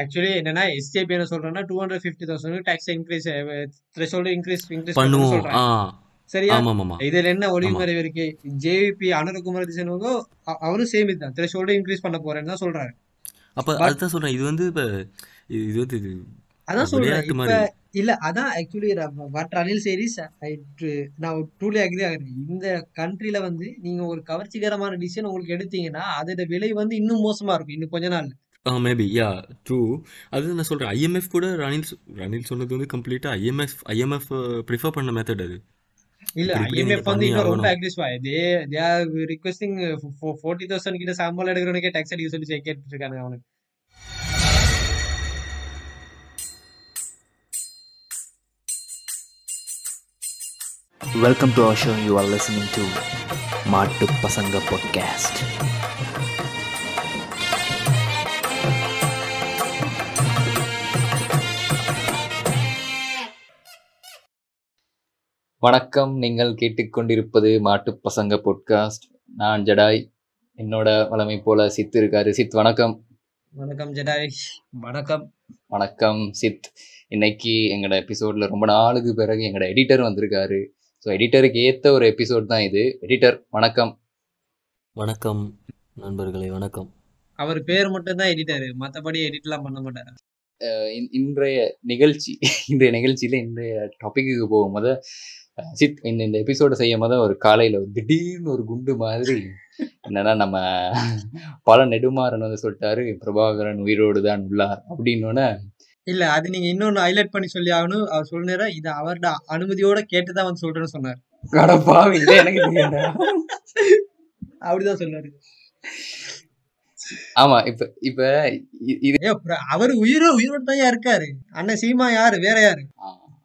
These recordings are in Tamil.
ஆக்சுவலி என்னன்னா எஸ்ஜேபி என்ன சொல்றேன்னா two hundred fifty thousand tax increase threshold increase increase பண்ணுவோம். சரியா? இதுல என்ன ஒளிமறைவு இருக்கு? ஜேவிபி அனுரகுமார் திசனவங்க அவரும் சேம் இதுதான். த்ரெஷோல்டு இன்க்ரீஸ் பண்ண போறேன்னு தான் சொல்றாரு. அப்போ அதுதான் சொல்கிறேன் இது வந்து இப்போ இது வந்து அதான் சொல்றேன். இல்ல அதான் ஆக்சுவலி வாட் அனில் சேரிஸ் நான் ட்ரூலி அக்ரி ஆகிறேன். இந்த கண்ட்ரில வந்து நீங்க ஒரு கவர்ச்சிகரமான டிசிஷன் உங்களுக்கு எடுத்தீங்கன்னா அதோட விலை வந்து இன்னும் மோசமா இருக்கும். இன்னும் கொஞ்ச நாள் மேபி யா ட்ரூ அது நான் சொல்கிறேன் ஐஎம்எஃப் கூட ரணில் சொ- ரணில் சொன்னது வந்து கம்ப்ளீட்டாக ஐஎம்எஃப் ஐஎம்எஃப் ப்ரிஃபர் பண்ண மெத்தட் அது இல்ல இப்படி இப்படி ஐஎம்எஃப் நீங்க வந்து இன்னும் பண்ணி ரொம்ப ஆகணும். அக்ரிஸ்வா they they are requesting forty thousand கிட்ட சம்பளம் எடுக்கிறவனுக்கே டாக்ஸ் அடிக்க சொல்லி கேட்டு இருக்காங்க அவனுக்கு Welcome to our show. You are listening to Matu Pasanga Podcast. வணக்கம். நீங்கள் கேட்டுக்கொண்டிருப்பது மாட்டுப் பசங்க பொட்காஸ்ட் நான் ஜடாய். என்னோட வளமை போல சித் இருக்காரு. சித் வணக்கம். வணக்கம் ஜெடாய். வணக்கம். வணக்கம் சித். இன்னைக்கு எங்களோட எபிசோட்ல ரொம்ப நாளுக்கு பிறகு எங்களோட எடிட்டர் வந்திருக்காரு. ஸோ எடிட்டருக்கு ஏற்ற ஒரு எபிசோட் தான் இது. எடிட்டர் வணக்கம். வணக்கம் நண்பர்களே வணக்கம். அவர் பேர் மட்டும் தான் எடிட்டர் மத்தபடி எடிட்லாம் பண்ண மாட்டாரு. இன்றைய நிகழ்ச்சி இன்றைய நிகழ்ச்சியில இன்றைய டாபிக்கு போகும்போது சித் இந்த இந்த எபிசோட செய்யும் போது ஒரு காலையில ஒரு திடீர்னு ஒரு குண்டு மாதிரி என்னன்னா நம்ம பல நெடுமாறன் வந்து சொல்லிட்டாரு பிரபாகரன் உயிரோடு தான் உள்ளார். அப்படின்னோடனே இல்ல அது நீங்க இன்னொன்னு ஹைலைட் பண்ணி சொல்லி ஆகணும். அவர் சொல்லுற இது அவரோட அனுமதியோட கேட்டுதான் வந்து சொல்றேன்னு சொன்னார். கடப்பாவி இதே எனக்கு? அப்படிதான் சொன்னாரு. ஆமா இப்ப இப்ப இது அவர் உயிரோ உயிரோட தான் இருக்காரு? அண்ணன் சீமா யாரு? வேற யாரு?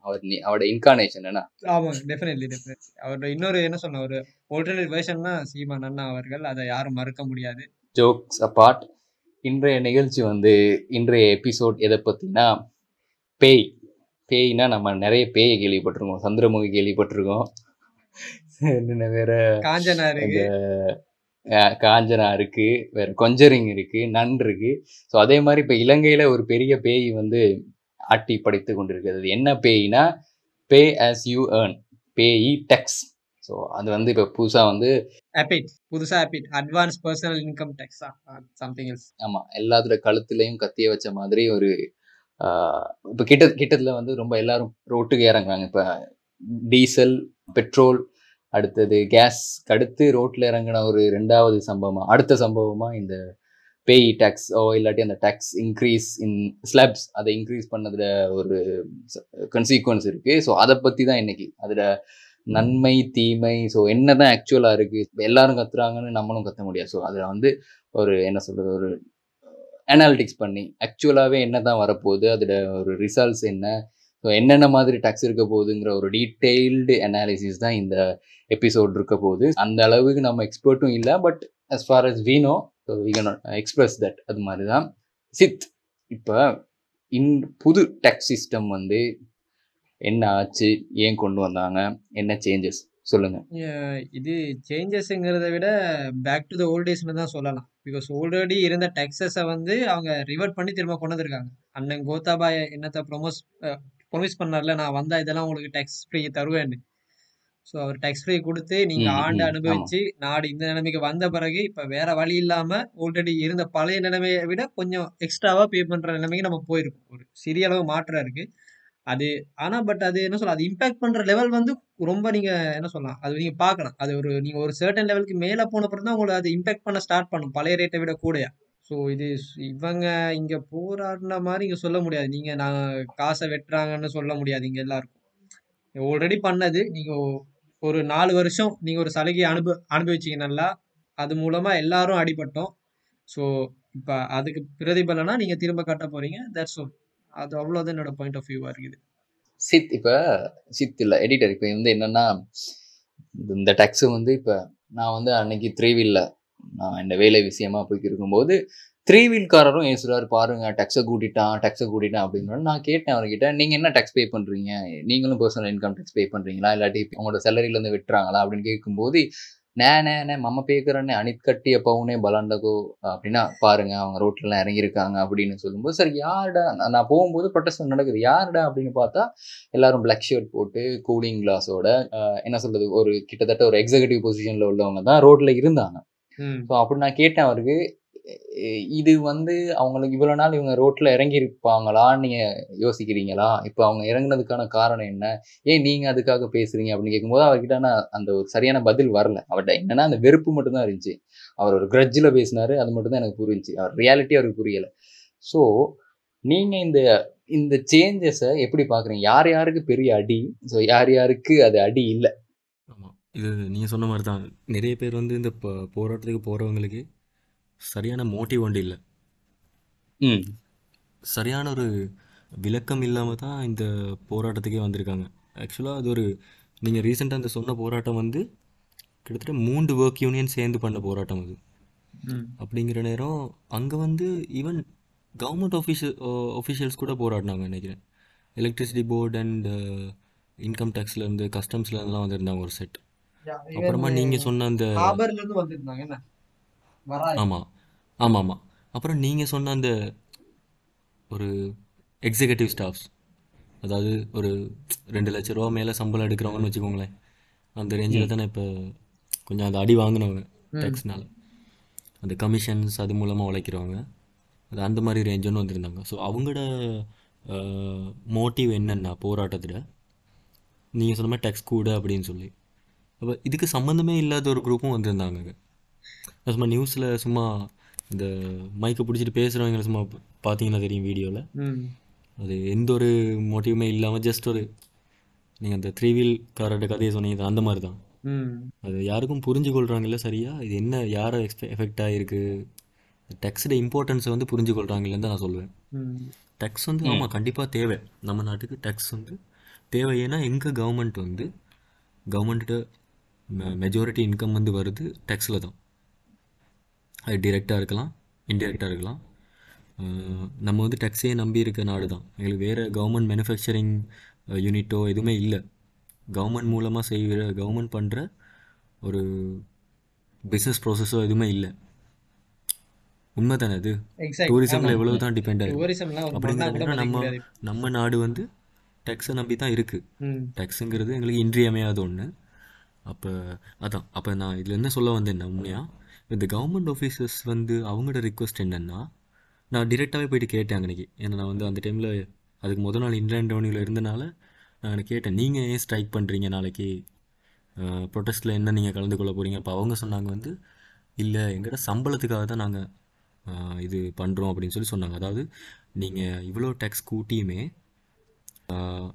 அவர் நீ- அவரோட இன்கார்னேஷன் என்ன ஆமா டெஃபினெட்லி டெஃபினெட்லி அவரோட இன்னொரு என்ன சொன்ன ஒரு ஆல்டர்னேட் வெர்ஷன் தான் சீமா நன்னா அவர்கள். அதை யாரும் மறக்க முடியாது. ஜோக்ஸ் அப்பார்ட் இன்றைய நிகழ்ச்சி வந்து இன்றைய எபிசோட் எதை பத்தினா பேய். பேய்னா நம்ம நிறைய பேயை கேள்விப்பட்டிருக்கோம். சந்திரமுகி கேள்விப்பட்டிருக்கோம். என்னென்ன வேற காஞ்சனா இருக்கு. காஞ்சனா இருக்கு. வேற கொஞ்சரிங் இருக்கு. நன் இருக்கு. ஸோ அதே மாதிரி இப்போ இலங்கையில ஒரு பெரிய பேய் வந்து ஆட்டி படைத்து கொண்டிருக்கிறது. என்ன பேய்னா pay as you earn. Pay tax so அது வந்து இப்போ புதுசாக வந்து அபிட் புதுசா அபிட் அட்வான்ஸ் பர்சனல் இன்கம் டேக்ஸா சம்திங் எல்ஸ் ஆமா. எல்லாத்தோட கழுத்துலயும் கத்திய வச்ச மாதிரி ஒரு இப்போ கிட்ட கிட்டத்துல வந்து ரொம்ப எல்லாரும் ரோட்டுக்கு இறங்குறாங்க இப்போ டீசல் பெட்ரோல் அடுத்தது கேஸ் அடுத்து ரோட்ல இறங்கின ஒரு ரெண்டாவது சம்பவமா அடுத்த சம்பவமா இந்த பேய் டேக்ஸோ இல்லாட்டி அந்த டேக்ஸ் இன்க்ரீஸ் இன் ஸ்லப்ஸ் அதை இன்க்ரீஸ் பண்ணதில் ஒரு கன்சீக்வன்ஸ் இருக்குது ஸோ அதை பற்றி தான் இன்னைக்கு. அதில் நன்மை தீமை ஸோ என்ன தான் ஆக்சுவலாக இருக்குது எல்லாரும் கத்துறாங்கன்னு நம்மளும் கத்த முடியாது. ஸோ அதில் வந்து ஒரு என்ன சொல்கிறது ஒரு அனாலிட்டிக்ஸ் பண்ணி ஆக்சுவலாகவே என்ன தான் வரப்போகுது அதில் ஒரு ரிசல்ட்ஸ் என்ன ஸோ என்னென்ன மாதிரி டேக்ஸ் இருக்க போகுதுங்கிற ஒரு டீட்டெயில்டு அனாலிசிஸ் தான் இந்த எபிசோட் இருக்க போகுது. அந்த அளவுக்கு நம்ம எக்ஸ்பர்ட்டும் இல்லை but as far as we know so we can express that அது மாதிரி தான் சித் இப்போ இன் புது டேக்ஸ் சிஸ்டம் வந்து என்ன ஆச்சு? ஏன் கொண்டு வந்தாங்க? என்ன சேஞ்சஸ் சொல்லுங்க. இது சேஞ்சஸ்ங்கிறத விட பேக் டு த ஓல்டேஜ்னு தான் சொல்லலாம். பிகாஸ் ஆல்ரெடி இருந்த டேக்ஸஸை வந்து அவங்க ரிவர்ட் பண்ணி திரும்ப கொண்டு வந்திருக்காங்க. அண்ணன் கோத்தாபாய் என்னத்தை ப்ரொமோஸ் ப்ரொமிஸ் பண்ணார்ல நான் வந்தால் இதெல்லாம் உங்களுக்கு டேக்ஸ் ஃப்ரீ தருவேன்னு. ஸோ அவர் டேக்ஸ் ஃப்ரீ கொடுத்து நீங்க ம், ஆண்டு அனுபவிச்சு நாடு இந்த நிலைமைக்கு வந்த பிறகு இப்ப வேற வழி இல்லாம ஆல்ரெடி இருந்த பழைய நிலைமையை விட கொஞ்சம் எக்ஸ்ட்ராவா பே பண்ற நிலைமைக்கு நம்ம போயிருக்கோம். ஒரு சிறிய அளவு மாற்றம் இருக்கு. அது ஆனா பட் அது என்ன சொல்ல அது இம்பாக்ட் பண்ற லெவல் வந்து ரொம்ப நீங்க என்ன சொல்லலாம் அது நீங்க பார்க்கலாம். அது ஒரு நீங்க ஒரு சர்டன் லெவலுக்கு மேல போன பிறகு தான் உங்களுக்கு அது இம்பாக்ட் பண்ண ஸ்டார்ட் பண்ணும். பழைய ரேட்டை விட கூடயா. ஸோ இது இவங்க இங்க போராடின மாதிரி இங்க சொல்ல முடியாது. நீங்க நான் காசை வெட்டுறாங்கன்னு சொல்ல முடியாது இங்க எல்லாருக்கும். ஆல்ரெடி பண்ணது நீங்க ஒ- ஒரு நாலு வருஷம் நீங்கள் ஒரு சலுகையை அனுப அனுபவிச்சீங்க நல்லா அது மூலமாக எல்லாரும் அடிபட்டோம். ஸோ இப்போ அதுக்கு பிரதிபலனா நீங்கள் திரும்ப கட்ட போறீங்க. That's all. அது அவ்வளோதான் என்னோட பாயிண்ட் ஆஃப் வியூவாக இருக்குது. சித் இப்போ சித் இல்லை எடிட்டர் இப்போ வந்து என்னென்னா இந்த- இந்த வந்து இப்போ நான் வந்து அன்னைக்கு த்ரீ வீலில் நான் இந்த வேலை விஷயமா போய்க்கு இருக்கும்போது த்ரீ வீல்காரரும் ஏன் சொல்றாரு பாருங்க டேக்ஸை கூட்டிட்டான் டேக்ஸை கூட்டிட்டான் அப்படின்னு நான் கேட்டேன் அவர்கிட்ட. நீங்க என்ன டேக்ஸ் பே பண்றீங்க? நீங்களும் பர்சனல் இன்கம் டேக்ஸ் பே பண்றீங்களா? இல்லாட்டி உங்களோட சேலரியில இருந்து வெட்டுறாங்களா? அப்படின்னு கேட்கும்போது நே நே மம்ம பேக்குறனே அனித் கட்டிய பவுனே பலாண்டகோ அப்படின்னா பாருங்க அவங்க ரோட்ல எல்லாம் இறங்கியிருக்காங்க அப்படின்னு சொல்லும்போது சரி யாருடா? நான் நான் போகும்போது ப்ரொட்டஸ்ட் நடக்குது. யாருடா? அப்படின்னு பார்த்தா எல்லாரும் பிளாக் ஷர்ட் போட்டு கூலிங் கிளாஸோட என்ன சொல்றது ஒரு கிட்டத்தட்ட ஒரு எக்ஸிகூட்டிவ் பொசிஷன்ல உள்ளவங்க தான் ரோட்ல இருந்தாங்க. ஸோ அப்படி நான் கேட்டேன் அவருக்கு இது வந்து அவங்களுக்கு இவ்வளோ நாள் இவங்க ரோட்டில் இறங்கி இருப்பாங்களான்னு யோசிக்கிறீங்களா? இப்போ அவங்க இறங்குனதுக்கான காரணம் என்ன? ஏன் நீங்கள் அதுக்காக பேசுகிறீங்க அப்படின்னு கேட்கும்போது அவர்கிட்ட நான் அந்த ஒரு சரியான பதில் வரல. அவர்கிட்ட என்னென்னா அந்த வெறுப்பு மட்டும்தான் இருந்துச்சு. அவர் ஒரு கிரட்ஜில் பேசினார். அது மட்டும்தான் எனக்கு புரிஞ்சு அவர் ரியாலிட்டி அவருக்கு புரியலை. ஸோ நீங்கள் இந்த இந்த சேஞ்சஸை எப்படி பார்க்குறீங்க யார் யாருக்கு பெரிய அடி? ஸோ யார் யாருக்கு அது அடி இல்லை? ஆமாம் இது நீங்கள் சொன்ன மாதிரி தான் நிறைய பேர் வந்து இந்த போராட்டத்துக்கு போகிறவங்களுக்கு சரியான மோட்டிவ் ஒன்று இல்லை. ம். சரியான ஒரு விளக்கம் இல்லாமல் தான் இந்த போராட்டத்துக்கே வந்திருக்காங்க. ஆக்சுவலாக அது ஒரு நீங்கள் ரீசெண்டாக அந்த சொன்ன போராட்டம் வந்து கிட்டத்தட்ட மூன்று ஒர்க் யூனியன் சேர்ந்து பண்ண போராட்டம் அது. அப்படிங்கிற நேரம் அங்கே வந்து ஈவன் கவர்மெண்ட் ஆஃபீஷியல் ஒஃபிஷியல்ஸ் கூட போராடினாங்க நினைக்கிறேன். எலக்ட்ரிசிட்டி போர்டு அண்ட் இன்கம் டேக்ஸ்லேருந்து கஸ்டம்ஸ்லேருந்துலாம் வந்திருந்தாங்க ஒரு செட் அப்புறமா நீங்கள் சொன்ன அந்த ஹாபர்ல இருந்து வந்திருந்தாங்க என்ன வரா ஆமாம். ஆமாம் ஆமாம் அப்புறம் நீங்கள் சொன்ன அந்த ஒரு எக்ஸிகூட்டிவ் ஸ்டாஃப்ஸ் அதாவது ஒரு ரெண்டு லட்ச ரூபா மேலே சம்பளம் எடுக்கிறவங்கன்னு வச்சுக்கோங்களேன். அந்த ரேஞ்சில் தானே இப்போ கொஞ்சம் அந்த அடி வாங்கினவங்க டேக்ஸ்னால அந்த கமிஷன்ஸ் அது மூலமாக உழைக்கிறவங்க. அது அந்த மாதிரி ரேஞ்சுன்னு வந்திருந்தாங்க. ஸோ அவங்களோட மோட்டிவ் என்னென்னா போராட்டத்தில் நீங்கள் சொன்ன மாதிரி டேக்ஸ் கூட அப்படின்னு சொல்லி. அப்போ இதுக்கு சம்மந்தமே இல்லாத ஒரு குரூப்பும் வந்திருந்தாங்க. சும்மா நியூஸில் சும்மா இந்த மைக்கை பிடிச்சிட்டு பேசுகிறவங்கள சும்மா பார்த்தீங்கன்னா தெரியும் வீடியோவில் அது எந்த ஒரு மோட்டிவுமே இல்லாமல் ஜஸ்ட் ஒரு நீங்கள் அந்த த்ரீ வீல் காரோட கதையை சொன்னீங்க அந்த மாதிரி தான். அது யாருக்கும் புரிஞ்சு கொள்கிறாங்கல்ல சரியா? இது என்ன யாரை எக்ஸ்பெ எஃபெக்ட் ஆகிருக்கு டெக்ஸோட இம்பார்ட்டன்ஸை வந்து புரிஞ்சு கொள்கிறாங்கன்னு தான் நான் சொல்லுவேன் டேக்ஸ் வந்து ஆமாம் கண்டிப்பாக தேவை. நம்ம நாட்டுக்கு டேக்ஸ் வந்து தேவை. ஏன்னா எங்கள் கவர்மெண்ட் வந்து கவர்மெண்ட்டோட மெஜாரிட்டி இன்கம் வந்து வருது டேக்ஸில் தான். அது டிரெக்டாக இருக்கலாம் இன்டிரெக்டாக இருக்கலாம். நம்ம வந்து டேக்ஸையே நம்பி இருக்க நாடு தான் எங்களுக்கு வேறு கவர்மெண்ட் மேனுஃபேக்சரிங் யூனிட்டோ எதுவுமே இல்லை. கவர்மெண்ட் மூலமாக செய்கிற கவர்மெண்ட் பண்ணுற ஒரு பிஸ்னஸ் ப்ராசஸோ எதுவுமே இல்லை. உண்மை தானே அது டூரிசமில் எவ்வளோ தான் டிபெண்ட் ஒரு அப்படிங்கிற நம்ம நம்ம நாடு வந்து டேக்ஸை நம்பி தான் இருக்குது டேக்ஸுங்கிறது எங்களுக்கு இன்றியமையாத ஒன்று அப்போ அதான். அப்போ நான் இதில் என்ன சொல்ல வந்தேன்னா உண்மையாக இந்த கவர்மெண்ட் ஆஃபீஸர்ஸ் வந்து அவங்களோட ரிக்வஸ்ட் என்னென்னா நான் டிரெக்டாகவே போயிட்டு கேட்டேன் அன்றைக்கி ஏன்னா நான் வந்து அந்த டைமில் அதுக்கு முத நாள் இன்லேண்ட் ரெவன்யூவில் இருந்தனால நான் கேட்டேன் நீங்கள் ஏன் ஸ்ட்ரைக் பண்ணுறீங்க நாளைக்கு? ப்ரொட்டஸ்ட்டில் என்ன நீங்கள் கலந்து கொள்ள போகிறீங்க அப்போ அவங்க சொன்னாங்க வந்து இல்லை எங்கிட்ட சம்பளத்துக்காக தான் நாங்கள் இது பண்ணுறோம் அப்படின்னு சொல்லி சொன்னாங்க. அதாவது நீங்கள் இவ்வளோ டேக்ஸ் கூட்டியுமே ஆஹ்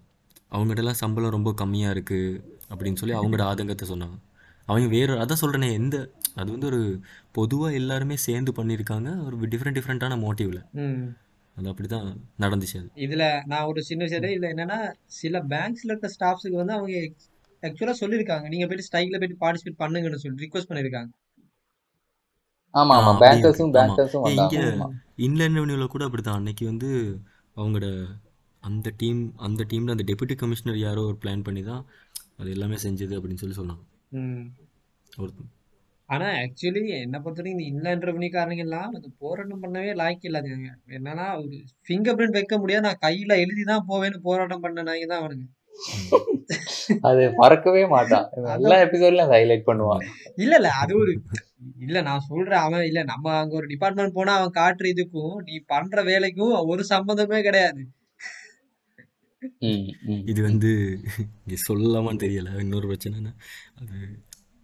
அவங்ககிட்டலாம் சம்பளம் ரொம்ப கம்மியாக இருக்குது அப்படின்னு சொல்லி அவங்களோட ஆதங்கத்தை சொன்னாங்க. அவங்க வேறு அதான் சொல்கிறேனே எந்த அது வந்து ஒரு பொதுவாக எல்லாருமே சேர்ந்து பண்ணியிருக்காங்க ஒரு டிஃப்ரெண்ட் டிஃப்ரெண்ட்டான மோட்டிவில் அது அப்படி தான் நடந்துச்சு அது. இதுல நான் ஒரு சின்ன விஷயம் இதுல என்னன்னா சில பேங்க்ஸ்ல இருக்க ஸ்டாஃப்ஸுக்கு வந்து அவங்க ஆக்சுவலா சொல்லியிருக்காங்க. நீங்க போயிட்டு ஸ்ட்ரைக்ல போயிட்டு பார்ட்டிசிபேட் பண்ணுங்கன்னு சொல்லி ரிக்வஸ்ட் பண்ணிருக்காங்க ஆமா ஆமா. ஆ, அப்படி பேங்கர்ஸும். பேங்கர்ஸும் இங்க. இன்லேண்ட் ரெவன்யூவில் கூட அப்படி தான் அன்னைக்கு வந்து அவங்களோட அந்த டீம் அந்த டீமில் அந்த டெபுட்டி கமிஷனர் யாரோ ஒரு பிளான் பண்ணி தான் அது எல்லாமே செஞ்சது அப்படின்னு சொல்லி சொன்னாங்க. ஒரு ஆனா ஆக்சுவலி என்ன பொறுத்தவரைக்கும் இந்த இன்லேண்ட் ரெவன்யூக்காரங்க எல்லாம் அது போராட்டம் பண்ணவே லாய்க்கு இல்லாதவங்க என்னன்னா ஒரு ஃபிங்கர் பிரிண்ட் வைக்க முடியாது. நான் கையில எழுதி தான் போவேன்னு போராட்டம் பண்ண நாய்ங்க தான் அவனுங்க. அது மறக்கவே மாட்டான். எல்லா எபிசோட்லயும் அதை ஹைலைட் பண்ணுவான். இல்ல இல்ல அது ஒரு இல்ல நான் சொல்றேன் அவன் இல்ல நம்ம அங்க ஒரு டிபார்ட்மெண்ட் போனா அவன் காட்டுற இதுக்கும் நீ பண்ற வேலைக்கும் ஒரு சம்பந்தமே கிடையாது. இது வந்து இங்கே சொல்லலாமான்னு தெரியல. இன்னொரு பிரச்சனைன்னா அது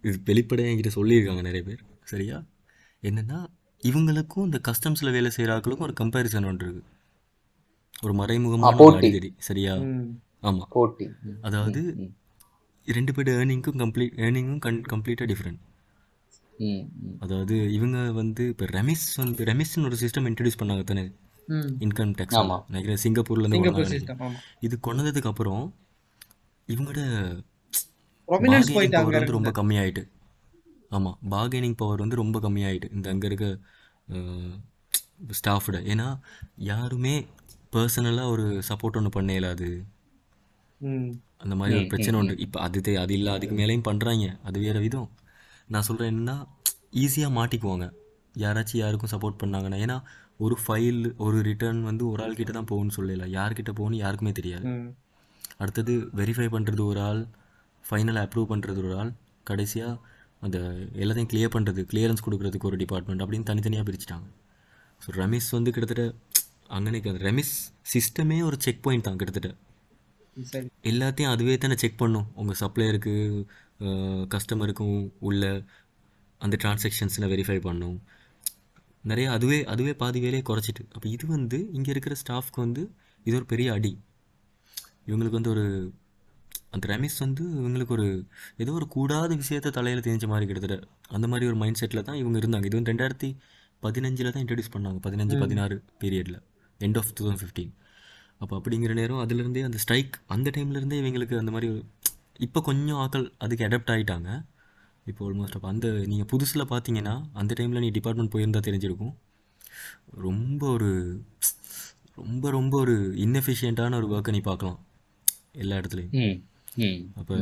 இது வெளிப்படையாக என்கிட்ட சொல்லியிருக்காங்க நிறைய பேர். சரியா? என்னென்னா இவங்களுக்கும் இந்த கஸ்டம்ஸில் வேலை செய்கிற ஆட்களுக்கும் ஒரு கம்பேரிசன் ஒன்று இருக்குது ஒரு மறைமுகமான. அடிதடி. சரியா. ஆமாம் அதாவது ரெண்டு பேர் ஏர்னிங்க்கும் கம்ப்ளீட் ஏர்னிங்கும் கன் கம்ப்ளீட்டாக டிஃப்ரெண்ட். அதாவது இவங்க வந்து இப்போ ரெமிஸ் வந்து ரெமிஸ்ன்னு ஒரு சிஸ்டம் இன்ட்ரடியூஸ் பண்ணாங்க தானே. Income tax. நினைக்கிறேன் சிங்கப்பூர்லேருந்து சிங்கப்பூர் சிஸ்டம் ஆமா. இது கொண்டதுக்கு அப்புறம் இவங்களோட அங்க வந்து ரொம்ப கம்மியாயிட்டு. ஆமாம் பார்கெனிங் பவர் வந்து ரொம்ப கம்மியாயிட்டு. இந்த அங்கே இருக்க ஸ்டாஃபோட ஏன்னா யாருமே பர்சனலாக ஒரு சப்போர்ட் ஒன்று பண்ண இயலாது ம். அந்த மாதிரி ஒரு பிரச்சனை உண்டு. இப்போ அது அது இல்லை அதுக்கு மேலேயும் பண்ணுறாங்க அது வேறு விதம். நான் சொல்கிறேன் என்னன்னா ஈஸியாக மாட்டிக்குவாங்க. யாராச்சும் யாருக்கும் சப்போர்ட் பண்ணாங்கன்னா ஏன்னா ஒரு ஃபைல் ஒரு ரிட்டர்ன் வந்து ஒரு ஆள் கிட்ட தான் போகும்னு சொல்லல. யார்கிட்ட போகணும்னு யாருக்குமே தெரியாது. அடுத்தது வெரிஃபை பண்ணுறது ஒரு ஆள் ஃபைனலாக அப்ரூவ் பண்ணுறது ஒரு ஆள் கடைசியாக அந்த எல்லாத்தையும் கிளியர் பண்ணுறது கிளியரன்ஸ் கொடுக்கறதுக்கு ஒரு டிபார்ட்மெண்ட் அப்படின்னு தனித்தனியாக பிரிச்சுட்டாங்க. ஸோ ரமேஷ் வந்து கிட்டத்தட்ட அங்கே ரெமிஸ் சிஸ்டமே ஒரு செக் பாயிண்ட் தான் கிட்டத்தட்ட. எல்லாத்தையும் அதுவே தானே செக் பண்ணும். உங்கள் சப்ளையருக்கு கஸ்டமருக்கும் உள்ள அந்த டிரான்சாக்ஷன்ஸில் வெரிஃபை பண்ணும். நிறைய அதுவே அதுவே பாதி வேலையை குறைச்சிட்டு. அப்போ இது வந்து இங்கே இருக்கிற ஸ்டாஃப்க்கு வந்து இது ஒரு பெரிய அடி. இவங்களுக்கு வந்து ஒரு அந்த ரமேஷ் வந்து இவங்களுக்கு ஒரு ஏதோ ஒரு கூடாத விஷயத்த தலையில் தெரிஞ்ச மாதிரி கிட்டத்தட்ட. அந்த மாதிரி ஒரு மைண்ட் செட்டில் தான் இவங்க இருந்தாங்க. இது வந்து ரெண்டாயிரத்தி பதினஞ்சில் தான் இன்ட்ரடியூஸ் பண்ணாங்க. பதினஞ்சு பதினாறு பீரியடில் end of two thousand fifteen அப்போ அப்படிங்கிற நேரம் அதுலேருந்தே அந்த ஸ்ட்ரைக் அந்த டைம்லேருந்தே இவங்களுக்கு அந்த மாதிரி இப்போ கொஞ்சம் ஆக்கள் அதுக்கு அடாப்ட் ஆகிட்டாங்க இப்போ ஆல்மோஸ்ட் அப்போ அந்த நீங்கள் புதுசில் பார்த்தீங்கன்னா அந்த டைமில் நீ டிபார்ட்மெண்ட் போயிருந்தா தெரிஞ்சிருக்கும். ரொம்ப ஒரு ரொம்ப ரொம்ப ஒரு இன்எஃபிஷியண்ட்டான ஒரு ஒர்க்கை நீ பார்க்கலாம் எல்லா இடத்துலையும். அப்போ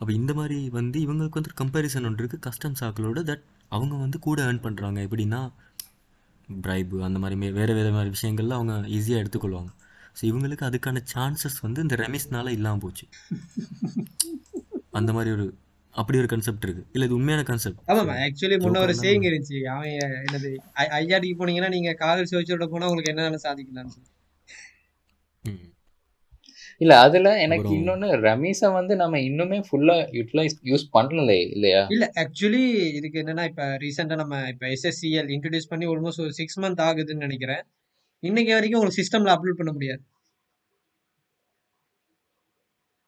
அப்போ இந்த மாதிரி வந்து இவங்களுக்கு வந்து கம்பேரிசன் ஒன்று இருக்குது கஸ்டம்ஸ் ஆக்களோட தட் அவங்க வந்து கூட ஏர்ன் பண்ணுறாங்க எப்படின்னா பிரைபு அந்த மாதிரி வேறு வேறு மாதிரி விஷயங்கள்ல அவங்க ஈஸியாக எடுத்துக்கொள்வாங்க. ஸோ இவங்களுக்கு அதுக்கான சான்சஸ் வந்து இந்த ரெமிஸ்னால இல்லாமல் போச்சு. அந்த மாதிரி ஒரு அப்படி ஒரு கான்செப்ட் இருக்குது இல்லை இது உண்மையான கான்செப்ட் ஆமாம் ஆக்சுவலி முன்ன ஒரு சேயிங் இருந்துச்சு அவன் என்னது ஐ- ஐயாடிக்கு போனீங்கன்னா நீங்க காதல் சுவிச்சோட போனா உங்களுக்கு என்னென்ன சாதிக்கலாம் ம் இல்ல அதுல எனக்கு இன்னொன்னு ரமீஸை வந்து நம்ம இன்னுமே ஃபுல்லா யூட்டிலைஸ் யூஸ் பண்ணல இல்லையா? இல்ல ஆக்சுவலி இதுக்கு என்னன்னா இப்ப ரீசெண்டா நம்ம இப்ப எஸ்எஸ்சிஎல் இன்ட்ரடியூஸ் பண்ணி ஆல்மோஸ்ட் ஒரு சிக்ஸ் மந்த் ஆகுதுன்னு நினைக்கிறேன். இன்னைக்கு வரைக்கும் உங்களுக்கு சிஸ்டம்ல அப்லோட் பண்ண முடியாது.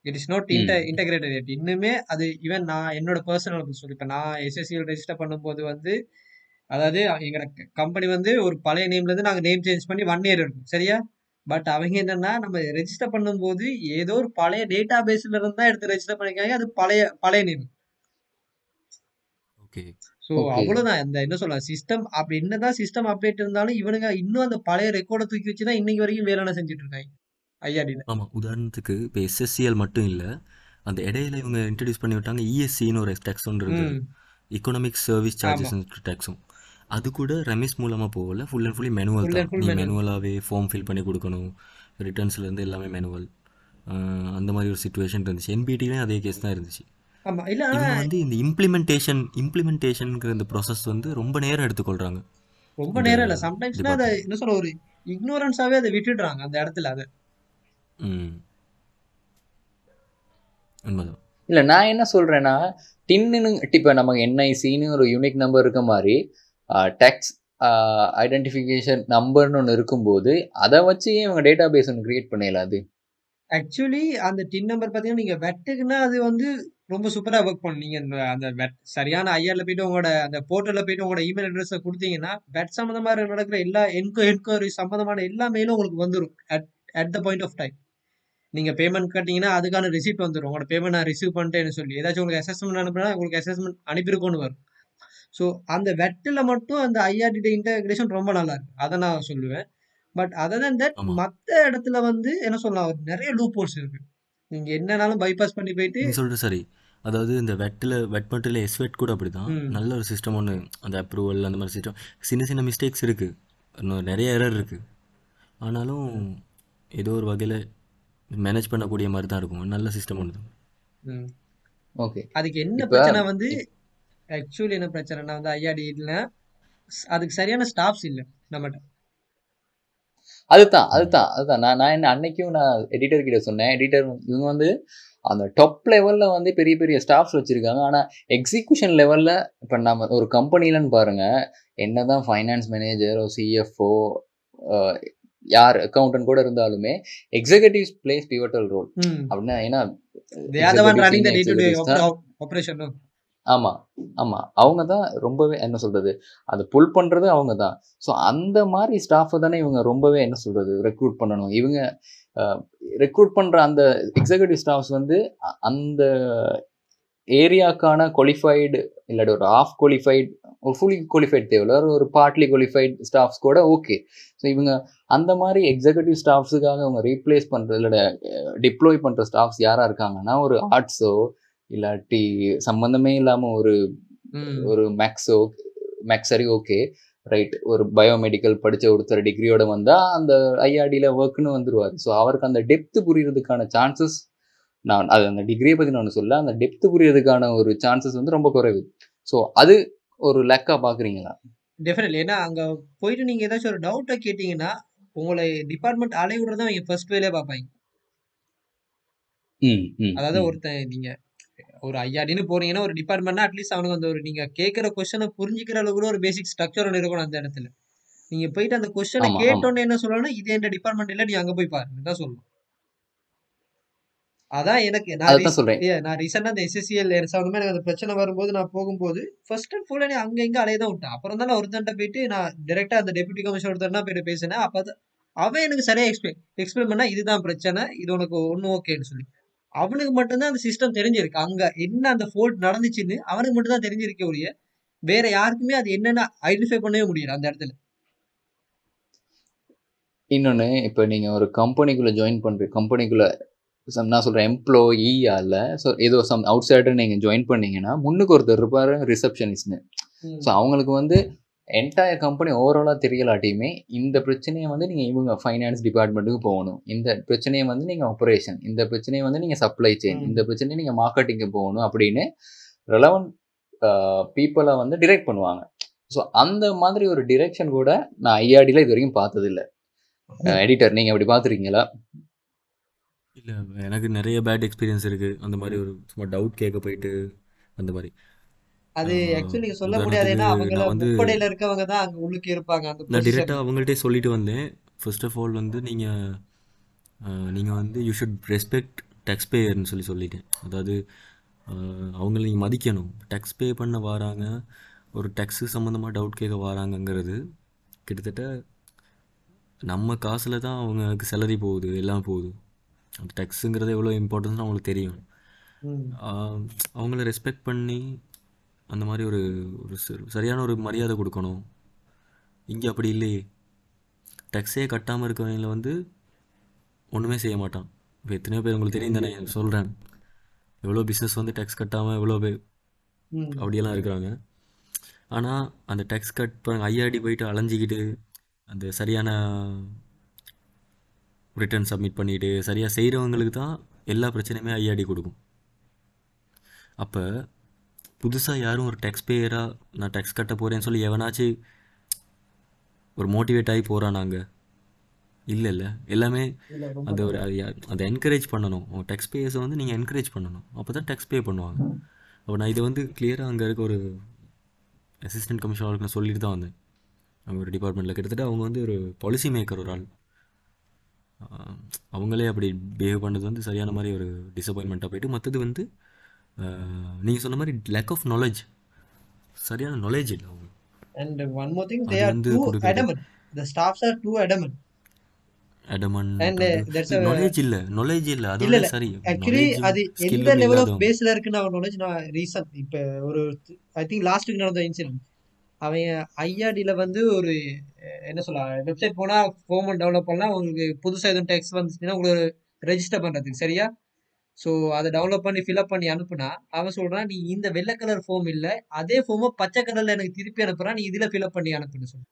It is not inte integrated yet. இன்னுமே அது ஈவன் நான் என்னோட பர்சனல் சொல்லி இப்போ நான் எஸ்எஸ்சிஎல் ரெஜிஸ்டர் பண்ணும்போது வந்து அதாவது எங்களோட கம்பெனி வந்து ஒரு பழைய நேம்ல இருந்து நாங்க நேம் சேஞ்ச் பண்ணி ஒன் இயர் இருக்கும். சரியா? பட் அவங்க என்னன்னா நம்ம ரெஜிஸ்டர் பண்ணும்போது ஏதோ ஒரு பழைய டேட்டா பேஸ்ல இருந்தா எடுத்து ரெஜிஸ்டர் பண்ணிருக்காங்க அது பழைய பழைய நேம் ஓகே ஸோ ஓகே அவ்வளவுதான். இந்த என்ன சொல்ல சிஸ்டம் அப்படி என்னதான் சிஸ்டம் அப்டேட் இருந்தாலும் இவனுங்க இன்னும் அந்த பழைய ரெக்கார்டை தூக்கி வச்சு தான் இன்னைக்கு வரைக்கும் வேலை செஞ்சுட்டு இருக்காங்க. ஐஆர்டியில் ஆமாம் உதாரணத்துக்கு இப்போ எஸ்எஸ்சிஎல் மட்டும் இல்லை அந்த இடையில இவங்க இன்ட்ரடியூஸ் பண்ணி விட்டாங்க இஎஸ்சின்னு ஒரு டேக்ஸ் ஒன்று இருந்தது ம். எக்கனாமிக் சர்வீஸ் சார்ஜஸ் டேக்ஸும் அது கூட ரமேஷ் மூலமாக போகல ஃபுல் அண்ட் ஃபுல்லி மேனுவல் தான். நீ மேனுவல் மேனுவலாகவே ஃபார்ம் ஃபில் பண்ணி கொடுக்கணும். ரிட்டர்ன்ஸ்லேருந்து எல்லாமே மேனுவல் அந்த மாதிரி ஒரு சுச்சுவேஷன் இருந்துச்சு. என்பிடிலையும் அதே கேஸ் தான் இருந்துச்சு. இவங்க வந்து இந்த இம்ப்ளிமெண்டேஷன் இம்ப்ளிமெண்டேஷனுங்கிற இந்த ப்ராசஸ் வந்து ரொம்ப நேரம் எடுத்துக்கொள்கிறாங்க ரொம்ப நேரம் இல்ல. சம்டைம்ஸ்னா அதை என்ன சொல்ல ஒரு இக்னோரன்ஸாவே அதை விட்டுடுறாங்க அந்த இடத்துல அதை. இல்ல நான் என்ன சொல்றேன்னா டின்னு இப்போ நமக்கு என்ஐசின்னு ஒரு யூனிக் நம்பர் இருக்க மாதிரி டேக்ஸ் ஐடென்டிஃபிகேஷன் நம்பர்னு ஒன்று இருக்கும்போது அதை வச்சு இவங்க டேட்டா பேஸ் ஒன்று கிரியேட் பண்ணல அது? ஆக்சுவலி அந்த டின் நம்பர் பார்த்தீங்கன்னா நீங்க வெட்டுக்குன்னா அது வந்து ரொம்ப சூப்பரா ஒர்க் பண்ணும் நீங்க இந்த அந்த வெட் சரியான ஐஆர்ல போயிட்டு உங்களோட அந்த போர்ட்டல்ல போயிட்டு உங்களோட இமெயில் அட்ரஸை கொடுத்தீங்கன்னா வெட் சம்மந்தமா நடக்கிற எல்லா என்கொ என்கொயரி சம்மந்தமான எல்லா மெயிலும் உங்களுக்கு வந்துடும் at at the point of time நீங்க பேமெண்ட் கட்டிங்கன்னா அதுக்கான ரிசீப்ட் வந்துடும் உங்களோட பேமெண்ட் நான் ரிசீவ் பண்ணிட்டேன்னு சொல்லி. ஏதாச்சும் உங்களுக்கு அசஸ்மெண்ட் அனுப்புனா உங்களுக்கு அசஸ்மெண்ட் அனுப்பியிருக்கோன்னு வரும். ஸோ அந்த வெட்டில் மட்டும் அந்த ஐஆர்டி இன்டகிரேஷன் ரொம்ப நல்லா இருக்கு. அதை நான் சொல்லுவேன். பட் அதர் than தட் ஆமாம் மற்ற இடத்துல வந்து என்ன சொல்லலாம்? நிறைய லூப் ஹோல்ஸ் இருக்கு. நீங்க என்னனாலும் பைபாஸ் பண்ணி போயிட்டு நீ சொல்கிறது சரி. அதாவது இந்த வெட்டில் வெட் மட்டும் எஸ்வெட் கூட அப்படி தான் நல்ல ஒரு சிஸ்டம் ஒன்று அந்த அப்ரூவல் அந்த மாதிரி சிஸ்டம் சின்ன சின்ன மிஸ்டேக்ஸ் இருக்குது இன்னும் நிறைய எரர் இருக்குது ஆனாலும் ஏதோ ஒரு வகையில் மேனேஜ் பண்ணக்கூடிய மாதிரி தான் இருக்கும் நல்ல சிஸ்டம் ஒன்று தான் ம். ஓகே அதுக்கு என்ன பிரச்சனை வந்து ஆக்சுவலி என்ன பிரச்சனைனா வந்து ஐஆர்டி இல்ல. அதுக்கு சரியான ஸ்டாஃப்ஸ் இல்ல நம்மகிட்ட. அதுதான் அதுதான் அதுதான். நான் நான் என்ன அன்னைக்கும் நான் எடிட்டர் கிட்ட சொன்னேன். எடிட்டர் இவங்க வந்து அந்த டாப் லெவல்ல வந்து பெரிய பெரிய ஸ்டாஃப்ஸ் வச்சிருக்காங்க. ஆனா எக்ஸிகியூஷன் லெவல்ல இப்ப நம்ம ஒரு கம்பெனிலன்னு பாருங்க. என்னதான் ஃபைனான்ஸ் மேனேஜர் சிஎஃப்ஓ யார் அக்கௌண்டன்ட் கூட இருந்தாலுமே எக்ஸிகூட்டிவ்ஸ் பிளேஸ் பிவட்டல் ரோல் அப்படின்னா ஏன்னா ஆமா ஆமா. அவங்க தான் ரொம்பவே என்ன சொல்றது அதை புல் பண்றது அவங்க தான். ஸோ அந்த மாதிரி ஸ்டாஃபை தானே இவங்க ரொம்பவே என்ன சொல்றது ரெக்ரூட் பண்ணணும். இவங்க ரெக்ரூட் பண்ற அந்த எக்ஸிகூட்டிவ் ஸ்டாஃப்ஸ் வந்து அந்த ஏரியாக்கான குவாலிஃபைடு இல்லாட்டி ஒரு ஆஃப் குவாலிஃபைட் ஒரு ஃபுல்லி குவாலிஃபைட் தேவையில்ல. ஒரு பார்ட்லி குவாலிஃபைட் ஸ்டாஃப்ஸ் கூட ஓகே ஸோ இவங்க அந்த மாதிரி எக்ஸிகூட்டிவ் ஸ்டாஃப்ஸுக்காக அவங்க ரீப்ளேஸ் பண்ணுற இல்லை டிப்ளாய் பண்ணுற ஸ்டாஃப்ஸ் யாராக இருக்காங்கன்னா ஒரு ஆர்ட்ஸோ இல்லாட்டி சம்மந்தமே இல்லாமல் ஒரு. ஒரு மேக்ஸோ மேக்ஸ் சரி ஓகே ரைட் ஒரு பயோமெடிக்கல் படிச்ச ஒருத்தர் டிகிரியோட வந்தா அந்த ஐஆர்டியில் ஒர்க்னு வந்துருவார். ஸோ அவருக்கு அந்த டெப்த் புரியறதுக்கான சான்சஸ் நான் அது அந்த டிகிரியை பற்றி நான் சொல்ல அந்த டெப்த் புரியறதுக்கான ஒரு சான்சஸ் வந்து ரொம்ப குறைவு. ஸோ அது ஒரு லேக்காக பார்க்குறீங்களா டெஃபினெட்லி ஏன்னா அங்க போயிட்டு நீங்க ஏதாச்சும் ஒரு டவுட்டை கேட்டீங்கன்னா உங்களை டிபார்ட்மெண்ட் அலைய விடுறத அவங்க ஃபர்ஸ்ட் வேலையே பார்ப்பாங்க. அதாவது. ஒருத்தன் நீங்க ஒரு ஐயாடின்னு போறீங்கன்னா ஒரு டிபார்ட்மெண்ட்னா அட்லீஸ்ட் அவனுக்கு அந்த ஒரு நீங்க கேட்குற கொஸ்டனை புரிஞ்சுக்கிற அளவுக்கு கூட ஒரு பேசிக் ஸ்ட்ரக்சர் ஒன்று இருக்கணும் அந்த இடத்துல. நீங்க போயிட்டு அந்த கொஸ்டனை கேட்டோன்னே என்ன சொல்லணும்னா இது எந்த டிபார்ட்மெண்ட் இல்லை நீ அங்க போய் பாருன்னு தான் சொல்லணும். அதான் எனக்கு நான் சொல்றேன். நான் ரீசெண்டாக அந்த எஸ்எஸ்சிஎல் சம்மந்தமாக எனக்கு அந்த பிரச்சனை வரும்போது நான் போகும்போது ஃபர்ஸ்ட் அண்ட் ஃபுல் நீ அங்கே இங்கே அலைய தான் விட்டேன். அப்புறம் தான் நான் ஒருத்தன்ட்ட போயிட்டு நான் டேரெக்டாக அந்த டெபுட்டி கமிஷனர் ஒருத்தர்னா போயிட்டு பேசினேன். அப்போ அவன் எனக்கு சரியாக எக்ஸ்பிளைன் எக்ஸ்பிளைன் பண்ணா இதுதான் பிரச்சனை இது உனக்கு ஒன்றும் ஓகேன்னு சொல்லி. அவனுக்கு மட்டும்தான் அந்த சிஸ்டம் தெரிஞ்சிருக்கு. அங்க என்ன அந்த ஃபோல்ட் நடந்துச்சுன்னு அவனுக்கு மட்டும் தான் தெரிஞ்சிருக்க ஒழிய வேற யாருக்குமே அது என்னன்னு ஐடென்டிஃபை பண்ணவே முடியல அந்த இடத்துல. இன்னொன்று இப்போ நீங்கள் ஒரு கம்பெனிக்குள்ளே ஜாயின் பண்ணுற கம்பெனிக்குள்ளே சம் நான் சொல்கிறேன் எம்ப்ளாயியா இல்லை ஸோ ஏதோ சம் அவுட் சைடர் நீங்கள் ஜாயின் பண்ணீங்கன்னா முன்னுக்கு ஒருத்தர் இருப்பார் ரிசப்ஷனிஸ்ட்னு. ஸோ அவங்களுக்கு வந்து என்டையர் கம்பெனி ஓவராலாக தெரியலாட்டியுமே இந்த பிரச்சனையை வந்து நீங்கள் இவங்க ஃபைனான்ஸ் டிபார்ட்மெண்ட்டுக்கு போகணும். இந்த பிரச்சனையை வந்து நீங்கள் ஆப்ரேஷன் இந்த பிரச்சனையை வந்து நீங்கள் சப்ளை செயின். இந்த பிரச்சனையை நீங்கள் மார்க்கெட்டிங்கு போகணும் அப்படின்னு ரெலவெண்ட் பீப்புளை வந்து டிரெக்ட் பண்ணுவாங்க. ஸோ அந்த மாதிரி ஒரு டிரெக்ஷன் கூட நான் ஐஆடியில் இது வரைக்கும் பார்த்ததில்ல எடிட்டர் நீங்கள் அப்படி பார்த்துருக்கீங்களா? இல்லை எனக்கு நிறைய பேட் எக்ஸ்பீரியன்ஸ் இருக்குது அந்த மாதிரி ஒரு சும்மா டவுட் கேட்க போயிட்டு அந்த மாதிரி. அது ஆக்சுவலி சொல்ல முடியாது ஏன்னா அவங்கள நான் வந்து முப்படையில இருக்கவங்க தான் அங்க உள்ளுக்கு இருப்பாங்க அந்த நான் டிரெக்டாக அவங்கள்ட்டே சொல்லிட்டு வந்தேன். ஃபர்ஸ்ட் ஆஃப் ஆல் வந்து நீங்கள் நீங்கள் வந்து யூ ஷுட் ரெஸ்பெக்ட் டேக்ஸ் பேயர்னு சொல்லி சொல்லிட்டேன். அதாவது அவங்கள நீங்கள் மதிக்கணும். டேக்ஸ் பே பண்ண வராங்க ஒரு டேக்ஸு சம்மந்தமாக டவுட் கேட்க வராங்கங்கிறது கிட்டத்தட்ட நம்ம காசில் தான் அவங்களுக்கு சேலரி போகுது எல்லாம் போகுது. டேக்ஸுங்கிறது எவ்வளோ இம்பார்ட்டன்ஸ் அவங்களுக்கு தெரியும். அவங்கள ரெஸ்பெக்ட் பண்ணி அந்த மாதிரி ஒரு ஒரு சரியான ஒரு மரியாதை கொடுக்கணும். இங்கே அப்படி இல்லையே. டேக்ஸே கட்டாமல் இருக்கவங்கள வந்து ஒன்றுமே செய்ய மாட்டான். இப்போ எத்தனையோ பேர் உங்களுக்கு தெரியும் தானே சொல்கிறேன் எவ்வளோ பிஸ்னஸ் வந்து டேக்ஸ் கட்டாமல் எவ்வளோ பேர் அப்படியெல்லாம் இருக்கிறாங்க. ஆனால் அந்த டேக்ஸ் கட் ஐஆர்டி போயிட்டு அலைஞ்சிக்கிட்டு அந்த சரியான ரிட்டர்ன் சப்மிட் பண்ணிட்டு சரியாக செய்கிறவங்களுக்கு தான் எல்லா பிரச்சனையுமே ஐஆர்டி கொடுக்கும். அப்போ புதுசாக யாரும் ஒரு டேக்ஸ் பேயராக நான் டேக்ஸ் கட்ட போகிறேன்னு சொல்லி எவனாச்சும் ஒரு மோட்டிவேட் ஆகி போகிறான் நாங்கள் இல்லை இல்லை எல்லாமே அந்த ஒரு அது என்கரேஜ் பண்ணணும். டேக்ஸ் பேயர்ஸை வந்து நீங்கள் என்கரேஜ் பண்ணணும். அப்போ தான் டேக்ஸ் பே பண்ணுவாங்க. அப்போ நான் இதை வந்து கிளியராக அங்கே இருக்க ஒரு அசிஸ்டன்ட் கமிஷனருக்கு நான் சொல்லிட்டு தான் வந்தேன். அவங்க ஒரு டிபார்ட்மெண்ட்டில் கிட்டத்தட்ட அவங்க வந்து ஒரு பாலிசி மேக்கர் ஒரு ஆள். அவங்களே அப்படி பிஹேவ் பண்ணது வந்து சரியான மாதிரி ஒரு டிசப்பாயின்மெண்ட்டாக போயிட்டு மற்றது வந்து நீங்கள் சொன்ன மாதிரி லேக் ஆஃப் நாலேஜ் சரியான நாலேஜ் இல்லை அவங்க. அண்ட் ஒன் மோர் திங் அது தே are two the staffs are too adamant. அடமன் and uh, there's a knowledge இல்லை நாலேஜ் இல்லை. அதோட இல்ல சரி. நாலேஜும் அது எந்த லெவல் ஆஃப் பேஸ்ல இருக்குன்னு அவன் நாலேஜ் நான் ரீசன்ட் இப்போ ஒரு ஐ திங்க் லாஸ்ட் வீக் நடந்த இன்சிடென்ட் அவன் ஐஆர்டியில் வந்து ஒரு என்ன சொல்ல வெப்சைட் போனால் ஃபோம் டெவலப் பண்ணலாம். உங்களுக்கு புதுசாக எதுவும் டெக்ஸ்ட் வந்துச்சுன்னா உங்களுக்கு ரெஜிஸ்டர் பண்ணுறதுக்கு சரியா? ஸோ அதை டவுன்லோட் பண்ணி ஃபில்அப் பண்ணி அனுப்புனா அவன் சொல்கிறான் நீ இந்த வெள்ளை கலர் ஃபோம் இல்லை அதே ஃபோமை பச்சை கலரில் எனக்கு திருப்பி அனுப்புறான் நீ இதில் ஃபில்அப் பண்ணி அனுப்புன்னு சொல்லி.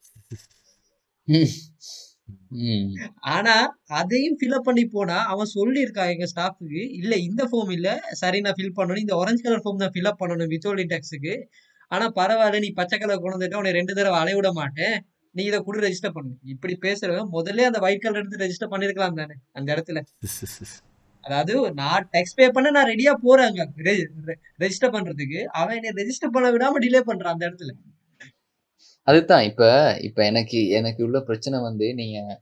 ஆனா அதையும் ஃபில்அப் பண்ணி போனா அவன் சொல்லியிருக்கான் எங்க ஸ்டாஃபுக்கு இல்ல இந்த ஃபார்ம் இல்ல சரி நான் ஃபில் பண்ணணும். இந்த ஆரஞ்சு கலர் ஃபார்ம் தான் ஃபில்அப் பண்ணணும் வித்தோலி டேக்ஸுக்கு ஆனா பரவாயில்ல நீ பச்சை கலர் கொண்டு வந்துட்டு உன்னை ரெண்டு தடவை அலைய விட மாட்டேன். நீ இதை கூட ரெஜிஸ்டர் பண்ணு. இப்படி பேசுறவன் முதல்ல அந்த ஒயிட் கலர் எடுத்து ரெஜிஸ்டர் பண்ணிருக்கலாம் தானே அந்த இடத்துல. அதாவது நான் டேக்ஸ் பே பண்ண நான் ரெடியா போறேன் அங்க. ரெஜிஸ்டர் பண்றதுக்கு. அவன் என்னை ரெஜிஸ்டர் பண்ண விடாம டிலே பண்றான் அந்த இடத்துல. அதுதான் இப்ப இப்ப எனக்கு எனக்கு உள்ள பிரச்சனை வந்து நீங்க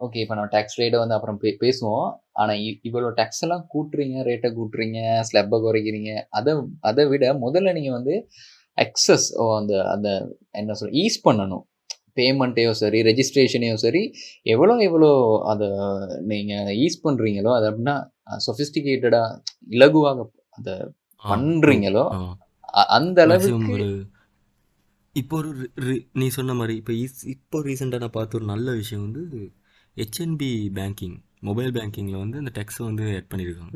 ஓகே இப்போ நம்ம டேக்ஸ் ரேட்டை வந்து அப்புறம் பே பேசுவோம். ஆனா இ- இவ்வளோ டேக்ஸ் எல்லாம் கூட்டுறீங்க ரேட்டை கூட்டுறீங்க ஸ்லெப்பை குறைக்கிறீங்க. அதை அதை விட முதல்ல நீங்க வந்து எக்ஸஸ் அந்த அந்த என்ன சொல்ற ஈஸ் பண்ணணும். பேமெண்ட்டையோ சரி ரெஜிஸ்ட்ரேஷனையோ சரி எவ்வளோ எவ்வளோ அதை நீங்கள் ஈஸ் பண்ணுறீங்களோ அது அப்படின்னா சொஃபிஸ்டிகேட்டடாக இலகுவாக அதை பண்றீங்களோ அ- அந்த அளவுக்கு இப்போ ஒரு நீ சொன்ன மாதிரி இப்போ இஸ்- இப்போ ரீசெண்டாக நான் பார்த்த ஒரு நல்ல விஷயம் வந்து ஹெச்என்பி பேங்கிங் மொபைல் பேங்கிங்கில் வந்து அந்த டெக்ஸை வந்து ஆட் பண்ணியிருக்காங்க.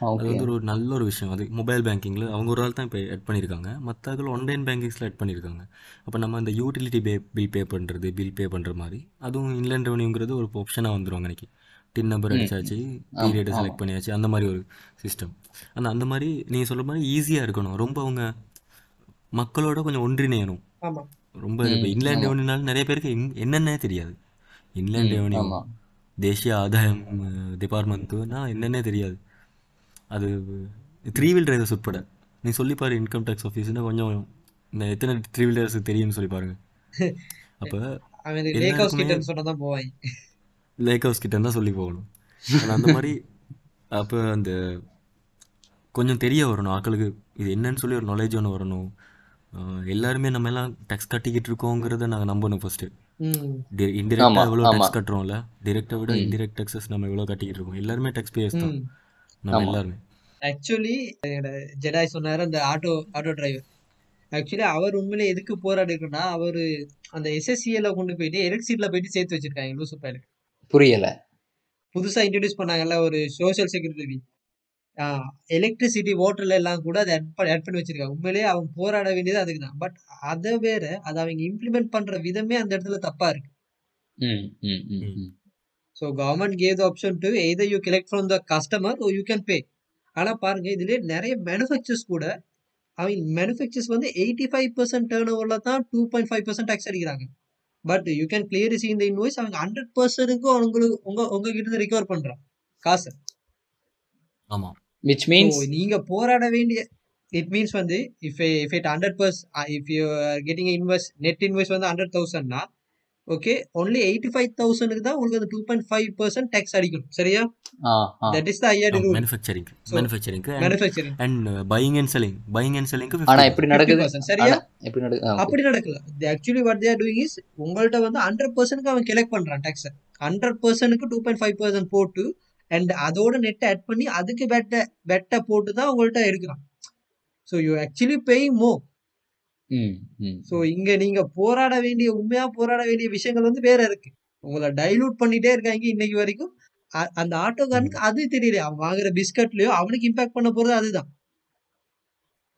அது வந்து ஒரு நல்ல ஒரு விஷயம். அது மொபைல் பேங்கிங்கில் அவங்க ஒரு ஆள் தான் இப்போ ஆட் பண்ணியிருக்காங்க. மற்றவர்கள் ஆன்லைன் பேங்கிங்ஸில் ஆட் பண்ணியிருக்காங்க. அப்போ நம்ம அந்த யூட்டிலிட்டி பே பில் பே பண்ணுறது பில் பே பண்ணுற மாதிரி அதுவும் இன்லேண்ட் ரெவன்யூங்கிறது ஒரு ஆப்ஷனாக வந்துடும் அன்னைக்கு. டின் நம்பர் அடிச்சாச்சு பீரியட். செலக்ட் பண்ணியாச்சு அந்த மாதிரி ஒரு சிஸ்டம் ஆனால் அந்த மாதிரி நீங்கள் சொல்கிற மாதிரி ஈஸியாக இருக்கணும். ரொம்ப அவங்க மக்களோட கொஞ்சம் ஒன்றிணையணும். ஆமா. ரொம்ப இப்போ இன்லேண்ட். ரெவன்யூனால நிறைய பேருக்கு என்னன்னே தெரியாது. இன்லேண்ட் ம், ரெவன்யூ ஆமா. தேசிய ஆதாயம் டிபார்ட்மெண்ட்டுனா என்னன்னே தெரியாது. அது த்ரீ வீல் டிரைவர்ஸ் உட்பட. நீ சொல்லி பாரு இன்கம் டேக்ஸ் ஆஃபீஸ்னா கொஞ்சம் இந்த எத்தனை த்ரீ வீல் டிரைவர்ஸுக்கு தெரியும்னு சொல்லி பாருங்க. அப்போ லேக் ஹவுஸ் கிட்ட சொன்னதான் போவாங்க. லேக் ஹவுஸ் கிட்ட தான் சொல்லி போகணும். அந்த மாதிரி அப்போ அந்த கொஞ்சம் தெரிய வரணும். ஆட்களுக்கு இது என்னன்னு சொல்லி ஒரு நாலேஜ் ஒன்று வரணும். எல்லாருமே நம்ம எல்லாம் டேக்ஸ் கட்டிக்கிட்டு இருக்கோங்கிறத நாங்கள் நம்பணும் ஃபர்ஸ்ட் ம். இன்டிரெக்டாக எவ்வளோ. டேக்ஸ் கட்டுறோம்ல. டிரெக்டை விட. இன்டிரெக்ட் டேக்ஸஸ் நம்ம எவ்வளோ கட்டிக்கிட்டு இருக்கோம். எல்லாருமே டேக்ஸ் பேஸ் தான் நம்ம. எல்லாருமே. ஆக்சுவலி ஜெடாய் சொன்னாரு அந்த ஆட்டோ ஆட்டோ டிரைவர் ஆக்சுவலி அவர் உண்மையிலே எதுக்கு போராடி இருக்குன்னா அவரு அந்த எஸ்எஸ்சிஎல கொண்டு போயிட்டு எலக்ட்ரிசிட்டில போயிட்டு சேர்த்து வச்சிருக்காங்க லூசு பயலுக்கு புரியல. புதுசா இன்ட்ரடியூஸ் பண்ணாங்கல்ல ஒரு சோஷியல் செக்யூரிட்டி எலக்ட்ரிசிட்டி வாட்டர்ல எல்லாம் கூட அதை ஆட் பண்ணி வச்சிருக்காங்க. உண்மையிலேயே அவன் போராட வேண்டியது அதுக்கு தான். பட் அதை வேற அதை அவங்க இம்ப்ளிமெண்ட் பண்ற விதமே அந்த இடத்துல தப்பா இருக்கு. So government gave option to either you collect from the customer or you can pay ஆனா பாருங்க இதுல நிறைய மேனுஃபேக்சர்ஸ் கூட அவங்க மேனுஃபேக்சர்ஸ் வந்து எயிட்டி ஃபைவ் பர்சன்ட் டேர்ன் ஓவரில் தான் two point five percent tax அடிக்கிறாங்க. But you can clear see இந்த இன்வாய்ஸ் அவங்க ஹண்ட்ரட் பர்சன்ட்டுக்கும் உங்களுக்கு உங்க உங்ககிட்ட இருந்து ரிகவர் பண்றான் காசு. ஆமாம் விச் மீன்ஸ் So, நீங்க போராட வேண்டிய இட் மீன்ஸ் வந்து if if it hundred per if you getting invest net invest வந்து ஹண்ட்ரட் தௌசண்ட்னா ஓகே ஒன்லி எயிட்டி ஃபைவ் தௌசண்ட்க்கு தான் உங்களுக்கு அந்த two point five percent tax அடிக்கணும். சரியா? That is the IRD rule manufacturing So, மேனுஃபேக்சரிங்க்கு manufacturing and buying and selling buying and செல்லிங்க்கு ஆனா எப்படி நடக்குது? 50% சரியா? எப்படி நடக்குது. அப்படி நடக்கல. Actually what they're doing is உங்கள்ட்ட வந்து ஹண்ட்ரட் பர்சன்ட்க்கு அவன் கலெக்ட் பண்றான் டேக்ஸ் ஹண்ட்ரட் பர்சன்ட்க்கு டூ பாயிண்ட் ஃபைவ் பர்சன்ட் போட்டு அண்ட் அதோட நெட் ஆட் பண்ணி அதுக்கு வெட்ட வெட்ட போட்டு தான் உங்கள்ட்ட எடுக்கிறான். ஸோ யூ ஆக்சுவலி பேயிங் மோ ம் ம் ஸோ இங்க நீங்க போராட வேண்டிய உண்மையா போராட வேண்டிய விஷயங்கள் வந்து வேற இருக்கு. உங்களை டைலூட் பண்ணிட்டே இருக்காங்க இன்னைக்கு வரைக்கும். அந்த ஆட்டோக்காரனுக்கு அது தெரியல அவன் வாங்குற பிஸ்கட்லயோ அவனுக்கு இம்பாக்ட் பண்ண போறது அதுதான்.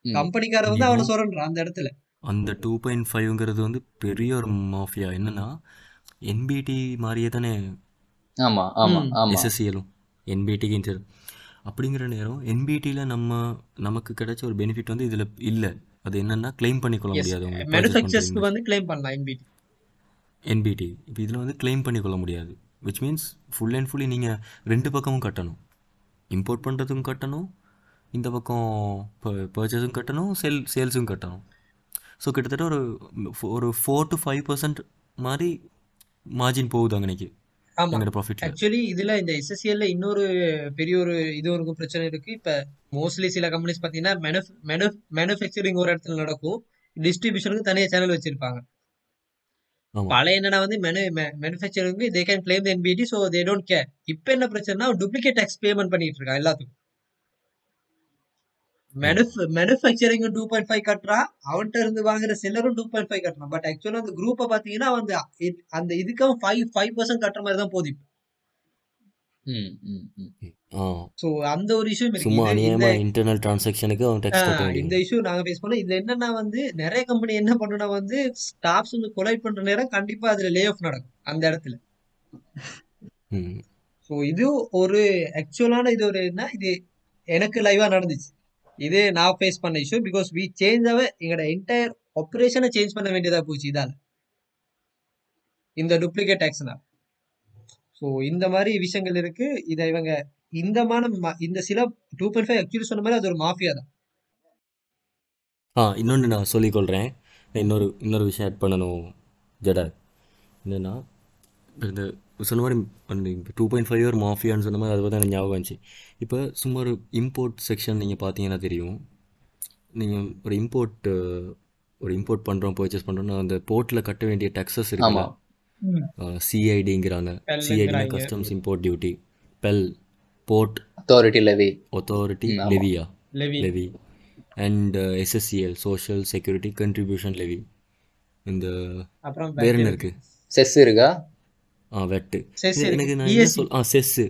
கம்பெனிக்கார வந்து அவனை சொல்றான் அந்த இடத்துல. அந்த டூ பாயிண்ட் ஃபைவ்ங்கிறது வந்து பெரிய ஒரு மாஃபியா என்னன்னா என்பிடி மாதிரியே தானே ஆமா ஆமா ம். ஆமா. எஸ்எஸ்சிஎலும் என்பிடிக்கு இன்டர் அப்படிங்கிற நேரம் என்பிடியில் நம்ம நமக்கு கிடைச்ச ஒரு பெனிஃபிட் வந்து இதில் இல்லை. அது என்னன்னா கிளைம் பண்ணிக்கொள்ள எஸ் முடியாது. மேனுஃபேக்சர்ஸ்க்கு வந்து கிளைம் பண்ணலாம் என்பிடி என்பிடி இப்போ இதில் வந்து கிளைம் பண்ணிக்கொள்ள முடியாது. Which means full and fully நீங்கள் ரெண்டு பக்கமும் கட்டணும். இம்போர்ட் பண்ணுறதுக்கும் கட்டணும் இந்த பக்கம் பர்ச்சேஸும் கட்டணும் செல் சேல்ஸும் கட்டணும். ஸோ கிட்டத்தட்ட ஒரு ஒரு ஃபோர் டு ஃபைவ் பர்சன்ட் மாதிரி மார்ஜின் போகுது அங்கனைக்கு ஆக்சுவலி இதுல இந்த எஸ்எஸ்சிஎல்ல இன்னொரு பெரிய ஒரு இது ஒரு பிரச்சனை இருக்கு. இப்ப மோஸ்ட்லி சில கம்பெனிஸ் பாத்தீங்கன்னா மேனுஃபேக்சரிங் ஒரு இடத்துல நடக்கும். டிஸ்ட்ரிபியூஷனுக்கு தனியா சேனல் வச்சிருப்பாங்க. பழைய என்னன்னா வந்து manu manufacturing they can claim NBT so they don't care இப்போ என்ன பிரச்சனைனா டூப்ளிகேட் டேக்ஸ் பேமெண்ட் பண்ணிட்டு இருக்கான் எல்லாத்துக்கும். மேனுஃபேக்சரிங் டூ பாயிண்ட் ஃபைவ் கட்டுறா அவன்கிட்ட இருந்து வாங்குற செல்லரும் டூ பாயிண்ட் ஃபைவ் கட்டுறான் பட் ஆக்சுவலா அந்த குரூப்பை பாத்தீங்கன்னா வந்து அந்த இதுக்கும் ஃபைவ் ஃபைவ் பர்சன்ட் கட்டுற மாதிரி தான் போகுது ம் ம் ம். ஆ. ஸோ அந்த ஒரு இஷ்யூ இருக்கு சும்மா இந்த அநியாயமாக இன்டர்னல் டிரான்சாக்ஷனுக்கு அவன் டேக்ஸ் கட்ட ஆஹ் இந்த வேண்டியது இஷ்யூ நாங்க ஃபேஸ் பண்ணோம். இதுல என்னன்னா வந்து நிறைய கம்பெனி என்ன பண்ணுனா வந்து ஸ்டாஃப்ஸ் வந்து கொலைட் பண்ற நேரம் கண்டிப்பா அதுல லே ஆஃப் நடக்கும் அந்த இடத்துல. ம். ஸோ இது ஒரு ஆக்சுவலான இது ஒரு என்ன இது எனக்கு லைவா நடந்துச்சு. இது நான் ஃபேஸ் பண்ண இஷ்யூ பிகாஸ் வி சேஞ்ச் ஆக எங்களோட என்டையர் ஆப்ரேஷனை சேஞ்ச் பண்ண வேண்டியதாக போச்சு இதால். இந்த டூப்ளிகேட் டேக்ஸ்னால ஸோ இந்த மாதிரி விஷயங்கள் இருக்குது இதை இவங்க இந்த மான இந்த சில டூ பாயிண்ட் ஃபைவ் ஆக்சுவலி சொன்ன மாதிரி அது ஒரு மாஃபியா தான். ஆ இன்னொன்று நான் சொல்லிக்கொள்கிறேன் இன்னொரு இன்னொரு விஷயம் ஆட் பண்ணணும் ஜடா என்னென்னா இந்த சொன்ன மாதிரி அந்த டூ பாயிண்ட் ஃபைவ் ஒரு மாஃபியான்னு சொன்ன மாதிரி அதை பற்றி எனக்கு ஞாபகம் வந்துச்சு. இப்போ சும்மா ஒரு இம்போர்ட் செக்ஷன் நீங்கள் பார்த்தீங்கன்னா தெரியும். நீங்கள் ஒரு இம்போர்ட் ஒரு இம்போர்ட் பண்ணுறோம் பர்ச்சேஸ் பண்ணுறோம்னா அந்த போர்ட்டில் கட்ட வேண்டிய டேக்ஸஸ் இருக்குல்ல? ஆமா. சிஐடிங்கிறாங்க சிஐடினா ங்கிறாங்க. Customs import duty PAL port authority levy ஆமா. லெவியா levy levy. And uh, SSCL social security contribution levy. இந்த வேற என்ன இருக்கு. இருக்கு செஸ் இருக்கா? ஆ வெட்டு. எனக்கு நான் என்ன. சொல் ஆ செஸ்ஸு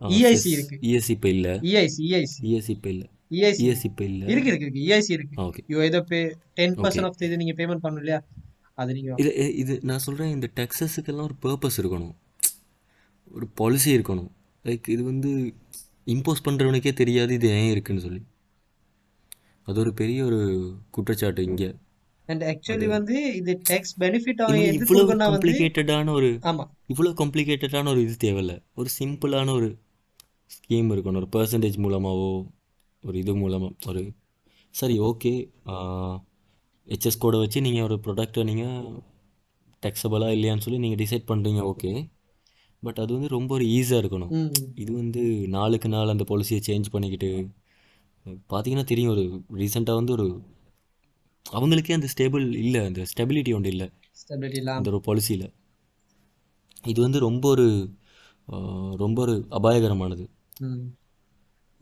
EIC இருக்கு. இஎஸ்சி இப்போ இல்லை. இஐசி இஐசி இஎஸ்சி இப்போ இல்லை. இஐசி இஎஸ்சி இப்போ இல்லை. இருக்கு இருக்கு இருக்கு. இஐசி இருக்கு. ஓகே. யோ ஏதோ பே டென். பர்சன்ட் ஆஃப் இது நீங்க பேமெண்ட் பண்ணணும் இல்லையா? அது நீங்க இது இது நான் சொல்கிறேன் இந்த டெக்ஸஸுக்கெல்லாம் ஒரு பர்பஸ் இருக்கணும். ஒரு பாலிசி இருக்கணும். லைக் இது வந்து இம்போஸ் பண்ணுறவனுக்கே தெரியாது இது ஏன் இருக்குன்னு சொல்லி. அது ஒரு பெரிய ஒரு குற்றச்சாட்டு இங்கே. அண்ட் ஆக்சுவலி வந்து இது டேக்ஸ் பெனிஃபிட் அவங்க எது இவ்வளோ கொடுக்கணும்னா வந்து காம்ப்ளிகேட்டடான ஒரு ஆமா. இவ்வளோ காம்ப்ளிகேட்டடான ஒரு இது தேவையில்ல. ஒரு சிம்பிளான ஒரு ஸ்கீம் இருக்கணும். ஒரு பர்சன்டேஜ் மூலமாகவோ ஒரு இது மூலமாக ஒரு சரி ஓகே ஹெச்எஸ் கோடை வச்சு நீங்கள் ஒரு ப்ராடக்ட்டை நீங்கள் டெக்ஸபிளாக இல்லையான்னு சொல்லி நீங்கள் டிசைட் பண்ணுறீங்க ஓகே பட் அது வந்து ரொம்ப ஒரு ஈஸியாக இருக்கணும். இது வந்து நாளுக்கு நாள் அந்த பாலிசியை சேஞ்ச் பண்ணிக்கிட்டு பார்த்தீங்கன்னா தெரியும் ஒரு ரீசெண்டாக வந்து ஒரு அவங்களுக்கே அந்த ஸ்டேபிள் இல்லை அந்த ஸ்டெபிலிட்டி ஒன்று இல்லை. ஸ்டெபிலிட்டி இல்லாம அந்த ஒரு பாலிசியில் இது வந்து ரொம்ப ஒரு ரொம்ப ஒரு அபாயகரமானது.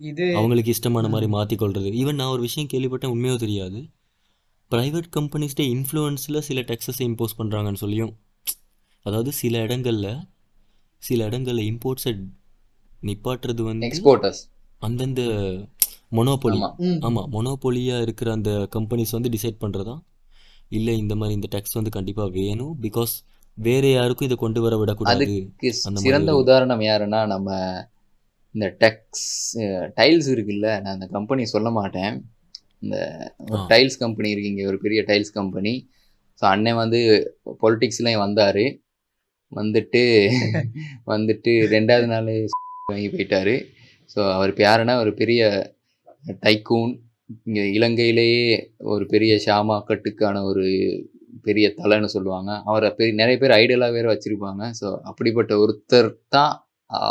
இது அவங்களுக்கு இஷ்டமான மாதிரி மாற்றிக்கொள்றது ஈவன் நான் ஒரு விஷயம் கேள்விப்பட்டேன் உண்மையோ தெரியாது. ப்ரைவேட் கம்பெனிஸ்ட இன்ஃப்ளூயன்ஸில் சில டெக்ஸஸை இம்போஸ் பண்ணுறாங்கன்னு சொல்லியும் அதாவது சில இடங்களில் சில இடங்களில் இம்போர்ட்ஸை நிப்பாட்டுறது வந்து எக்ஸ்போர்ட்டர்ஸ் அந்தந்த மொனோபொலி. ஆமாம் மொனோபொலியாக இருக்கிற அந்த கம்பெனிஸ் வந்து டிசைட் பண்ணுறதா இல்லை இந்த மாதிரி இந்த டேக்ஸ் வந்து கண்டிப்பாக வேணும் பிகாஸ் வேற யாருக்கும் இதை கொண்டு வர விடக்கூடாது. சிறந்த உதாரணம் யாருன்னா நம்ம இந்த டெக்ஸ் டைல்ஸ் இருக்குல்ல நான் அந்த கம்பெனி சொல்ல மாட்டேன். இந்த. டைல்ஸ் கம்பெனி இருக்கு இங்கே ஒரு பெரிய டைல்ஸ் கம்பெனி ஸோ அண்ணன் வந்து பொலிட்டிக்ஸ்லையும் வந்தார். வந்துட்டு வந்துட்டு ரெண்டாவது நாள் வாங்கி போயிட்டாரு. ஸோ அவர் இப்போ யாருன்னா ஒரு பெரிய டைக்கூன் இங்கே இலங்கையிலேயே ஒரு பெரிய ஷாமா கட்டுக்கான ஒரு பெரிய தலைன்னு சொல்லுவாங்க. அவரை பெரிய நிறைய பேர் ஐடியலாக வேற வச்சிருப்பாங்க. ஸோ அப்படிப்பட்ட ஒருத்தர் தான்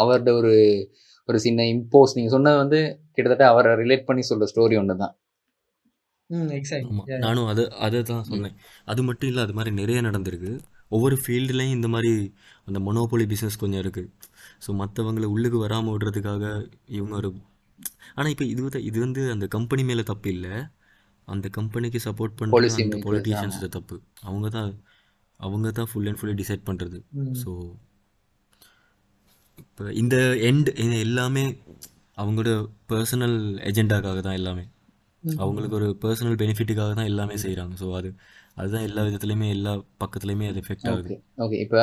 அவரோட ஒரு ஒரு சின்ன இம்போஸ் நீங்கள் சொன்னது வந்து கிட்டத்தட்ட அவரை ரிலேட் பண்ணி சொல்ற ஸ்டோரி ஒன்று தான். நானும் அதை அதை தான் சொன்னேன். அது மட்டும் இல்லை அது மாதிரி நிறைய நடந்திருக்கு. ஒவ்வொரு ஃபீல்டுலேயும் இந்த மாதிரி அந்த மொனோபொலி பிஸ்னஸ் கொஞ்சம் இருக்குது ஸோ மற்றவங்களை உள்ளுக்கு வராமல் விடுறதுக்காக இவங்க ஒரு ஆனால் இப்போ இது வந்து இது வந்து அந்த கம்பெனி மேலே தப்பு இல்லை. அந்த கம்பெனிக்கு சப்போர்ட் பண்ணுற அந்த பொலிட்டீஷியன்ஸ் தப்பு. அவங்க தான் அவங்க தான் ஃபுல் அண்ட் ஃபுல்லி டிசைட் பண்ணுறது. ஸோ இப்போ இந்த எண்ட் எல்லாமே அவங்களோட பர்சனல் எஜெண்டாக்காக தான் எல்லாமே. அவங்களுக்கு ஒரு பர்சனல் பெனிஃபிட்டுக்காக தான் எல்லாமே செய்கிறாங்க ஸோ அது அதுதான் எல்லா விதத்துலையுமே எல்லா பக்கத்துலையுமே அது எஃபெக்ட் ஆகுது. ஓகே இப்போ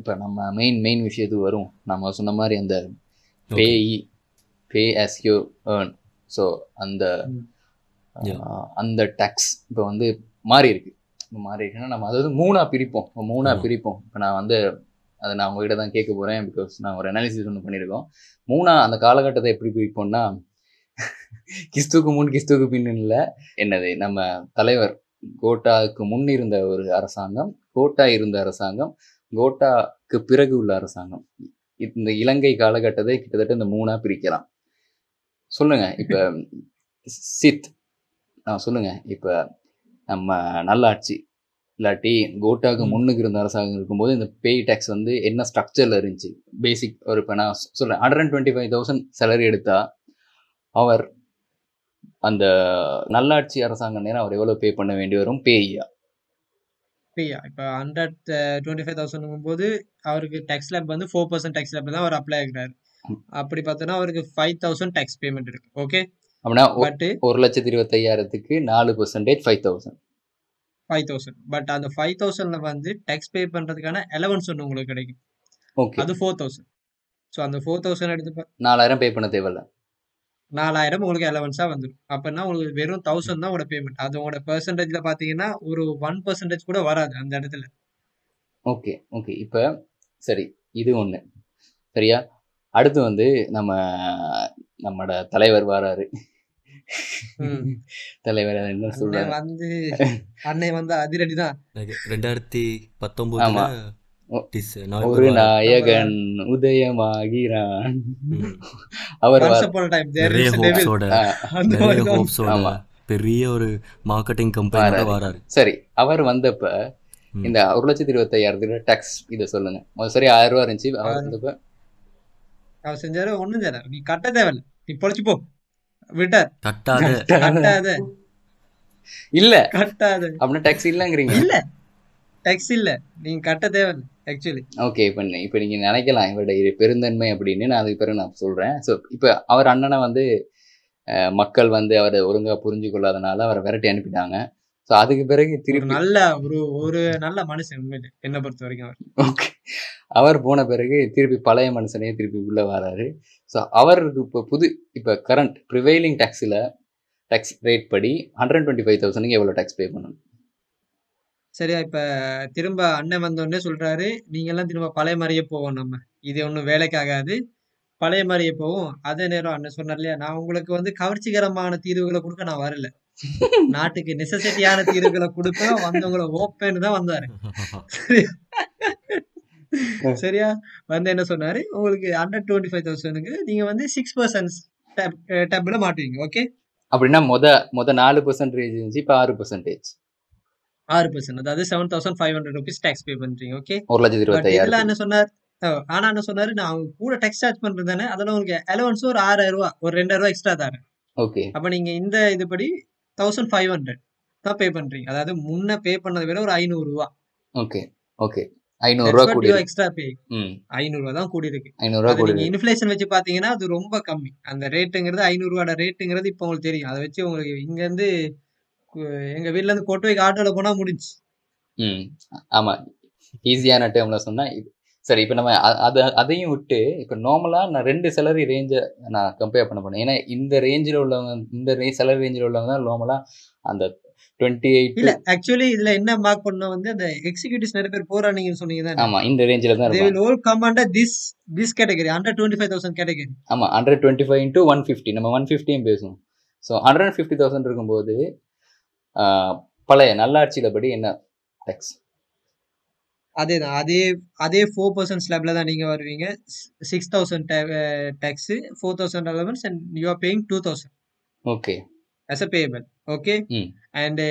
இப்போ நம்ம மெயின் மெயின் விஷயத்துக்கு வரும் நம்ம சொன்ன மாதிரி அந்த pay pay as you earn. So அந்த அந்த டேக்ஸ் இப்போ வந்து மாறி இருக்கு இப்போ மாறி இருக்குன்னா நம்ம அதாவது மூணா பிரிப்போம். இப்போ மூணா ஆமா. பிரிப்போம். இப்போ நான் வந்து அதை நான் உங்ககிட்ட தான் கேட்க போகிறேன் பிகாஸ் நான் ஒரு அனாலிசிஸ் ஒன்று பண்ணியிருக்கோம். மூணா அந்த காலகட்டத்தை எப்படி பிரிப்போம்னா கிறிஸ்துவுக்கு முன் கிறிஸ்துவுக்கு பின் இல்லை. என்னது நம்ம தலைவர் கோட்டாவுக்கு முன் இருந்த ஒரு அரசாங்கம் கோட்டா இருந்த அரசாங்கம் கோட்டாக்கு பிறகு உள்ள அரசாங்கம். இந்த இலங்கை காலகட்டத்தை கிட்டத்தட்ட இந்த மூணா பிரிக்கலாம். சொல்லுங்க. இப்ப சித் சொல்லுங்க. இப்ப நம்ம நல்லாட்சி இல்லாட்டி கோட்டாக்கு முன்னுக்கு இருந்த அரசாங்கம் இருக்கும்போது இந்த பேய் டேக்ஸ் வந்து என்ன ஸ்ட்ரக்சர்ல இருந்துச்சு? பேசிக் ஒரு இப்போ நான் சொல்றேன். Hundred and twenty five thousand salary எடுத்தா அவர் அந்த நல்லாட்சி அரசாங்கம் நேரம் அவர் எவ்வளவு பே பண்ண வேண்டி வரும்? பேய்யா? பியா இப்போ ஹண்ட்ரட் டுவெண்ட்டி ஃபைவ் தௌசண்ட் போது அவருக்கு டேக்ஸ் லேப் வந்து ஃபோர் பர்சன்ட் டேக்ஸ் லேப் தான் அவர் அப்ளை ஆகிறாரு. அப்படி பார்த்தோன்னா அவருக்கு ஃபைவ் தௌசண்ட் டேக்ஸ் பேமெண்ட் இருக்கு. ஓகே அப்படின்னா பட் ஒரு லட்சத்தி இருபத்தையாயிரத்துக்கு நாலு percentage five thousand five thousand but அந்த ஃபைவ் தௌசண்ட்ல வந்து டேக்ஸ் பே பண்றதுக்கான அலவன்ஸ் ஒன்று உங்களுக்கு கிடைக்கும். ஓகே அது ஃபோர் தௌசண்ட் ஸோ அந்த ஃபோர் தௌசண்ட் எடுத்து நாலாயிரம் பே பண்ண தேவையில்ல. நாலாயிரம் உங்களுக்கு அலவன்ஸா வந்துடும் அப்படின்னா உங்களுக்கு வெறும் தௌசண்ட் தான் உங்களோட பேமெண்ட் அது உங்களோட பெர்சன்டேஜ்ல பாத்தீங்கன்னா ஒரு ஒன் பர்சன்டேஜ் கூட வராது அந்த இடத்துல. ஓகே ஓகே இப்போ சரி இது ஒன்று சரியா? அடுத்து வந்து நம்ம நம்மட தலைவர் வராரு. தலைவர் என்ன சொல்றாரு வந்து அன்னை வந்து அதிரடி தான் ரெண்டாயிரத்தி பத்தொம்போதுல ஆமா. ஒரு. நாயகன் உதயமாகிறான். அவர். பெரிய ஒரு மார்க்கெட்டிங் கம்பெனியோட வராரு. சரி அவர் வந்தப்ப. இந்த ஒரு லட்சத்தி இருபத்தையாயிரத்துக்கு டேக்ஸ் இதை சொல்லுங்க முதல் சரி ஆயிரம் ரூபா இருந்துச்சு அவர். வந்தப்ப அவர் செஞ்சாரு ஒண்ணும் செய்யல. நீ கட்ட தேவையில்ல. நீ பொழைச்சு போ. விட்டார் கட்டாத. கட்டாத. இல்ல. கட்டாத. அப்படின்னா டேக்ஸ் இல்லைங்கிறீங்க. இல்ல. டேக்ஸ் இல்ல. நீங்க கட்ட தேவையில்லை ஆக்சுவலி ஓகே இப்போ இப்போ நீங்கள் நினைக்கலாம் இவருடைய பெருந்தன்மை அப்படின்னு. நான் அதுக்கு பிறகு நான் சொல்கிறேன் ஸோ இப்போ அவர் அண்ணனை வந்து மக்கள் வந்து அவரை ஒழுங்காக புரிஞ்சு கொள்ளாதனால அவரை விரட்டி அனுப்பிட்டாங்க. ஸோ அதுக்கு பிறகு திருப்பி நல்ல ஒரு ஒரு நல்ல மனுஷன் உண்மையிலே என்னை பொறுத்த வரைக்கும் அவர். ஓகே அவர் போன பிறகு திருப்பி பழைய மனுஷனே திருப்பி உள்ளே வராரு. ஸோ அவருக்கு இப்போ புது இப்போ கரண்ட் ப்ரிவைலிங் டேக்ஸில் டேக்ஸ் ரேட் படி ஹண்ட்ரட் டுவெண்ட்டி ஃபைவ் தௌசண்ட்க்கு எவ்வளோ டேக்ஸ் பே பண்ணணும்? சரியா இப்ப திரும்ப அண்ணன் வந்தோடனே சொல்றாரு நீங்க எல்லாம் திரும்ப பழைய மாதிரியே போவோம் நம்ம. இது ஒண்ணும் வேலைக்காகாது. பழைய மாதிரியே போவோம். அதே நேரம் அண்ணன் சொன்னார் இல்லையா நான் உங்களுக்கு வந்து கவர்ச்சிகரமான தீர்வுகளை கொடுக்க நான் வரல. நாட்டுக்கு நெசசிட்டியான தீர்வுகளை கொடுப்பேன் வந்தவங்களை ஓப்பேன்னு தான் வந்தாரு. சரியா? வந்து என்ன சொன்னாரு? உங்களுக்கு ஹண்ட்ரட் டுவெண்ட்டி ஃபைவ் தௌசண்ட்க்கு நீங்க வந்து சிக்ஸ் பர்சன்ட் டேப்ல மாட்டுவீங்க ஓகே அப்படின்னா மொத மொத நாலு பர்சன்டேஜ் இருந்துச்சு இப்போ ஆறு பர்சன்டேஜ் ஆறு பர்சன்ட் அதாவது seven thousand five hundred rupees tax pay பண்றீங்க ஓகே ஒரு லட்சத்தி இருபத்தையாயிரம் என்ன சொன்னார்? ஆனா என்ன சொன்னாரு? நான் அவங்க கூட டெக்ஸ்ட் சார்ஜ் பண்றது தானே அதுல உங்களுக்கு அலவன்ஸ் ஒரு ஆறாயிரம் ரூபாய் ஒரு ரெண்டாயிரம் ரூபாய் எக்ஸ்ட்ரா தரேன் ஓகே அப்ப நீங்க இந்த இதுபடி தௌசண்ட் ஃபைவ் ஹண்ட்ரட் தான் பே பண்றீங்க. அதாவது முன்ன பே பண்ணதை விட ஒரு ஐநூறு ரூபா ஓகே. ஓகே ஐநூறுரூவா கூடி. எக்ஸ்ட்ரா பே ம். ஐநூறு ரூபா தான் கூடி இருக்கு ஐநூறுரூவா கூடி. இன்ஃபிளேஷன் வச்சு பாத்தீங்கன்னா அது ரொம்ப கம்மி. அந்த ரேட்டுங்கிறது ஐநூறு ரூபாயோட ரேட்டுங்கிறது இப்போ உங்களுக்கு தெரியும். அதை வச்சு உங்களுக்கு இங்க இருந்து எங்க வீட்ல இருந்து கொட்டுவைக்கு ஆட்டோல போனா முடிஞ்சு ம். ஆமாம் ஈஸியான டேர்மில் சொன்னால் இது சரி இப்போ நம்ம அதை அதையும் விட்டு இப்போ நார்மலாக நான் ரெண்டு சேலரி ரேஞ்சை நான் கம்பேர் பண்ண போனேன் ஏன்னா இந்த ரேஞ்சில் உள்ளவங்க இந்த ரே சேலரி ரேஞ்சில் உள்ளவங்க தான் நார்மலாக அந்த டுவெண்ட்டி எயிட் இல்ல ஆக்சுவலி இதுல என்ன மார்க் பண்ண வந்து அந்த எக்ஸிகியூட்டிவ்ஸ் நிறைய பேர் போறானீங்கன்னு சொன்னீங்க தானே? ஆமாம் இந்த ரேஞ்சில் தான் they இருப்பாங்க. will all come under this this category under 25000 category. ஆமாம் hundred twenty five into one fifty நம்ம ஒன் ஃபிஃப்டியும் பேசுவோம். ஸோ ஹண்ட்ரட் ஃபிஃப்டி தௌசண்ட் இருக்கும்போது பழைய நல்லாட்சியில் படி என்ன? டேக்ஸ் அதேதான். அதே அதே ஃபோர் பர்சன்ட் ஸ்லாப்ல தான் நீங்க வருவீங்க. Six thousand tax four thousand allowance and you are paying two thousand okay as a payable. Okay. And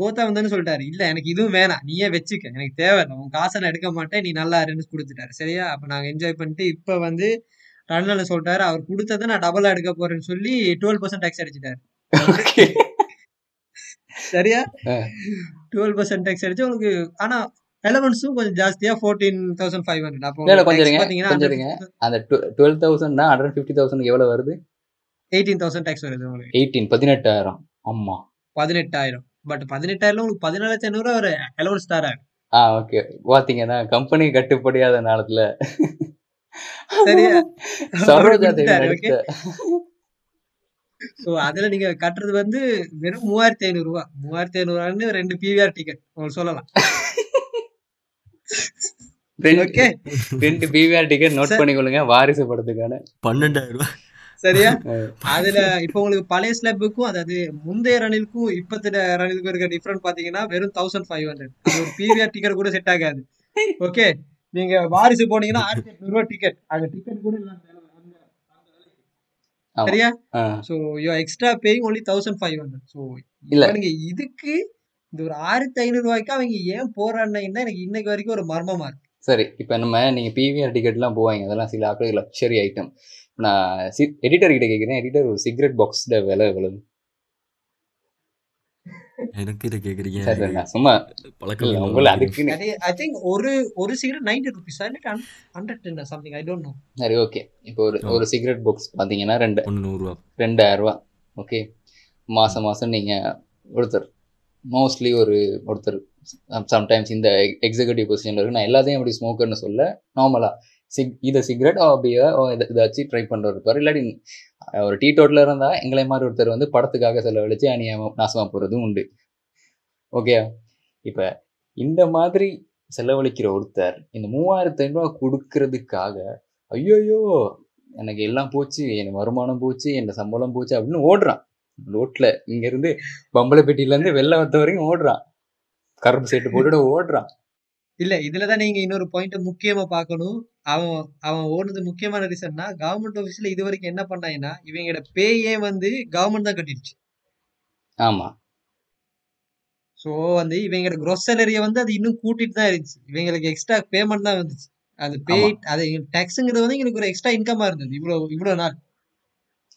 Gota வந்து சொல்லிட்டாரு. இல்ல எனக்கு இதுவும் வேணாம். நீயே வச்சுக்க. எனக்கு தேவையில்லை உன் காசை நான் எடுக்க மாட்டேன். நீ நல்லா இருன்னு கொடுத்துட்டாரு. சரியா? அப்ப நாங்க என்ஜாய் பண்ணிட்டு இப்ப வந்து ரன்ல சொல்லிட்டாரு. அவர் கொடுத்ததை நான் டபுளா எடுக்க போறேன்னு சொல்லி டுவெல் பர்சன்ட் டேக்ஸ் அடிச்சிட்டாரு. சரியா. டுவெல் பர்சன்ட் டேக்ஸ் அடிச்சு உங்களுக்கு ஆனா எலவன்ஸும் கொஞ்சம் ஜாஸ்தியா ஃபோர்டீன் தௌசண்ட் ஃபைவ் ஹண்ட்ரட் அப்போ கொஞ்சம் கொஞ்சம். அந்த டுவெல் தௌசண்ட்னா ஹண்ட்ரட் ஃபிஃப்டி தௌசண்ட் எவ்வளோ வருது? எயிட்டீன் தௌசண்ட் டேக்ஸ் வருது உங்களுக்கு. எயிட்டீன் பதினெட்டாயிரம். ஆமா பதினெட்டாயிரம். பட் பதினெட்டாயிரம் உங்களுக்கு பதினாலாயிரத்தி ஐநூறு ஒரு அலவன்ஸ் தராரு ஆ ஓகே பாத்தீங்கன்னா கம்பெனி கட்டுப்படியாத நேரத்துல சரியா? ஸோ அதுல நீங்க கட்டுறது வந்து வெறும் மூவாயிரத்தி ஐநூறு ரூபா. மூவாயிரத்தி ஐநூறுவான்னு ரெண்டு பிவிஆர் டிக்கெட் உங்களுக்கு சொல்லலாம். ஓகே ரெண்டு பிவிஆர் டிக்கெட் நோட். பண்ணிக்கொள்ளுங்க வாரிசு படத்துக்கான. பன்னெண்டாயிரம் ரூபாய் சரியா? அதுல இப்போ உங்களுக்கு பழைய ஸ்லாப்புக்கும் அதாவது முந்தைய ரணிலுக்கும் இப்பத்தின ரணிலுக்கும் இருக்க டிஃபரெண்ட் பாத்தீங்கன்னா வெறும் தௌசண்ட் ஃபைவ் ஹண்ட்ரட் அது ஒரு பிவிஆர் டிக்கெட் கூட செட் ஆகாது. ஓகே நீங்க வாரிசு போனீங்கன்னா ஆயிரத்தி எட்நூறு ரூபா டிக்கெட் அந்த டிக்கெட் கூட. சரியா? So you extra paying only thousand five hundred so இல்ல. நீங்க இதுக்கு இந்த ஒரு ஆயிரத்தி ஐநூறு ரூபாய்க்கு அவங்க ஏன் போறான்னு எனக்கு இன்னைக்கு வரைக்கும் ஒரு மர்மமா இருக்கு. சரி இப்போ நம்ம நீங்க பிவிஆர் டிக்கெட்லாம் போவாங்க. அதெல்லாம் சில ஆட்கள் லக்ஸரி ஐட்டம் நான் எடிட்டர் கிட்ட கேட்குறேன் எடிட்டர் ஒரு சிகரெட் பாக்ஸோட விலை எவ்வளவு எனக்கு இதை சும்மா பழக்கம் இல்ல, உங்களை ஐ திங்க் ஒரு ஒரு cigarette ninety rupees hundred something I don't know சரி ஓகே இப்போ ஒரு ஆ. ஒரு சிகரெட் பாக்ஸ் பார்த்தீங்கன்னா ரெண்டு. நூறுரூவா ரெண்டாயிரம் ரூபா. ஓகே மாதம் மாதம் நீங்கள் ஒருத்தர் மோஸ்ட்லி ஒரு ஒருத்தர் சம்டைம்ஸ் இந்த எக்ஸிகூட்டிவ் பொசிஷனில் இருக்கு. நான் எல்லாத்தையும் அப்படி ஸ்மோக்கர்னு சொல்ல நார்மலாக சிக் இதை சிகரெட் அப்படியே இதாச்சும் ட்ரை பண்ணுற இருப்பார். இல்லாட்டி ஒரு டீ டோட்டில் இருந்தால் எங்களை மாதிரி ஒருத்தர் வந்து படத்துக்காக செலவழிச்சு அணியாக நாசமாக போகிறதும் உண்டு. ஓகே இப்போ இந்த மாதிரி செலவழிக்கிற ஒருத்தர் இந்த மூவாயிரத்து ஐநூறுரூவா கொடுக்கறதுக்காக ஐயோயோ எனக்கு எல்லாம் போச்சு என் வருமானம் போச்சு என் சம்பளம் போச்சு அப்படின்னு ஓடுறான். ரோட்ல இங்க இருந்து பம்பளப்பேட்டில இருந்து வெள்ளை வத்த வரைக்கும் ஓடுறான். கருப்பு சீட்டு போட்டுட்டு ஓடுறான். இல்ல இதுலதான் நீங்க இன்னொரு பாயிண்ட் முக்கியமா பார்க்கணும். அவன் அவன் ஓடுனது முக்கியமான ரீசன்னா கவர்மெண்ட் ஆஃபீஸ்ல இது வரைக்கும் என்ன பண்ணாங்கன்னா இவங்களோட பேயே வந்து கவர்மெண்ட் தான் கட்டிடுச்சு. ஆமா. ஸோ வந்து இவங்களோட gross salary-ய வந்து அது இன்னும் கூட்டிட்டு தான் இருந்துச்சு. இவங்களுக்கு எக்ஸ்ட்ரா பேமெண்ட் தான் வந்துச்சு. அது பே. அது டேக்ஸுங்கிறது வந்து எங்களுக்கு ஒரு எக்ஸ்ட்ரா இன்கமா இருந்தது. இவ்வளவு இவ்வளவு நாள்.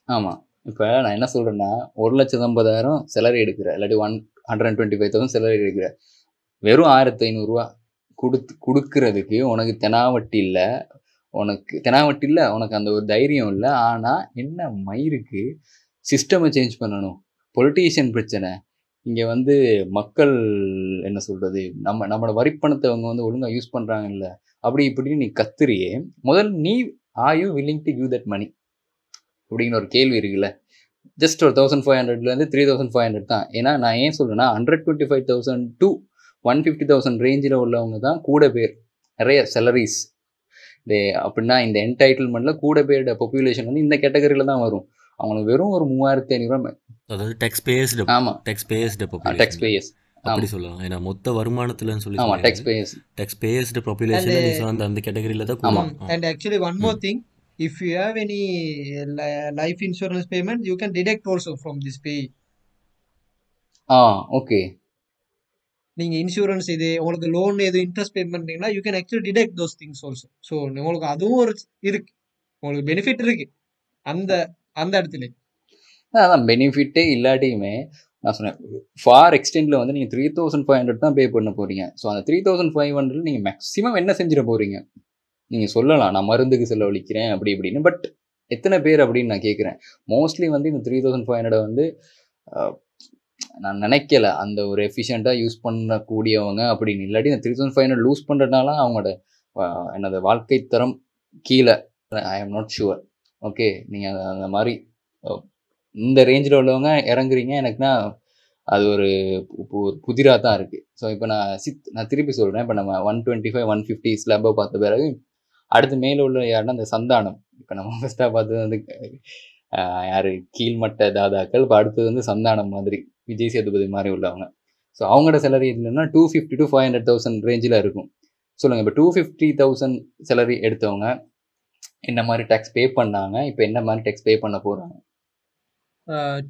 ஆமா. இப்போ நான் என்ன சொல்கிறேன்னா ஒரு லட்சத்து ஐம்பதாயிரம் சேலரி எடுக்கிற இல்லாட்டி one hundred twenty five thousand salary எடுக்கிற வெறும் ஆயிரத்தி ஐநூறுரூவா கொடுத்து கொடுக்கறதுக்கு உனக்கு தெனாவட்டி இல்லை உனக்கு தெனாவட்டி இல்லை உனக்கு அந்த ஒரு தைரியம் இல்லை. ஆனால் என்ன மயிருக்கு? சிஸ்டமை சேஞ்ச் பண்ணணும். பொலிட்டீஷியன் பிரச்சனை. இங்கே வந்து மக்கள் என்ன சொல்கிறது நம்ம நம்மளோட வரிப்பணத்தை அவங்க வந்து ஒழுங்காக யூஸ் பண்ணுறாங்கல்ல அப்படி இப்படின்னு நீ கத்துறியே. முதல் நீ are you willing to give that money அப்படின்னு ஒரு கேள்வி இருக்குல்ல. ஜஸ்ட் ஒரு தௌசண்ட் ஃபைவ் ஹண்ட்ரட்லேருந்து த்ரீ தௌசண்ட் ஃபைவ் ஹண்ட்ரட் தான். ஏன்னா நான் ஏன் சொல்கிறேன்னா hundred twenty five thousand to one fifty thousand ரேஞ்சில் உள்ளவங்க தான் கூட பேர். நிறைய செலரிஸ் டே அப்படின்னா இந்த என்டைட்டில்மெண்ட்டில் கூட பேரோட பாப்புலேஷன் வந்து இந்த கேட்டகரியில் தான் வரும். அவங்களுக்கு வெறும் ஒரு மூவாயிரத்தி ஐநூறுரூவா அதாவது டெக்ஸ் பேஸ்டு ஆமாம் டெக்ஸ் பேஸ்டு டெக்ஸ் பேயஸ் அப்படி சொல்லலாம். ஏன்னா மொத்த வருமானத்துலன்னு சொல்லி ஆமாம் tax payers tax based population அந்த கேட்டகரியில தான் ஆமா. கூடும். And actually, one more thing, if you have any life insurance payment, you can deduct also from this pay. Ah okay. நீங்க இன்சூரன்ஸ் இது உங்களுக்கு லோன் எது இன்ட்ரெஸ்ட் பே பண்றீங்கன்னா you can actually deduct those things also so உங்களுக்கு அதுவும் ஒரு இருக்கு. உங்களுக்கு பெனிஃபிட் இருக்கு. அந்த அந்த இடத்துல. அதான் பெனிஃபிட்டே இல்லாட்டியுமே நான் சொன்னேன் ஃபார் எக்ஸ்டெண்டில் வந்து நீங்கள் த்ரீ தௌசண்ட் ஃபைவ் ஹண்ட்ரட் தான் பே பண்ண போகிறீங்க ஸோ அந்த த்ரீ தௌசண்ட் ஃபைவ் ஹண்ட்ரட் நீங்கள் மேக்ஸிமம் என்ன செஞ்சிட போகிறீங்க நீங்கள் சொல்லலாம். நான் மருந்துக்கு செலவழிக்கிறேன் அப்படி இப்படின்னு. பட் எத்தனை பேர் அப்படின்னு நான் கேட்குறேன் மோஸ்ட்லி வந்து இந்த த்ரீ தௌசண்ட் ஃபைவ் ஹண்ட்ரட் வந்து நான் நினைக்கல. அந்த ஒரு எஃபிஷியண்ட்டாக யூஸ் பண்ணக்கூடியவங்க அப்படின்னு. இல்லாட்டி இந்த three thousand five hundred lose பண்ணுறதுனால அவங்களோட என்னது வாழ்க்கை தரம் கீழே. ஐ ஆம் நாட் ஷுவர் ஓகே நீங்கள் அந்த மாதிரி இந்த ரேஞ்சில் உள்ளவங்க இறங்குறீங்க. எனக்குன்னா அது ஒரு பு- புதிராக தான் இருக்குது ஸோ இப்போ நான் சித் நான் திருப்பி சொல்கிறேன் இப்போ நம்ம one twenty five one fifty ஸ்லாப்பை பார்த்த பிறகு அடுத்து மேலே உள்ள யாருன்னா அந்த சந்தானம். இப்போ நம்ம ஃபஸ்ட்டாக பார்த்தது வந்து யாரு? கீழ்மட்ட தாதாக்கள். இப்போ அடுத்தது வந்து சந்தானம் மாதிரி விஜய் சேதுபதி மாதிரி உள்ளவங்க. ஸோ அவங்களோட சேலரி இல்லைன்னா two fifty to five hundred thousand ரேஞ்சில் இருக்கும். சொல்லுங்கள் இப்போ டூ ஃபிஃப்டி தௌசண்ட் சேலரி எடுத்தவங்க என்ன மாதிரி டேக்ஸ் பே பண்ணாங்க? இப்போ என்ன மாதிரி டேக்ஸ் பே பண்ண போகிறாங்க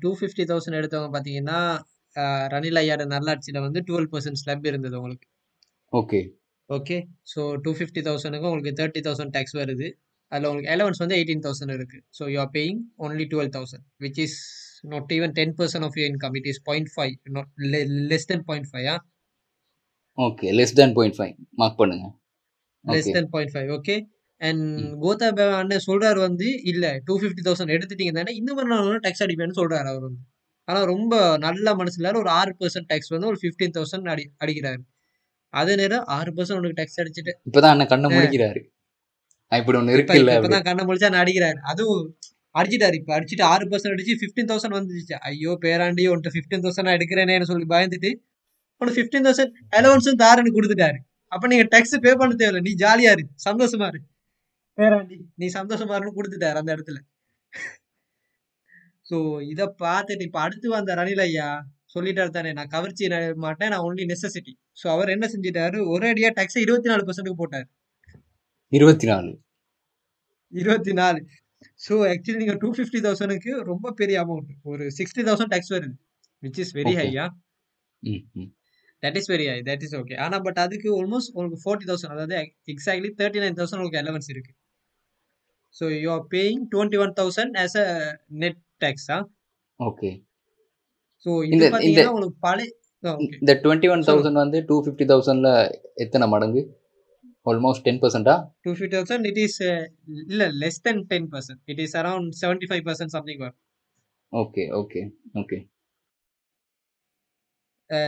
டூ ஃபிஃப்டி தௌசண்ட் எடுத்தவங்க பார்த்தீங்கன்னா ரணில் ஐயாட நல்லாட்சியில் வந்து டுவெல் பர்சன்ட் ஸ்லப் இருந்தது உங்களுக்கு. Okay okay so two fifty தௌசண்ட்க்கு உங்களுக்கு தேர்ட்டி தௌசண்ட் டேக்ஸ் வருது. அதில் உங்களுக்கு அலவன்ஸ் வந்து எயிட்டீன் தௌசண்ட் இருக்குது so you are paying only twelve thousand which is not even ten percent of your income it is point five not less than point five ah okay less than point five mark பண்ணுங்க. Less than point five okay and Gota அண்ணன் சொல்றாரு வந்து இல்ல டூ ஃபிஃப்டி தௌசண்ட் எடுத்துட்டீங்க தானே இந்த மாதிரி நான் டேக்ஸ் அடிப்பேன்னு சொல்றாரு அவர் வந்து. ஆனா ரொம்ப நல்ல மனசுல ஒரு ஆறு பர்சன்ட் டேக்ஸ் வந்து ஒரு ஃபிஃப்டீன் தௌசண்ட் அடி அடிக்கிறாரு. அதே நேரம் ஆறு பர்சன்ட் உனக்கு டேக்ஸ் அடிச்சுட்டு. இப்பதான் அண்ணன் கண்ணை முடிக்கிறாரு இப்படி ஒண்ணு இருக்குல்ல அப்படி இப்பதான் கண்ணை முடிச்சா நான் அடிக்கிறாரு. அதுவும் அடிச்சிட்டாரு. இப்ப அடிச்சுட்டு ஆறு பர்சன்ட் அடிச்சு ஃபிஃப்டீன் தௌசண்ட் வந்துச்சு ஐயோ பேராண்டி உன்ட்டு ஃபிஃப்டீன் தௌசண்ட் எடுக்கிறேனேன்னு சொல்லி பயந்துட்டு உனக்கு ஃபிஃப்டீன் தௌசண்ட் அலவன்ஸும் தாரன்னு கொடுத்துட்டாரு. அப்ப நீங்க டேக்ஸ் பே பண்ண தேவையில்ல. நீ ஜாலியா இரு. சந்தோஷமா இரு. பேராண்டி நீ சந்தோஷமா இருன்னு கொடுத்துட்டாரு அந்த இடத்துல. சோ இத பார்த்துட்டு இப்ப அடுத்து வந்த ரணில் ஐயா சொல்லிட்டாரு தானே நான் கவர்ச்சி மாட்டேன் நான் ஒன்லி நெசசிட்டி சோ அவர் என்ன செஞ்சிட்டாரு? ஒரே அடியா டேக்ஸ் இருபத்தி நாலு பர்சன்ட்டுக்கு போட்டாரு. இருபத்தி நாலு. இருபத்தி நாலு. ஸோ ஆக்சுவலி நீங்க டூ ஃபிஃப்டி தௌசண்ட்க்கு ரொம்ப பெரிய அமௌண்ட் ஒரு சிக்ஸ்டி தௌசண்ட் டேக்ஸ் வருது விச் இஸ் வெரி. ஹையா. That is very high that is okay ஆனா பட் அதுக்கு ஆல்மோஸ்ட் உங்களுக்கு ஃபோர்ட்டி தௌசண்ட் அதாவது எக்ஸாக்ட்லி தேர்ட்டி நைன் தௌசண்ட் உங்களுக்கு அலவன்ஸ் இருக்கு. So you are paying twenty one thousand as a net டேக்ஸா okay so இந்த- இந்த- உங்களுக்கு பழைய இந்த டுவெண்ட்டி ஒன் தௌசண்ட் வந்து டூ ஃபிஃப்டி தௌசண்ட்ல எத்தனை மடங்கு? Almost ten பர்சன்டா two fifty thousand it is இல்ல less than ten percent it is around seventy five percent something வரும் okay okay okay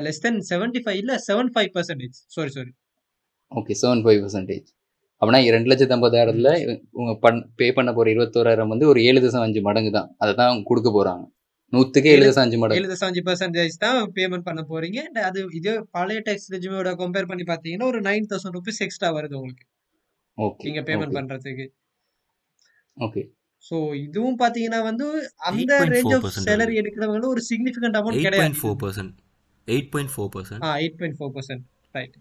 less than seventy five இல்ல seven five percentage sorry sorry okay seven five percentage அப்படின்னா ரெண்டு லட்சத்தி ஐம்பதாயிரத்துல உங்க பண் பே பண்ண போற இருபத்தோராயிரம் வந்து ஒரு ஏழு தசம் அஞ்சு மடங்கு தான். அதை தான் கொடுக்க போறாங்க. நூத்துக்கு அஞ்சு மடங்கு. அஞ்சு பர்சன்டேஜ் தான் பேமெண்ட் பண்ண போறீங்க. அது இது பழைய டேக்ஸ் ரெஜிமோட கம்பேர் பண்ணி பார்த்தீங்கன்னா ஒரு நைன் தௌசண்ட் ருபீஸ் எக்ஸ்ட்ரா வருது உங்களுக்கு. ஓகே நீங்க பேமெண்ட் பண்றதுக்கு. ஓகே. ஸோ இதுவும் பார்த்தீங்கன்னா வந்து அந்த 8.4% ரேஞ்ச் ஆஃப். சேலரி எடுக்கிறவங்க ஒரு சிக்னிஃபிகண்ட் அமௌண்ட் எயிட் கிடையாது point four percent eight point four percent ah eight point four percent right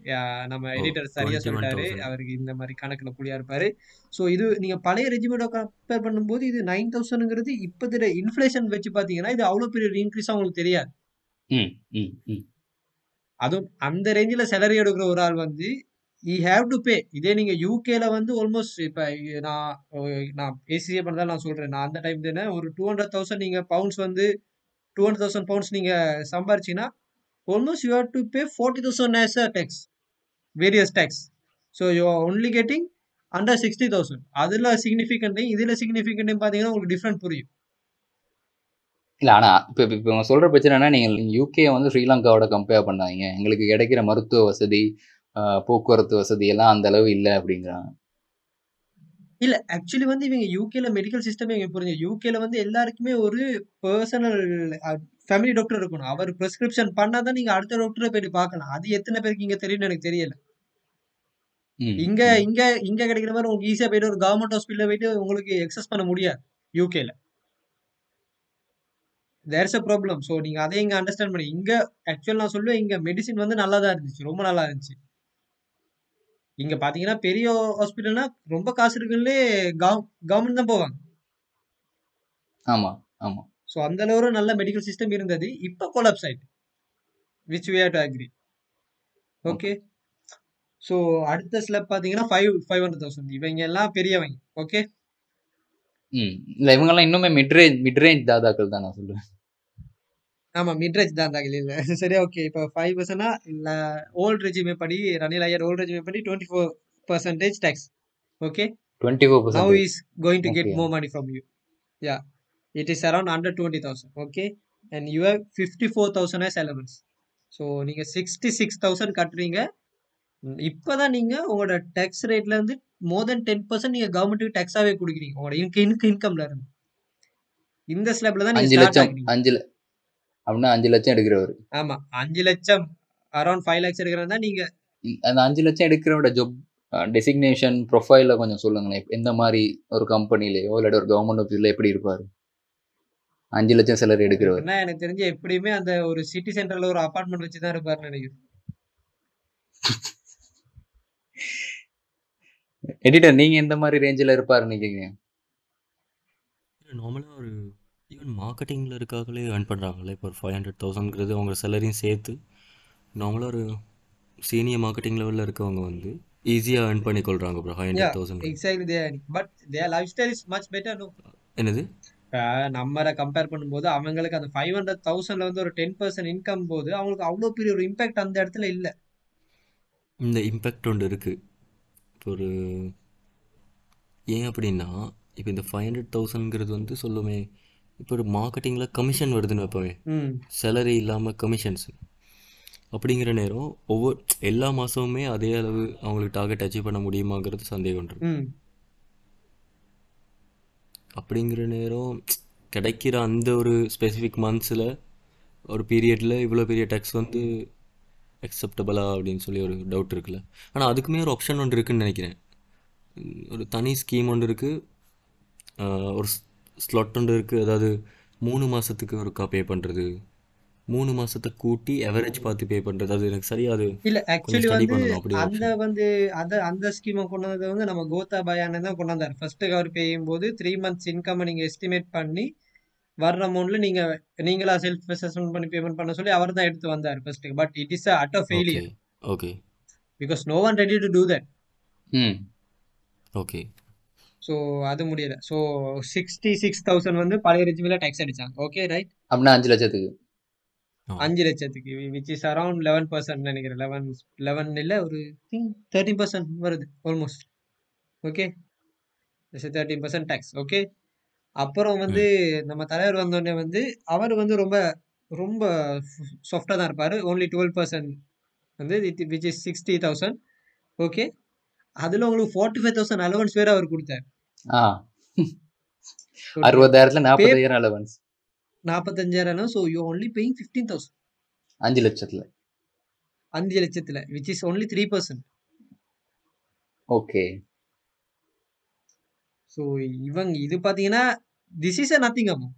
நம்ம எடிட்டர் சரியா 21,000. சொல்லிட்டாரு. அவருக்கு இந்த மாதிரி கணக்குல புள்ளியா இருப்பாரு. ஸோ இது நீங்க பழைய ரெஜிமெண்டோ கம்பேர் பண்ணும்போது இது நைன் தௌசண்ட்ங்கிறது இப்போதைய இன்ஃபிளேஷன் வச்சு பார்த்தீங்கன்னா இது அவ்வளோ பெரிய இன்க்ரீஸ் உங்களுக்கு தெரியாது. அதுவும் அந்த ரேஞ்சில் சேலரி எடுக்கிற ஒரு ஆள் வந்து ஈ ஹேவ் டு பே இதே நீங்க யூகேல வந்து ஆல்மோஸ்ட் இப்போ நான் நான் ஏசிஏ பண்ணதான் நான் சொல்றேன். நான் அந்த டைம் தானே ஒரு டூ ஹண்ட்ரட் தௌசண்ட் நீங்க பவுண்ட்ஸ் வந்து டூ ஹண்ட்ரட் தௌசண்ட் பவுண்ட்ஸ் நீங்க சம்பாரிச்சீங்கன்னா almost you have to pay 40,000 as a tax, various tax. So you are only getting under 60,000. அதில் சிக்னிஃபிகண்ட்டையும் இதில் சிக்னிஃபிகண்ட்டையும் பார்த்தீங்கன்னா உங்களுக்கு டிஃப்ரெண்ட் புரியும் இல்ல ஆனா இப்ப இப்ப இவங்க சொல்ற பிரச்சனை என்ன நீங்க யூகே வந்து ஸ்ரீலங்காவோட கம்பேர் பண்ணாதீங்க எங்களுக்கு கிடைக்கிற மருத்துவ வசதி போக்குவரத்து வசதி எல்லாம் அந்த அளவு இல்ல அப்படிங்கிறாங்க இல்ல ஆக்சுவலி வந்து இவங்க யூகேல மெடிக்கல் சிஸ்டம் இங்க புரிஞ்சு யூகேல வந்து எல்லாருக்குமே ஒரு பர்சனல் ஃபேமிலி டாக்டர் இருக்கணும். அவர் பிரிஸ்கிரிப்ஷன் பண்ணாதான் நீங்க அடுத்த டாக்டரை போயிட்டு பார்க்கலாம். அது எத்தனை பேருக்கு இங்க தெரியும்னு எனக்கு தெரியல. இங்க. இங்க இங்க கிடைக்கிற மாதிரி உங்களுக்கு ஈஸியா போயிட்டு ஒரு கவர்மெண்ட் ஹாஸ்பிட்டல் போயிட்டு உங்களுக்கு எக்ஸஸ் பண்ண முடியாது யூகேல தேர்ஸ் அ ப்ராப்ளம் ஸோ நீங்க அதை இங்க அண்டர்ஸ்டாண்ட் பண்ணி இங்க ஆக்சுவல் நான் சொல்லுவேன் இங்க மெடிசின் வந்து நல்லா தான் இருந்துச்சு. ரொம்ப நல்லா இருந்துச்சு. இங்க பாத்தீங்கன்னா பெரிய ஹாஸ்பிட்டல்னா ரொம்ப காசு இருக்குல்லே கவர்மெண்ட் தான் போவாங்க. ஆமா ஆமா. ஸோ அந்த அளவு ஒரு நல்ல மெடிக்கல் சிஸ்டம் இருந்தது. இப்போ கொலாப்ஸ் ஆயிட்டு. Which we have to agree okay so அடுத்த ஸ்லெப் பார்த்தீங்கன்னா ஃபைவ் ஃபைவ் ஹண்ட்ரட் தௌசண்ட் இவங்க எல்லாம் பெரியவங்க. ஓகே ம். இல்ல இவங்க எல்லாம் இன்னுமே மிட்ரேஞ்ச் மிட்ரேஞ்ச் தாதாக்கள் தான் நான் சொல்லுவேன் ஆமாம் மிட்ரேஜ் தான் தாங்க இல்லை. சரி ஓகே இப்போ ஃபைவ் பர்சன்ட்னா இல்லை ஓல்ட் ரெஜிமே படி ரனில் ஐயர் ஓல்ட் ரெஜிமே படி twenty four percentage tax okay twenty four now percent is going to get Okay. more money from you. Yeah. It is around under 20000 okay? And you have 54000 as allowance. So நீங்க 66000 கட்டுறீங்க. ம், இப்பதான் நீங்க உங்களோட டேக்ஸ் ரேட்ல இருந்து மோர் தென் டென் பர்சன்ட் நீங்க கவர்மெண்ட்டுக்கு டேக்ஸாவே கொடுக்குறீங்க. உங்களோட இன்கம் இன்கம்ல இருந்து. இந்த ஸ்லாப்ல தான் அஞ்சு லட்சம் அஞ்சு அப்படின்னா அஞ்சு லட்சம் எடுக்கிறவர். ஆமா அஞ்சு லட்சம் அரௌண்ட் ஃபைவ் லேக்ஸ் எடுக்கிறதா நீங்க. அந்த அஞ்சு லட்சம் எடுக்கிறவரோட ஜாப் டெசிக்னேஷன் ப்ரொஃபைல கொஞ்சம் சொல்லுங்களேன். எந்த மாதிரி ஒரு கம்பெனிலேயோ இல்லாட்டி ஒரு கவர்மெண்ட் ஆஃபீஸில் எப்படி இருப்பாரு? அஞ்சு லட்சம் சேலரி எடுக்கிறவர். என்ன எனக்கு தெரிஞ்சு எப்படியுமே அந்த ஒரு சிட்டி சென்டர்ல ஒரு அபார்ட்மெண்ட் வச்சு தான் இருப்பாருன்னு நினைக்கிறேன். எடிட்டர் நீங்க எந்த மாதிரி ரேஞ்சில் இருப்பாருன்னு நினைக்கிறீங்க? நார்மலாக ஒரு ஈவன் மார்க்கெட்டிங்கில் இருக்காங்களே earn பண்ணுறாங்களே இப்போ ஒரு ஃபைவ் ஹண்ட்ரட் தௌசண்ட்ங்கிறது அவங்க சேலரியும் சேர்த்து நார்மலாக ஒரு சீனியர் மார்க்கெட்டிங் லெவலில் இருக்கவங்க வந்து ஈஸியாக earn பண்ணி கொள்கிறாங்க bro five hundred thousand but their lifestyle is much better என்னது? இப்போ நம்மளை கம்பேர் பண்ணும்போது அவங்களுக்கு அந்த ஃபைவ் ஹண்ட்ரட் தௌசண்ட்ல வந்து ஒரு டென் பர்சன்ட் இன்கம் போது அவங்களுக்கு அவ்வளோ பெரிய ஒரு இம்பாக்ட் அந்த இடத்துல இல்லை. இந்த இம்பேக்ட் ஒன்று இருக்குது இப்போ ஒரு ஏன் அப்படின்னா இப்போ இந்த ஃபைவ் ஹண்ட்ரட் தௌசண்ட்ங்கிறது வந்து சொல்லுமே இப்போ ஒரு மார்க்கெட்டிங்கில் கமிஷன் வருதுன்னு வைப்போமே. ம். சேலரி இல்லாமல் கமிஷன்ஸ் அப்படிங்கிற நேரம் ஒவ்வொரு எல்லா மாதமுமே அதே அளவு அவங்களுக்கு டார்கெட் அச்சீவ் பண்ண முடியுமாங்கிறது சந்தேகம் இருக்கு. அப்படிங்கிற நேரம் கிடைக்கிற அந்த ஒரு ஸ்பெசிஃபிக் மந்த்ஸில் ஒரு பீரியடில் இவ்வளோ பெரிய டேக்ஸ் வந்து அக்செப்டபுளா அப்படின்னு சொல்லி ஒரு டவுட் இருக்குல்ல. ஆனால் அதுக்குமே ஒரு ஆப்ஷன் ஒன்று இருக்குன்னு நினைக்கிறேன். ஒரு தனி ஸ்கீம் ஒன்று இருக்குது ஒரு ஸ்லாட் ஒன்று இருக்குது அதாவது மூணு மாதத்துக்கு ஒருக்கா பே பண்ணுறது மூணு மாதத்தை கூட்டி எவரேஜ் பார்த்து பே பண்ணுறது அது எனக்கு சரியா அது இல்ல ஆக்சுவலி வந்து அந்த வந்து அந்த அந்த ஸ்கீமை கொண்டு வந்தது வந்து நம்ம கோத்தா பயானே தான் கொண்டு வந்தார். ஃபர்ஸ்ட் அவர் பேயும் போது த்ரீ மந்த்ஸ் இன்கம் நீங்க எஸ்டிமேட் பண்ணி வர்ற அமௌண்ட்ல நீங்க நீங்களா செல்ஃப் அசஸ்மெண்ட் பண்ணி பேமெண்ட் பண்ண சொல்லி அவர் தான் எடுத்து வந்தார் first but it is at a failure okay because no one ready to do that hmm okay so அது முடியல. ஸோ சிக்ஸ்டி சிக்ஸ் தௌசண்ட் வந்து பழைய ரெஜிமில் டேக்ஸ் அடிச்சாங்க. ஓகே ரைட் அப்படின்னா அஞ்சு லட்சத்துக்கு. அஞ்சு லட்சத்துக்கு which is around eleven percent நினைக்கிறேன். லெவன் லெவன் இல்லை ஒரு திங்க் தேர்ட்டின் பர்சன்ட் வருது almost okay thirteen percent tax okay அப்புறம் வந்து நம்ம தலைவர் வந்தோடனே வந்து அவர் வந்து ரொம்ப ரொம்ப சாஃப்டாக தான் இருப்பார். ஓன்லி டுவெல் பர்சன்ட் வந்து which is sixty thousand okay அதில் உங்களுக்கு ஃபார்ட்டி ஃபைவ் தௌசண்ட் அலவன்ஸ் வேறு அவர் கொடுத்தார். அறுபதாயிரத்துல நாற்பதாயிரம் allowance நாற்பத்தஞ்சாயிரம் so you only paying fifteen thousand அஞ்சு லட்சத்துல. அஞ்சு லட்சத்தில் which is only three percent okay so இவங்க இது பார்த்தீங்கன்னா this is a nothing amount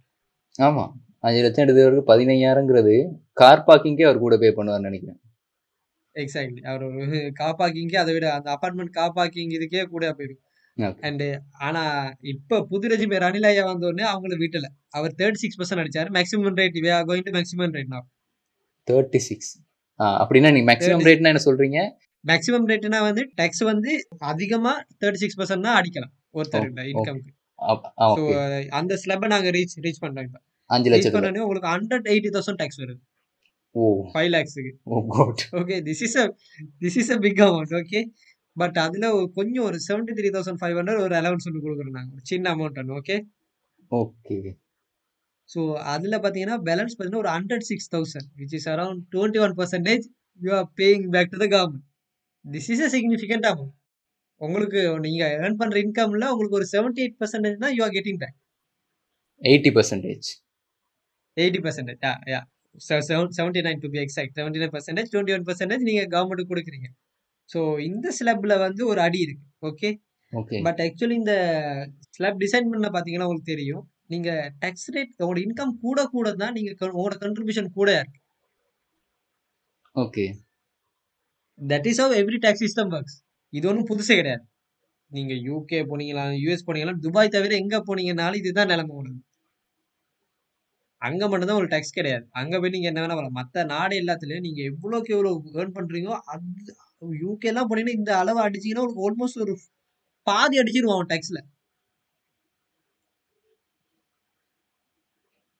ஆமா. அஞ்சு லட்சம் எடுத்தவருக்கு பதினையாயிரங்கிறது கார் பார்க்கிங்கே அவர் கூட பே பண்ணுவார்னு நினைக்கிறேன். எக்ஸாக்ட்லி அவர் கார் பார்க்கிங்கே அதை விட அந்த அபார்ட்மெண்ட் கார் பார்க்கிங் இதுக்கே கூட போயிடும். அண்டு ஆனால் இப்போ புது ரெஜிமே ரனிலாயா வந்தோடனே அவங்கள வீட்டில். அவர் தேர்ட்டி சிக்ஸ் பர்சன்ட் அடிச்சார். Maximum rate we are going to maximum rate நான் தேர்ட்டி சிக்ஸ் அப்படின்னா நீ மேக்ஸிமம் ரேட்னா என்ன சொல்றீங்க? மேக்ஸிமம் ரேட்னா வந்து டேக்ஸ் வந்து அதிகமாக தேர்ட்டி சிக்ஸ் பர்சன்ட் தான் அடிக்கலாம் ஓ ஒருத்தர் ஓகே இன்கம்க்கு அந்த ஸ்லெப்பை நாங்கள் ரீச் ரீச் பண்ணுறோம் இப்போ. அஞ்சு ரீச் லட்சத்துல. பண்ணோடனே உங்களுக்கு ஹண்ட்ரட் எயிட்டி தௌசண்ட் டேக்ஸ் வருது. ஓ. ஃபைவ் லேக்ஸுக்கு ஓ god okay this is a this is a big amount okay but அதில் கொஞ்சம் ஒரு seventy three thousand five hundred ஒரு அலவன்ஸ் ஒன்று கொடுக்குறோம் நாங்கள் சின்ன அமௌண்ட் ஒன்று ஓகே ஓகே ஸோ அதில் பார்த்தீங்கன்னா பேலன்ஸ் பார்த்தீங்கன்னா ஒரு hundred six thousand which is around twenty one percentage you are paying back to the government this is a significant amount உங்களுக்கு நீங்கள் ஏர்ன் பண்ணுற இன்கம்ல உங்களுக்கு ஒரு செவன்டி எயிட் பர்சன்டேஜ் தான் you are getting back eighty percentage eighty percentage yeah seventy nine to be exact seventy nine percentage twenty one percentage நீங்கள் கவர்மெண்ட்டுக்கு கொடுக்குறீங்க. ஸோ இந்த ஸ்லப்பில் வந்து ஒரு அடி இருக்கு. ஓகே ஓகே பட் ஆக்சுவலி இந்த ஸ்லாப் டிசைன் பண்ண பார்த்தீங்கன்னா உங்களுக்கு தெரியும். நீங்க டேக்ஸ் ரேட் உங்களோட இன்கம் கூட கூட தான் நீங்க உங்களோட கண்ட்ரிபியூஷன் கூட இருக்கு. Okay that is how every tax system works இது ஒன்றும் புதுசே கிடையாது. நீங்க யூகே போனீங்களா யூஎஸ் போனீங்களா துபாய் தவிர எங்க போனீங்கனாலும் இதுதான் நிலைமை உங்களுக்கு அங்க மட்டும்தான் ஒரு டேக்ஸ் கிடையாது. அங்க போய் நீங்க என்ன வேணா மத்த நாடு எல்லாத்துலயும் நீங்க எவ்வளோக்கு எவ்வளவு ஏர்ன் பண்றீங்களோ அது யூகே எல்லாம் போனீங்கன்னா இந்த அளவு அடிச்சீங்கன்னா உனக்கு ஆல்மோஸ்ட் ஒரு பாதி அடிச்சிருவான் டேக்ஸ்ல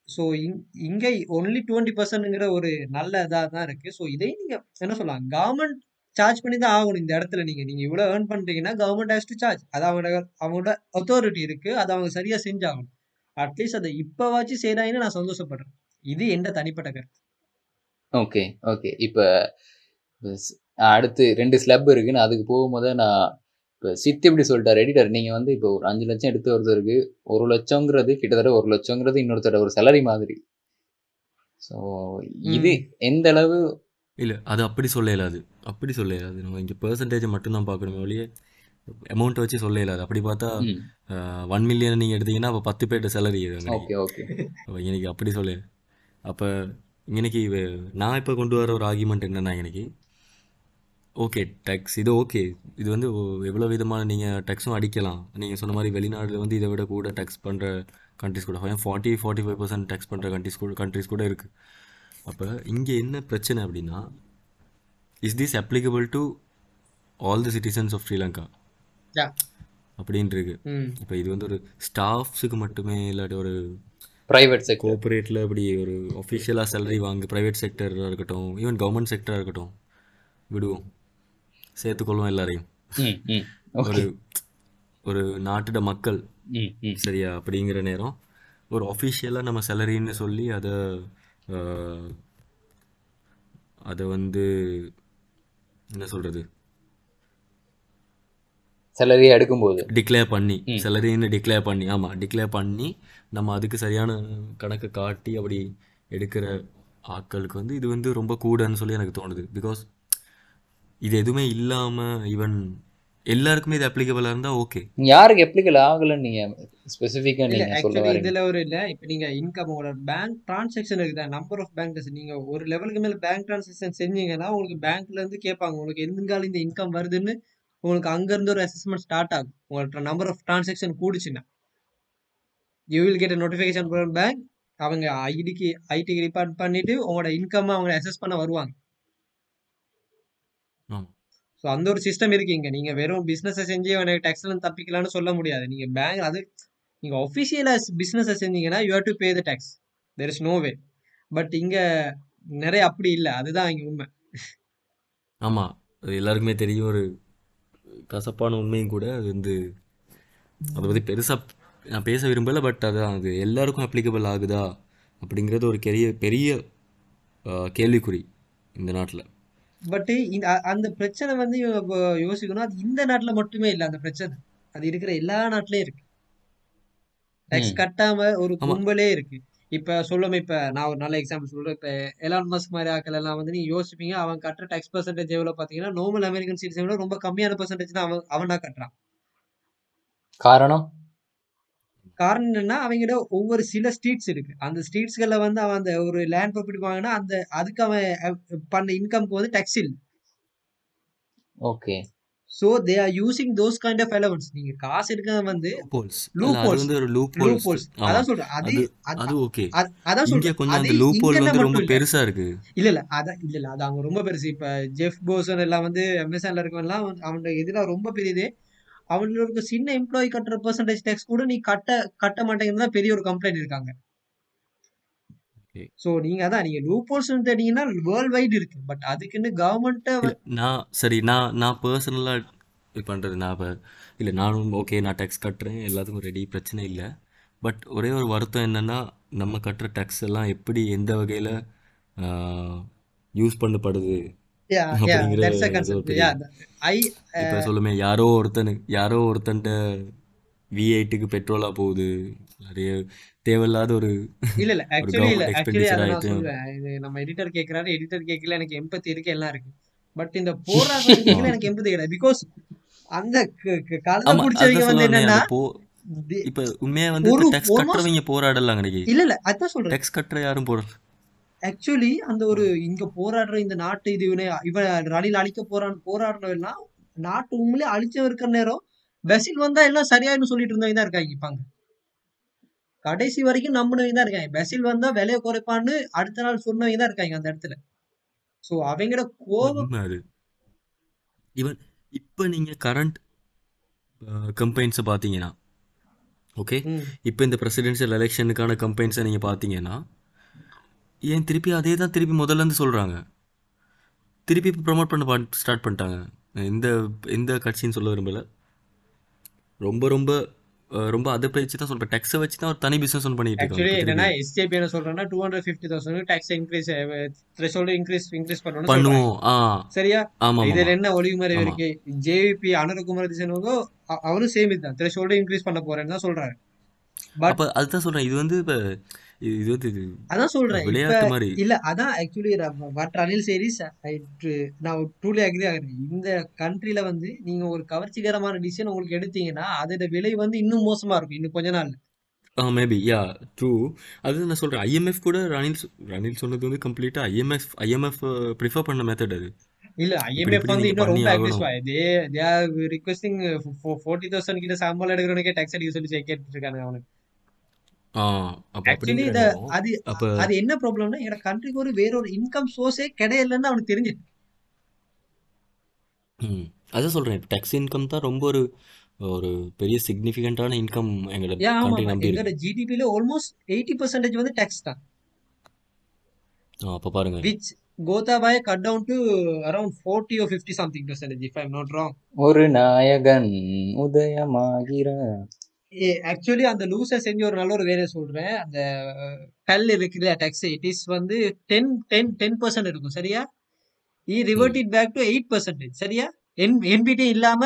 ஸோ இங் இங்கே ஒன்லி டுவெண்ட்டி பர்சன்ட்ங்கிற ஒரு நல்ல இதாக தான் இருக்கு. ஸோ இதையும் நீங்க என்ன சொல்லலாம்? கவர்மெண்ட் சார்ஜ் பண்ணி தான் ஆகணும் இந்த இடத்துல நீங்க. நீங்க இவ்வளோ ஏர்ன் பண்றீங்கன்னா கவர்மெண்ட் ஹேஸ் டு சார்ஜ் அது அவங்களோட அவங்களோட அத்தாரிட்டி இருக்கு. அதை அவங்க சரியா செஞ்சாகணும். அட்லீஸ்ட் அதை இப்போவாச்சும் செய்யறாங்கன்னு நான் சந்தோஷப்படுறேன். இது எந்த தனிப்பட்ட கருத்து. ஓகே ஓகே இப்போ அடுத்து ரெண்டு ஸ்லப் இருக்குன்னு அதுக்கு போகும்போது நான் இப்போ சித்தி இப்படி சொல்லிட்டார் எடிட்டர் நீங்கள் வந்து இப்போ ஒரு அஞ்சு லட்சம் எடுத்து ஒருத்தருக்கு ஒரு லட்சங்கிறது கிட்டத்தட்ட ஒரு லட்சங்கிறது இன்னொருத்தர ஒரு சேலரி மாதிரி. ஸோ இது எந்த அளவு இல்லை அது அப்படி சொல்ல இயலாது அப்படி சொல்ல இயலாது நம்ம இங்கே பெர்சன்டேஜை மட்டும்தான் பார்க்கணுமே ஒழிய அமௌண்ட்டை வச்சு சொல்ல இயலாது அப்படி பார்த்தா ஒன் மில்லியன் நீங்கள் எடுத்தீங்கன்னா அப்போ பத்து பேர்ட்ட சேலரி ஓகே ஓகே. இன்னைக்கு அப்படி சொல்ல அப்போ இன்னைக்கு நான் இப்போ கொண்டு வர ஒரு ஆர்குமெண்ட் என்னன்னா இன்னைக்கு ஓகே டேக்ஸ் இது ஓகே இது வந்து எவ்வளோ விதமான நீங்கள் டேக்ஸும் அடிக்கலாம். நீங்கள் சொன்ன மாதிரி வெளிநாடுல வந்து இதை விட கூட டேக்ஸ் பண்ணுற கண்ட்ரிஸ் கூட. Forty forty five percent tax பண்ணுற கண்ட்ரிஸ் கூட கண்ட்ரிஸ் கூட இருக்குது அப்போ இங்கே என்ன பிரச்சனை அப்படின்னா is this applicable to all the citizens of Sri Lanka hmm. இப்போ இது வந்து ஒரு ஸ்டாஃப்ஸுக்கு மட்டுமே இல்லாட்டி ஒரு ப்ரைவேட் செக்டர் கோஆப்ரேட்டில் இப்படி ஒரு ஒஃபிஷியலாக சேலரி வாங்க ப்ரைவேட் செக்டராக இருக்கட்டும் ஈவன் கவர்மெண்ட் செக்டராக இருக்கட்டும் விடுவோம். சேர்த்துக்கொள்வோம் எல்லாரையும். ஒரு ஒரு நாட்டோட மக்கள். சரியா? அப்படிங்கிற நேரம். ஒரு ஒஃபிஷியலாக நம்ம சேலரின்னு சொல்லி அதை அதை வந்து என்ன சொல்கிறது சேலரி எடுக்கும்போது டிக்ளேர் பண்ணி. சேலரின்னு டிக்ளேர் பண்ணி. ஆமாம் டிக்ளேர் பண்ணி நம்ம அதுக்கு சரியான கணக்கு காட்டி அப்படி எடுக்கிற ஆட்களுக்கு வந்து இது வந்து ரொம்ப கூடன்னு சொல்லி எனக்கு தோணுது. பிகாஸ் இது எதுவுமே இல்லாமல் ஈவன் எல்லாருக்குமே இது அப்ளிகபிளாக இருந்தால் ஓகே யாருக்கு எப்ளிகல் ஆகலைன்னு நீங்கள் ஸ்பெசிஃபிக்காக நீங்கள் சொல்ல ஆக்சுவலி வரீங்க. இதுல ஒரு இல்ல. இப்ப நீங்க இன்கம் உங்களோட பேங்க் டிரான்சாக்ஷன் இருக்குதா? நம்பர் ஆஃப் பேங்க் நீங்க ஒரு லெவலுக்கு மேல பேங்க் டிரான்சாக்ஷன் செஞ்சீங்கன்னா உங்களுக்கு பேங்க்ல இருந்து கேட்பாங்க உங்களுக்கு எதுங்கால இந்த இன்கம் வருதுன்னு உங்களுக்கு அங்க இருந்து ஒரு அசஸ்மெண்ட் ஸ்டார்ட் ஆகும். உங்களோட number of transaction கூடுச்சுன்னா. You will get notification from bank அவங்க ஐடிக்கு ஐடிக்கு ரிப்போர்ட் பண்ணிட்டு உங்களோட இன்கம் அவங்க அசஸ் பண்ண வருவாங்க. ஸோ அந்த ஒரு சிஸ்டம் இருக்கு நீங்கள் நீங்க வெறும் பிஸ்னஸை செஞ்சு எனக்கு டேக்ஸ்லாம் தப்பிக்கலாம்னு சொல்ல முடியாது. நீங்கள் பேங்க் அது நீங்கள் ஒஃபிஷியலாக பிஸ்னஸை செஞ்சீங்கன்னா you have to pay the tax there is no way but இங்கே நிறைய அப்படி இல்லை. அதுதான் இங்கே உண்மை. ஆமாம் அது எல்லாருக்குமே தெரியும். ஒரு கசப்பான உண்மையும் கூட. அது வந்து அதை பற்றி பெருசாக நான் பேச விரும்பலை. பட் அதுதான் அது எல்லாருக்கும் அப்ளிகபிள் ஆகுதா அப்படிங்கிறது ஒரு பெரிய பெரிய கேள்விக்குறி இந்த நாட்டில். பட் அந்த பிரச்சனை வந்து யோ- யோசிக்கணும். அது இந்த நாட்டுல மட்டுமே இல்லை அந்த பிரச்சனை. அது இருக்கிற எல்லா நாட்டிலயும் இருக்கு. டேக்ஸ். கட்டாம ஒரு. கும்பலே இருக்கு. இப்ப சொல்லுமே இப்ப நான் ஒரு நல்ல எக்ஸாம்பிள் சொல்றேன். இப்ப எலான் மஸ்க் மாதிரி ஆட்கள் எல்லாம் வந்து நீங்க யோசிப்பீங்க அவன் கட்டுற டேக்ஸ் பர்சன்டேஜ் எவ்வளவு பாத்தீங்கன்னா நார்மல் அமெரிக்கன் சிட்டிசன் விட ரொம்ப கம்மியான பர்சன்டேஜ் தான் அவன் அவன் கட்டுறான். காரணம்? காரணம் என்னன்னா அவங்கிட்ட ஒவ்வொரு சில ஸ்ட்ரீட்ஸ் இருக்கு. அந்த ஸ்ட்ரீட்ஸ்கள்ல வந்து அவன் அந்த ஒரு லேண்ட் ப்ராப்பர்ட்டி வாங்கினா அந்த அதுக்கு அவன் பண்ண இன்கம்க்கு வந்து டேக்ஸ் இல்லை. Okay so they are using those kind of allowance நீங்க காசு எடுக்க வந்து லூப்போல்ஸ் Loopholes. அது வந்து ஒரு லூப் லூப்போல்ஸ் அதான் சொல்றேன். அது அது அது- அது ஓகே அது- அதான் சொல்றேன். கொஞ்சம் அது அந்த லூப்போல் வந்து ரொம்ப பெருசாக இருக்குது இல்ல இல்ல. அதான் இல்ல இல்ல. அது அவங்க ரொம்ப பெருசு. இப்ப ஜெஃப் போசன் எல்லாம் வந்து அமேசான்ல இருக்கவன் எல்லாம் அவனோட இதெல்லாம் ரொம்ப பெரியது அவங்களுக்கு சின்ன எம்ப்ளாயி கட்டுற பெர்சன்டேஜ் டேக்ஸ் கூட நீ கட்ட கட்ட மாட்டேங்கிறது தான் பெரிய ஒரு கம்ப்ளைண்ட் இருக்காங்க. ஸோ நீங்க அதான் நீங்க லூப் ஹோல்ஸ் தேடிங்கன்னா வேர்ல்ட் வைடு இருக்கு. பட் அதுக்குன்னு கவர்மெண்ட்டை நான் சரி நான் நான் பர்சனலாக இது பண்ணுறது நான் இப்போ இல்லை நானும் ஓகே நான் டேக்ஸ் கட்டுறேன் எல்லாத்துக்கும் ரெடி பிரச்சனை இல்லை. பட் ஒரே ஒரு வருத்தம் என்னென்னா நம்ம கட்டுற டேக்ஸ் எல்லாம் எப்படி எந்த வகையில் யூஸ் பண்ணப்படுது? இப்போ சொல்லுமே யாரோ ஒருத்தனுக்கு யாரோ ஒருத்தன்ட்ட வி எயிட்டுக்கு பெட்ரோலாக போகுது. நிறைய தேவையில்லாத ஒரு இல்ல இல்ல. ஆக்சுவலி இல்ல. ஆக்சுவலி அதை நான் சொல்லுவேன் நம்ம எடிட்டர் கேட்கறாரு எடிட்டர் கேட்கல எனக்கு எம்பத்தி இருக்கு எல்லாம் இருக்கு. பட் இந்த போராட்டம் கேட்கல எனக்கு எம்பத்தி கிடையாது. பிகாஸ் அந்த க- க- கழுதை ஆமாம் பிடிச்சவங்க அதுதான் வந்து என்னன்னா இப்போ உண்மையாக வந்து டேக்ஸ் கட்டுறவங்க போராடலாம் கிடைக்கி இல்ல இல்ல. அதான் சொல்றேன். டேக்ஸ் கட்டுற யாரும் போட ஆக்சுவலி அந்த ஒரு இங்க போராடுற இந்த நாட்டு இது இவனை இவன் ரணில் அழிக்க போறான் போராடுறவெல்லாம் நாட்டு உண்மையிலே அழிச்சவன் இருக்கிற நேரம் பெசில் வந்தா எல்லாம் சரியாயின்னு சொல்லிட்டு இருந்தவங்க தான் இருக்காங்க இப்பாங்க கடைசி வரைக்கும் நம்பினவங்க தான் இருக்காங்க. பெசில் வந்தா விலையை குறைப்பான்னு அடுத்த நாள் சொன்னவங்க தான் இருக்காங்க அந்த இடத்துல. சோ அவங்களோட கோபம் ஈவன் இப்போ நீங்கள் கரண்ட் கம்பெயின்ஸை பார்த்தீங்கன்னா ஓகே இப்போ இந்த பிரசிடென்ஷியல் எலெக்ஷனுக்கான கம்பெயின்ஸை நீங்கள் பார்த்தீங்கன்னா ஏன் திருப்பி அதே தான் திருப்பி முதல்ல இருந்து சொல்கிறாங்க திருப்பி இப்போ ப்ரொமோட் பண்ண ஸ்டார்ட் பண்ணிட்டாங்க. எந்த எந்த கட்சின்னு சொல்ல விரும்பல. ரொம்ப ரொம்ப ரொம்ப அதை வச்சு தான் சொல்கிறேன் டெக்ஸை வச்சு தான் ஒரு தனி பிஸ்னஸ் ஒன்று பண்ணிட்டு ஆக்சுவலி என்னன்னா எஸ்ஜேபி என்ன சொல்றேன்னா two hundred fifty thousand tax increase threshold increase increase சொல்றாங்க. பண்ணுவோம். ஆ. சரியா? ஆமாம் இதுல என்ன ஒளிவுமறை இருக்கு? ஜேவிபி அனுரகுமார் திசனவங்க அவரும் சேம் இதுதான் த்ரெஷோல்டு இன்க்ரீஸ் பண்ண போறேன்னு தான் சொல்றாரு. அப்போ அதுதான் சொல்கிறேன் இது வந்து இப்போ இது வந்து அதான் சொல்றேன். விளையாட்டு மாதிரி. இல்ல அதான் ஆக்சுவலி வாட் ரணில் சேரிஸ் நான் ட்ரூலி அக்ரி ஆகிறேன். இந்த கண்ட்ரில வந்து நீங்க ஒரு கவர்ச்சிகரமான டிசிஷன் உங்களுக்கு எடுத்தீங்கன்னா அதோட விலை வந்து இன்னும் மோசமா இருக்கும் இன்னும் கொஞ்ச நாள் ஆ மேபி யா ட்ரூ அது நான் சொல்கிறேன் ஐஎம்எஃப் கூட ரணில் ரணில் சொன்னது வந்து கம்ப்ளீட்டாக ஐஎம்எஃப் ஐஎம்எஃப் ப்ரிஃபர் பண்ண மெத்தட் அது. இல்ல ஐஎம்எஃப் வந்து இன்னும் ரொம்ப aggressive they they are requesting forty thousand கிட்ட சம்பளம் எடுக்கிறவனுக்கே டாக்ஸ் அடிக்க சொல்லி கேட்டுட்டு இருக்காங்க அவனுக்கு. ஆக்சுவலி இத அது என்ன ப்ராப்ளம்னா எங்க கண்ட்ரிக்கு ஒரு வேற ஒரு இன்கம் சோர்ஸே கிடையலன்னு அவனுக்கு தெரிஞ்சு. ம். அதான் இப்போ டேக்ஸ் இன்கம் தான் ரொம்ப ஒரு ஒரு பெரிய சிக்னிஃபிகண்ட்டான இன்கம் கண்ட்ரி நம்பி இருக்கு. ஜிடிபில ஆல்மோஸ்ட் எயிட்டி பர்சன்டேஜ் வந்து டேக்ஸ் தான். அப்போ பாருங்க. Which Gotabaya cut down to around forty or fifty something percentage if not wrong ஒரு நாயகன் உதயமாகிறான் ஆக்சுவலி அந்த லூசர் செஞ்ச ஒரு நல்ல ஒரு வேலையை சொல்றேன். அந்த பெல் இருக்குல்ல டேக்ஸ் இட் இஸ் வந்து டென் டென் டென் பர்சன்ட் இருக்கும். சரியா? இ reverted back to eight percentage சரியா? என் என்பிடி இல்லாம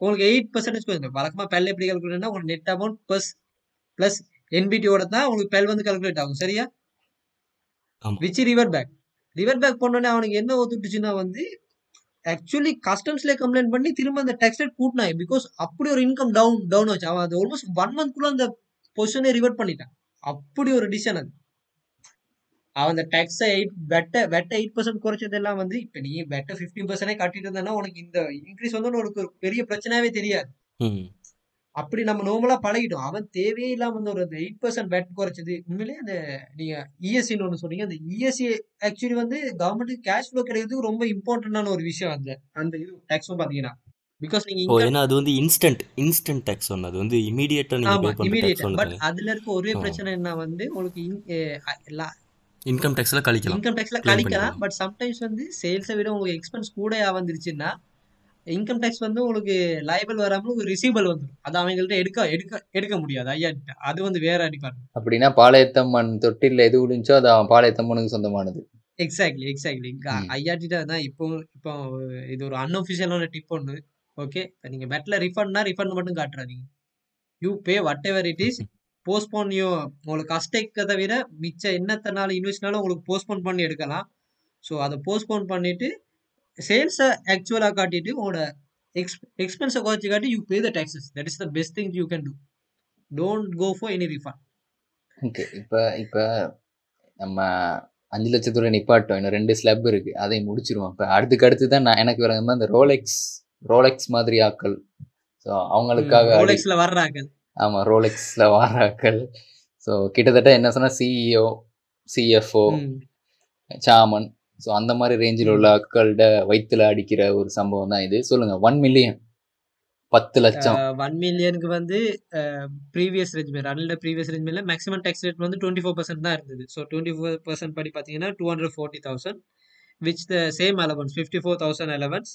உங்களுக்கு எயிட் பர்சன்டேஜ் கொஞ்சம் வழக்கமா பெல் எப்படி கால்குலேட்னா உங்களுக்கு நெட் அமௌண்ட் ப்ளஸ் ப்ளஸ் என்பிடியோட தான் உங்களுக்கு பெல் வந்து கால்குலேட் ஆகும். சரியா? Which revert back revert back பண்ணோடனே அவனுக்கு என்ன ஒத்துட்டுச்சுன்னா வந்து ஆக்சுவலி கஸ்டம்ஸ்ல கம்ப்ளைண்ட் பண்ணி திரும்ப அந்த டேக்ஸ் ரேட் கூட்டினாங்க. பிகாஸ் அப்படி ஒரு இன்கம் டவுன் டவுன் ஆச்சு. அவன் அது ஆல்மோஸ்ட் ஒன் மந்த்குள்ள அந்த பொசிஷனே ரிவர்ட் பண்ணிட்டான். அப்படி ஒரு டிசிஷன் அது. அவன் அந்த டேக்ஸை எயிட் வெட்ட வெட்ட எயிட் பர்சன்ட் குறைச்சதெல்லாம் வந்து இப்போ நீ வெட்ட ஃபிஃப்டீன் பர்சன்டே கட்டிட்டு இருந்தேன்னா உனக்கு இந்த இன்க்ரீஸ் வந்து உனக்கு ஒரு பெரிய பிரச்சனையாவே தெரியாது. அப்படி நம்ம நார்மலா பழகிட்டோம். அவன் தேவையே இல்லாம வந்து ஒரு எயிட் பர்சன்ட் வெட் குறைச்சது. உண்மையிலேயே அந்த நீங்க இஎஸ்சின்னு ஒன்று சொன்னீங்க. அந்த இஎஸ்சி ஆக்சுவலி வந்து கவர்மெண்ட்டுக்கு கேஷ் ஃப்ளோ கிடைக்கிறதுக்கு ரொம்ப இம்பார்ட்டன்டான ஒரு விஷயம் அந்த அந்த இது டேக்ஸும் பாத்தீங்கன்னா பிகாஸ் நீங்க ஏன்னா அது வந்து இன்ஸ்டன்ட் இன்ஸ்டன்ட் டேக்ஸ் ஒன்று அது வந்து இமீடியட்டா ஒன்று பட் அதுல இருக்க ஒரே பிரச்சனை என்ன வந்து உங்களுக்கு இன்கம் டேக்ஸில் கழிக்கலாம். இன்கம் டேக்ஸ்ல கழிக்கலாம். பட் சம்டைம்ஸ் வந்து சேல்ஸை விட உங்களுக்கு எக்ஸ்பென்ஸ் கூட வந்துருச்சுன்னா இன்கம் டேக்ஸ் வந்து உங்களுக்கு லைபிள் வராமல் உங்களுக்கு ரிசீவல் வந்துடும் அது அவங்கள்ட்ட எடுக்க எடுக்க எடுக்க முடியாது. ஐயா அது வந்து வேற டிபார்ட்மெண்ட் அப்படின்னா பாளையத்தம்மன் தொட்டில் எது விழுந்துச்சோ அது அவன் பாளையத்தம்மனுக்கு சொந்தமானது. எக்ஸாக்ட்லி எக்ஸாக்ட்லி ம். ஐஆர்டிட்ட தான் இப்போ இப்போ இது ஒரு அன்அஃபிஷியலான டிப் ஒன்று ஓகே நீங்கள் பெட்டில் ரிஃபண்ட்னா ரிஃபண்ட் மட்டும் காட்டுறாதீங்க. You pay whatever it is postpone you உங்களுக்கு கஷ்டத்தை தவிர மிச்ச என்னத்தனால இன்வெஸ்ட்னாலும் உங்களுக்கு போஸ்ட்போன் பண்ணி எடுக்கலாம். ஸோ அதை போஸ்ட்போன் பண்ணிட்டு சேல்ஸை ஆக்சுவலாக காட்டிட்டு உங்களோட எக்ஸ் எக்ஸ்பென்ஸை குறைச்சி காட்டி you pay the taxes that is the best thing you can do don't go for any refund okay இப்போ இப்போ நம்ம அஞ்சு லட்சத்தோட நிப்பாட்டோம். இன்னும் ரெண்டு ஸ்லப் இருக்கு. அதை முடிச்சிருவோம். இப்போ அடுத்துக்கு அடுத்து தான் நான் எனக்கு வர இந்த ரோலெக்ஸ் ரோலெக்ஸ் மாதிரி ஆக்கள் ஸோ அவங்களுக்காக ரோலெக்ஸில் வர்றாங்க ஆமாம் ரோலெக்ஸில் வார ஆக்கள் ஸோ கிட்டத்தட்ட என்ன சொன்னால் சிஇஓ சிஎஃப்ஓ சாமன் ஸோ அந்த மாதிரி ரேஞ்சில் உள்ள ஆட்கள்கிட்ட வயிற்றுல அடிக்கிற ஒரு சம்பவம் தான் இது. சொல்லுங்க ஒன் மில்லியன் பத்து லட்சம். ஒன் மில்லியனுக்கு வந்து ப்ரீவியஸ் ரெஜ்மெண்ட் அனில் ப்ரீவியஸ் ரெஜ்மெண்ட்ல மேக்ஸிமம் டேக்ஸ் ரேட் வந்து டுவெண்ட்டி ஃபோர் பர்சன்ட் தான் இருந்தது. ஸோ டுவெண்ட்டி ஃபோர் பர்சன்ட் படி பார்த்தீங்கன்னா two hundred forty thousand which the same allowance fifty four thousand allowance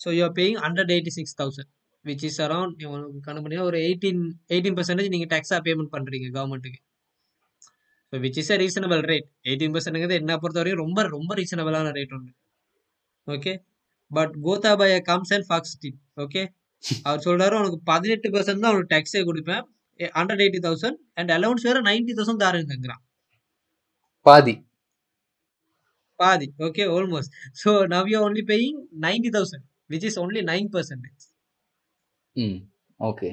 so you are paying hundred eighty six thousand which is around உங்களுக்கு கணக்கு பண்ணீங்கன்னா ஒரு எயிட்டீன் எயிட்டீன் பர்சன்டேஜ் நீங்கள் டேக்ஸாக பேமெண்ட் பண்ணுறீங்க கவர்மெண்ட்டுக்கு so which is a reasonable rate eighteen பர்சன்ட்ங்கிறது என்ன பொறுத்த வரைக்கும் ரொம்ப ரொம்ப ரீசனபிளான ரேட் ஒன்று okay but Gotabaya comes and Fox டிப் ஓகே அவர் சொல்றாரு உனக்கு பதினெட்டு பர்சன்ட் தான் உனக்கு டேக்ஸே கொடுப்பேன். Hundred eighty thousand and allowance வேற நைன்டி தௌசண்ட் தாருங்கிறான். பாதி. பாதி. Okay almost so now you only paying ninety thousand which is only nine percentage hmm. Okay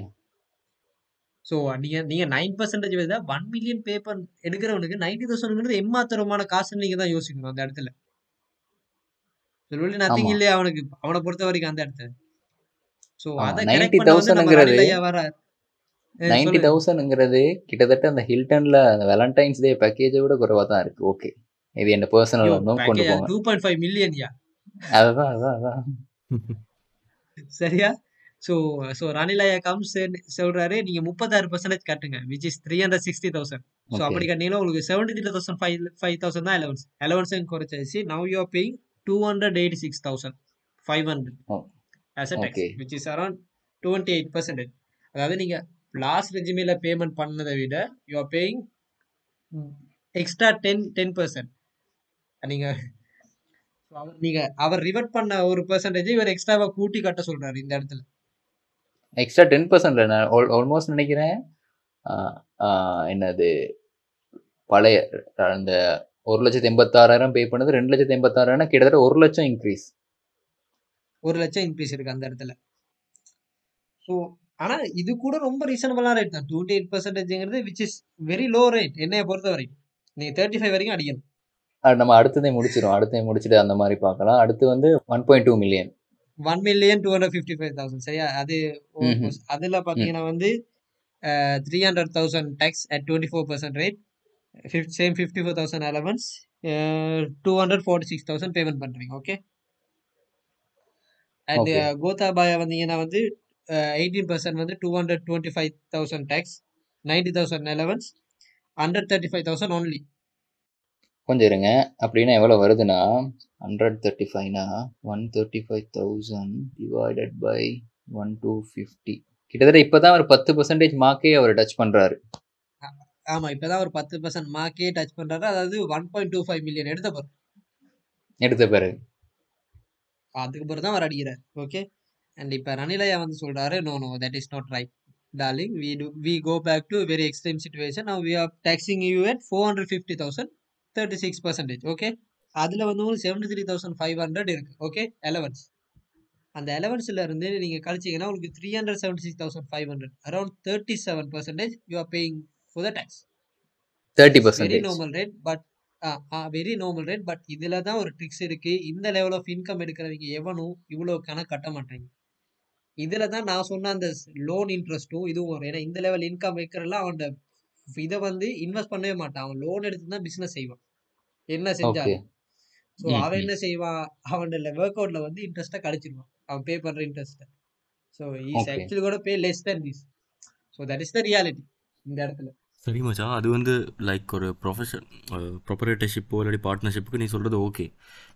so நீங்க நீங்க நைன் பர்சன்டேஜ் விட ஒன் மில்லியன் பே பண் எடுக்கிறவனுக்கு நைன்டி தௌசண்ட்ங்கிறது எம்மாத்திரமான காசுன்னு நீங்க தான் யோசிக்கணும் அந்த இடத்துல. சொல்லி நத்திங். இல்லையா அவனுக்கு. அவனை பொறுத்த வரைக்கும் அந்த இடத்துல. ஸோ அதை 90,000 கனெக்ட் பண்ண வந்து நம்ம ங்கிறது ரணில் ஐயா வர நைன்டி தௌசண்ட்ங்கிறது கிட்டத்தட்ட அந்த ஹில்டன்ல அந்த வேலண்டைன்ஸ் டே பேக்கேஜை விட குறைவா தான் இருக்கு. ஓகே இது என்ன பர்சனல் ஒன்றும் கொண்டு போங்க. Two point five million yeah அதுதான் அதான் அதான். சரியா? ஸோ ஸோ ரணிலாயா கம்ஸ் சொல்றாரு நீங்க முப்பத்தாறு பர்சன்டேஜ் கட்டுங்க which is three hundred sixty thousand so. அப்படி கட்டினீங்கன்னா உங்களுக்கு seventy three thousand five five thousand தான் அலவன்ஸ் அலவன்ஸும் குறைச்சாச்சு. Now you paying two hundred eighty six thousand five hundred. As a tax. Which is around twenty eight percentage அதாவது நீங்க லாஸ்ட் ரெஜிமில பேமெண்ட் பண்ணதை விட you are paying extra ten ten percent நீங்க நீங்க அவர் ரிவர்ட் பண்ண ஒரு பெர்சன்டேஜ் இவர் எக்ஸ்ட்ராவா கூட்டி கட்ட சொல்றாரு இந்த இடத்துல. எக்ஸ்ட்ரா டென் பர்சன்ட் நான் ஆல்மோஸ்ட் நினைக்கிறேன். என்னது? பழைய அந்த ஒரு லட்சத்தி எண்பத்தாறாயிரம் பே பண்ணது ரெண்டு லட்சத்தி எண்பத்தாறாயிரம் கிட்டத்தட்ட ஒரு லட்சம் இன்க்ரீஸ் ஒரு லட்சம் இன்க்ரீஸ் இருக்கு அந்த இடத்துல. ஸோ ஆனா இது கூட ரொம்ப ரீசனபிளான ரேட் தான். Twenty eight பர்சன்டேஜ்ங்கிறது which is very low rate என்னைய பொறுத்த வரைக்கும். நீங்க தேர்ட்டி ஃபைவ் வரைக்கும் அடிக்கணும். நம்ம அடுத்ததை முடிச்சிரும். அடுத்ததை முடிச்சுட்டு அந்த மாதிரி பார்க்கலாம். அடுத்து வந்து one point two million one million two hundred fifty five thousand சரியா அது ம்ஹும். அதுல பாத்தீங்கன்னா வந்து three hundred thousand tax at twenty four percent rate same fifty four thousand allowance two hundred forty six thousand payment பண்றீங்க. Okay and. கோத்தாபாயா வந்தீங்கன்னா வந்து எயிட்டீன் பர்சன்ட் வந்து two hundred twenty five thousand tax ninety thousand allowance hundred thirty five thousand only கொஞ்சம் இருங்க. அப்படின்னா எவ்வளோ வருதுன்னா? Hundred thirty ஃபைவ்னா one thirty five thousand divided by one two fifty கிட்டத்தட்ட இப்போ தான் ஒரு பத்து பர்சன்டேஜ் மார்க்கே அவர் டச் பண்ணுறாரு ஆமா இப்பதான் ஒரு பத்து பர்சன்ட் மார்க்கே டச் பண்றாரு. அதாவது one point two five million எடுத்த பிறகு. எடுத்த பிறகு. அதுக்கு பிறகு தான் அவர் அடிக்கிறார். ஓகே அண்ட் இப்போ ரணிலையா வந்து சொல்றாரு no no that is not right darling we to we go back to very extreme situation now we are taxing you at four hundred fifty thousand thirty six percentage okay அதில் வந்து உங்களுக்கு seventy three thousand five hundred இருக்கு ஓகே அலவன்ஸ் அந்த அலவன்ஸ்ல இருந்து நீங்க கழிச்சீங்கன்னா உங்களுக்கு three hundred seventy six thousand five hundred around thirty seven percentage you are paying for the tax thirty very normal rate but very normal rate but இதுல தான் ஒரு ட்ரிக்ஸ் இருக்கு. இந்த லெவல் ஆஃப் இன்கம் எடுக்கிறவங்க எவனும் இவ்வளோ கணக்கு கட்ட மாட்டாங்க. இதுல தான் நான் சொன்ன அந்த லோன் இன்ட்ரெஸ்ட்டும் இதுவும் வரும். ஏன்னா இந்த லெவல் இன்கம் வைக்கிறலாம் அவன் இதை வந்து இன்வெஸ்ட் பண்ணவே மாட்டான். அவன் லோன் எடுத்து தான் பிசினஸ் செய்வான். என்ன செஞ்சாலும். ஸோ அவன். என்ன செய்வான் அவன் ஒர்க் அவுட்ல வந்து இன்ட்ரெஸ்ட்டை கழிச்சிருவான். அவன் பே பண்ற இன்ட்ரெஸ்ட்டை ஸோ இஸ். ஆக்சுவலி கூட pay less than this so that is the reality இந்த இடத்துல. சரி மச்சான். அது வந்து லைக் ஒரு ப்ரொஃபஷன் ப்ரொப்பரேட்டர்ஷிப்போ இல்லாட்டி பார்ட்னர்ஷிப்புக்கு நீ சொல்கிறது okay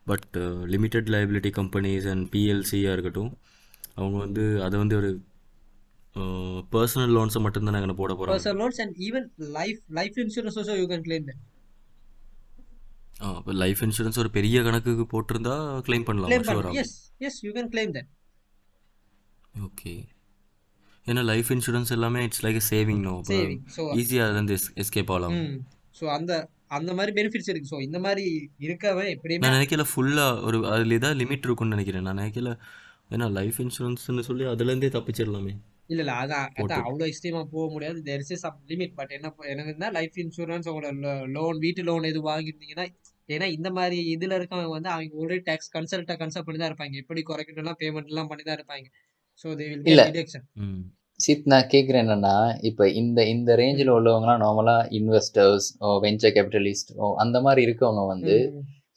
but limited liability companies and பிஎல்சியாக இருக்கட்டும் அவங்க வந்து அதை வந்து ஒரு பர்சனல் லோன்ஸை மட்டும்தான் நாங்கள் போட போகிறாங்க personal loans and even life life insurance also you can claim that. இப்போ லைஃப் இன்சூரன்ஸ் ஒரு பெரிய கணக்குக்கு போட்டிருந்தா கிளைம் பண்ணலாம்? Sure yes yes you can claim that. Okay ஏன்னா லைஃப் இன்சூரன்ஸ் எல்லாமே இட்ஸ் லைக் சேவிங் நோ ஈஸியாக அதுலேருந்து எஸ்கேப் ஆகலாம். ஸோ அந்த அந்த மாதிரி பெனிஃபிட்ஸ் இருக்கு. ஸோ இந்த மாதிரி இருக்கவன் எப்படியுமே நான் நினைக்கல ஃபுல்லாக ஒரு அதில் ஏதாவது லிமிட் இருக்கும்னு நினைக்கிறேன். நான் நினைக்கல ஏன்னா லைஃப் இன்சூரன்ஸ்னு சொல்லி அதுலேருந்தே தப்பிச்சிடலாமே. இல்ல இல்ல. அதான். அதான். அவ்வளோ எக்ஸ்ட்ரீமா போக முடியாது. There is some limit but என்ன எனக்கு இருந்தால் லைஃப் இன்சூரன்ஸ் உங்களோட லோன் வீட்டு லோன் எது வாங்கியிருந்தீங்கன்னா ஏன்னா இந்த மாதிரி இதுல இருக்கவங்க வந்து அவங்க ஆல்ரெடி டேக்ஸ் கன்சல்ட்டா கன்சல்ட் பண்ணி தான் இருப்பாங்க. எப்படி குறைக்கணும்லாம் பேமெண்ட் எல்லாம் பண்ணி தான் இருப்பாங்க. ஸோ தே வில் டிடக்ஷன் சித் நான் கேட்குறேன் என்னன்னா இப்போ இந்த இந்த ரேஞ்சில் உள்ளவங்கலாம் நார்மலாக இன்வெஸ்டர்ஸ் வெஞ்சர் கேபிட்டலிஸ்ட் அந்த மாதிரி இருக்கவங்க வந்து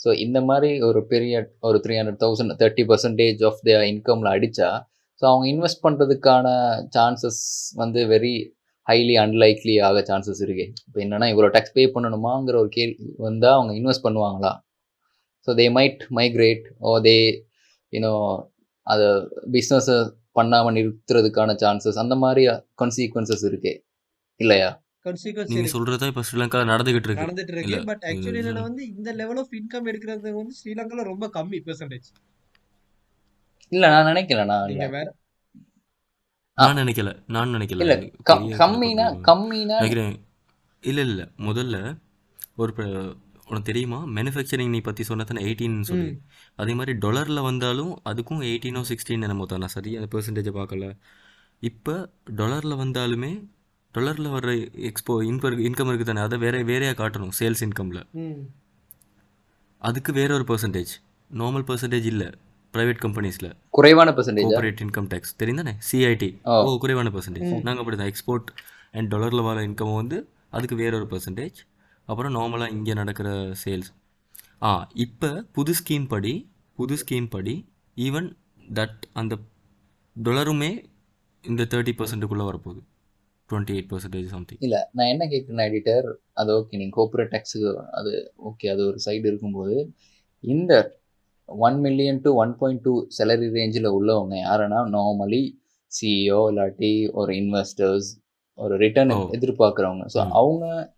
ஸோ இந்த மாதிரி ஒரு பெரிய ஒரு three hundred thousand thirty percentage of the இன்கம்ல அடிச்சா ஸோ அவங்க இன்வெஸ்ட் பண்ணுறதுக்கான சான்சஸ் வந்து வெரி ஹைலி அன்லைக்லி ஆக சான்சஸ் இருக்கு. இப்போ என்னன்னா இவ்வளோ டேக்ஸ் பே பண்ணணுமாங்கிற ஒரு கேள்வி வந்தால் அவங்க இன்வெஸ்ட் பண்ணுவாங்களா? So they might migrate oh they you know அதை பிஸ்னஸை பண்ணாமல் நிறுத்துறதுக்கான சான்சஸ் அந்த மாதிரி கான்சிக்வன்சஸ் இருக்கு. இல்லையா? கான்சிக்வன்ஸ் நீங்க சொல்றதா இப்ப ஸ்ரீலங்கா நடந்துகிட்டு இருக்கு. நடந்துட்டு இருக்கு. பட் ஆக்சுவலி வந்து இந்த லெவல் ஆஃப் இன்கம் எடுக்கிறது வந்து ஸ்ரீலங்கால ரொம்ப கம்மி பெர்சன்டேஜ் இல்லை நான் நினைக்கல நான் நீங்க வேற நான் நினைக்கல நான் நினைக்கல. இல்ல கம்மினா கம்மினா நினைக்கிறேன். இல்லை இல்லை முதல்ல ஒரு உனக்கு தெரியுமா? மேனுஃபேக்சரிங் நீ பற்றி சொன்னதானே எயிட்டீன்னு சொல்லி. அதே மாதிரி டாலரில் வந்தாலும் அதுக்கும் எயிட்டீனோ சிக்ஸ்டீன் என்னமோ தான். நான் சரி அந்த பெர்சன்டேஜை பார்க்கல. இப்போ டாலரில் வந்தாலுமே டாலரில் வர்ற எக்ஸ்போ இன்கம் இன்கம் இருக்குது தானே அதை வேற வேறையாக காட்டணும் சேல்ஸ் இன்கமில் ம். அதுக்கு வேற ஒரு பெர்சன்டேஜ் நார்மல் பெர்சன்டேஜ் இல்லை. ப்ரைவேட் கம்பெனிஸில் குறைவான பெர்சன்டேஜா கோஆபரேட் இன்கம் டேக்ஸ் தெரியும் தானே சிஐடி ஓ. குறைவான பெர்சன்டேஜ் நாங்கள் அப்படி தான் எக்ஸ்போர்ட் அண்ட் டாலரில் வர இன்கம் வந்து அதுக்கு வேற ஒரு பெர்சன்டேஜ் அப்புறம் நார்மலாக இங்கே நடக்கிற சேல்ஸ் ஆ இப்போ புது ஸ்கீம் படி புது ஸ்கீம் படி ஈவன் தட் அந்த டாலருமே இந்த தேர்ட்டி பர்சன்ட்டுக்குள்ளே வரப்போகுது. டுவெண்ட்டி எயிட் பர்சன்டேஜ் சம்திங் இல்ல நான் என்ன கேட்குறேன் எடிட்டர் அது ஓகே நீங்க கோஆபரேட் டேக்ஸுக்கு அது ஓகே அது ஒரு சைடு இருக்கும்போது இந்த one million to one point two salary ரேஞ்சில் உள்ளவங்க யாருன்னா நார்மலி சிஇஓ இல்லாட்டி ஒரு இன்வெஸ்டர்ஸ் ஒரு ரிட்டர்ன். எதிர்பார்க்குறவங்க. ஸோ. அவங்க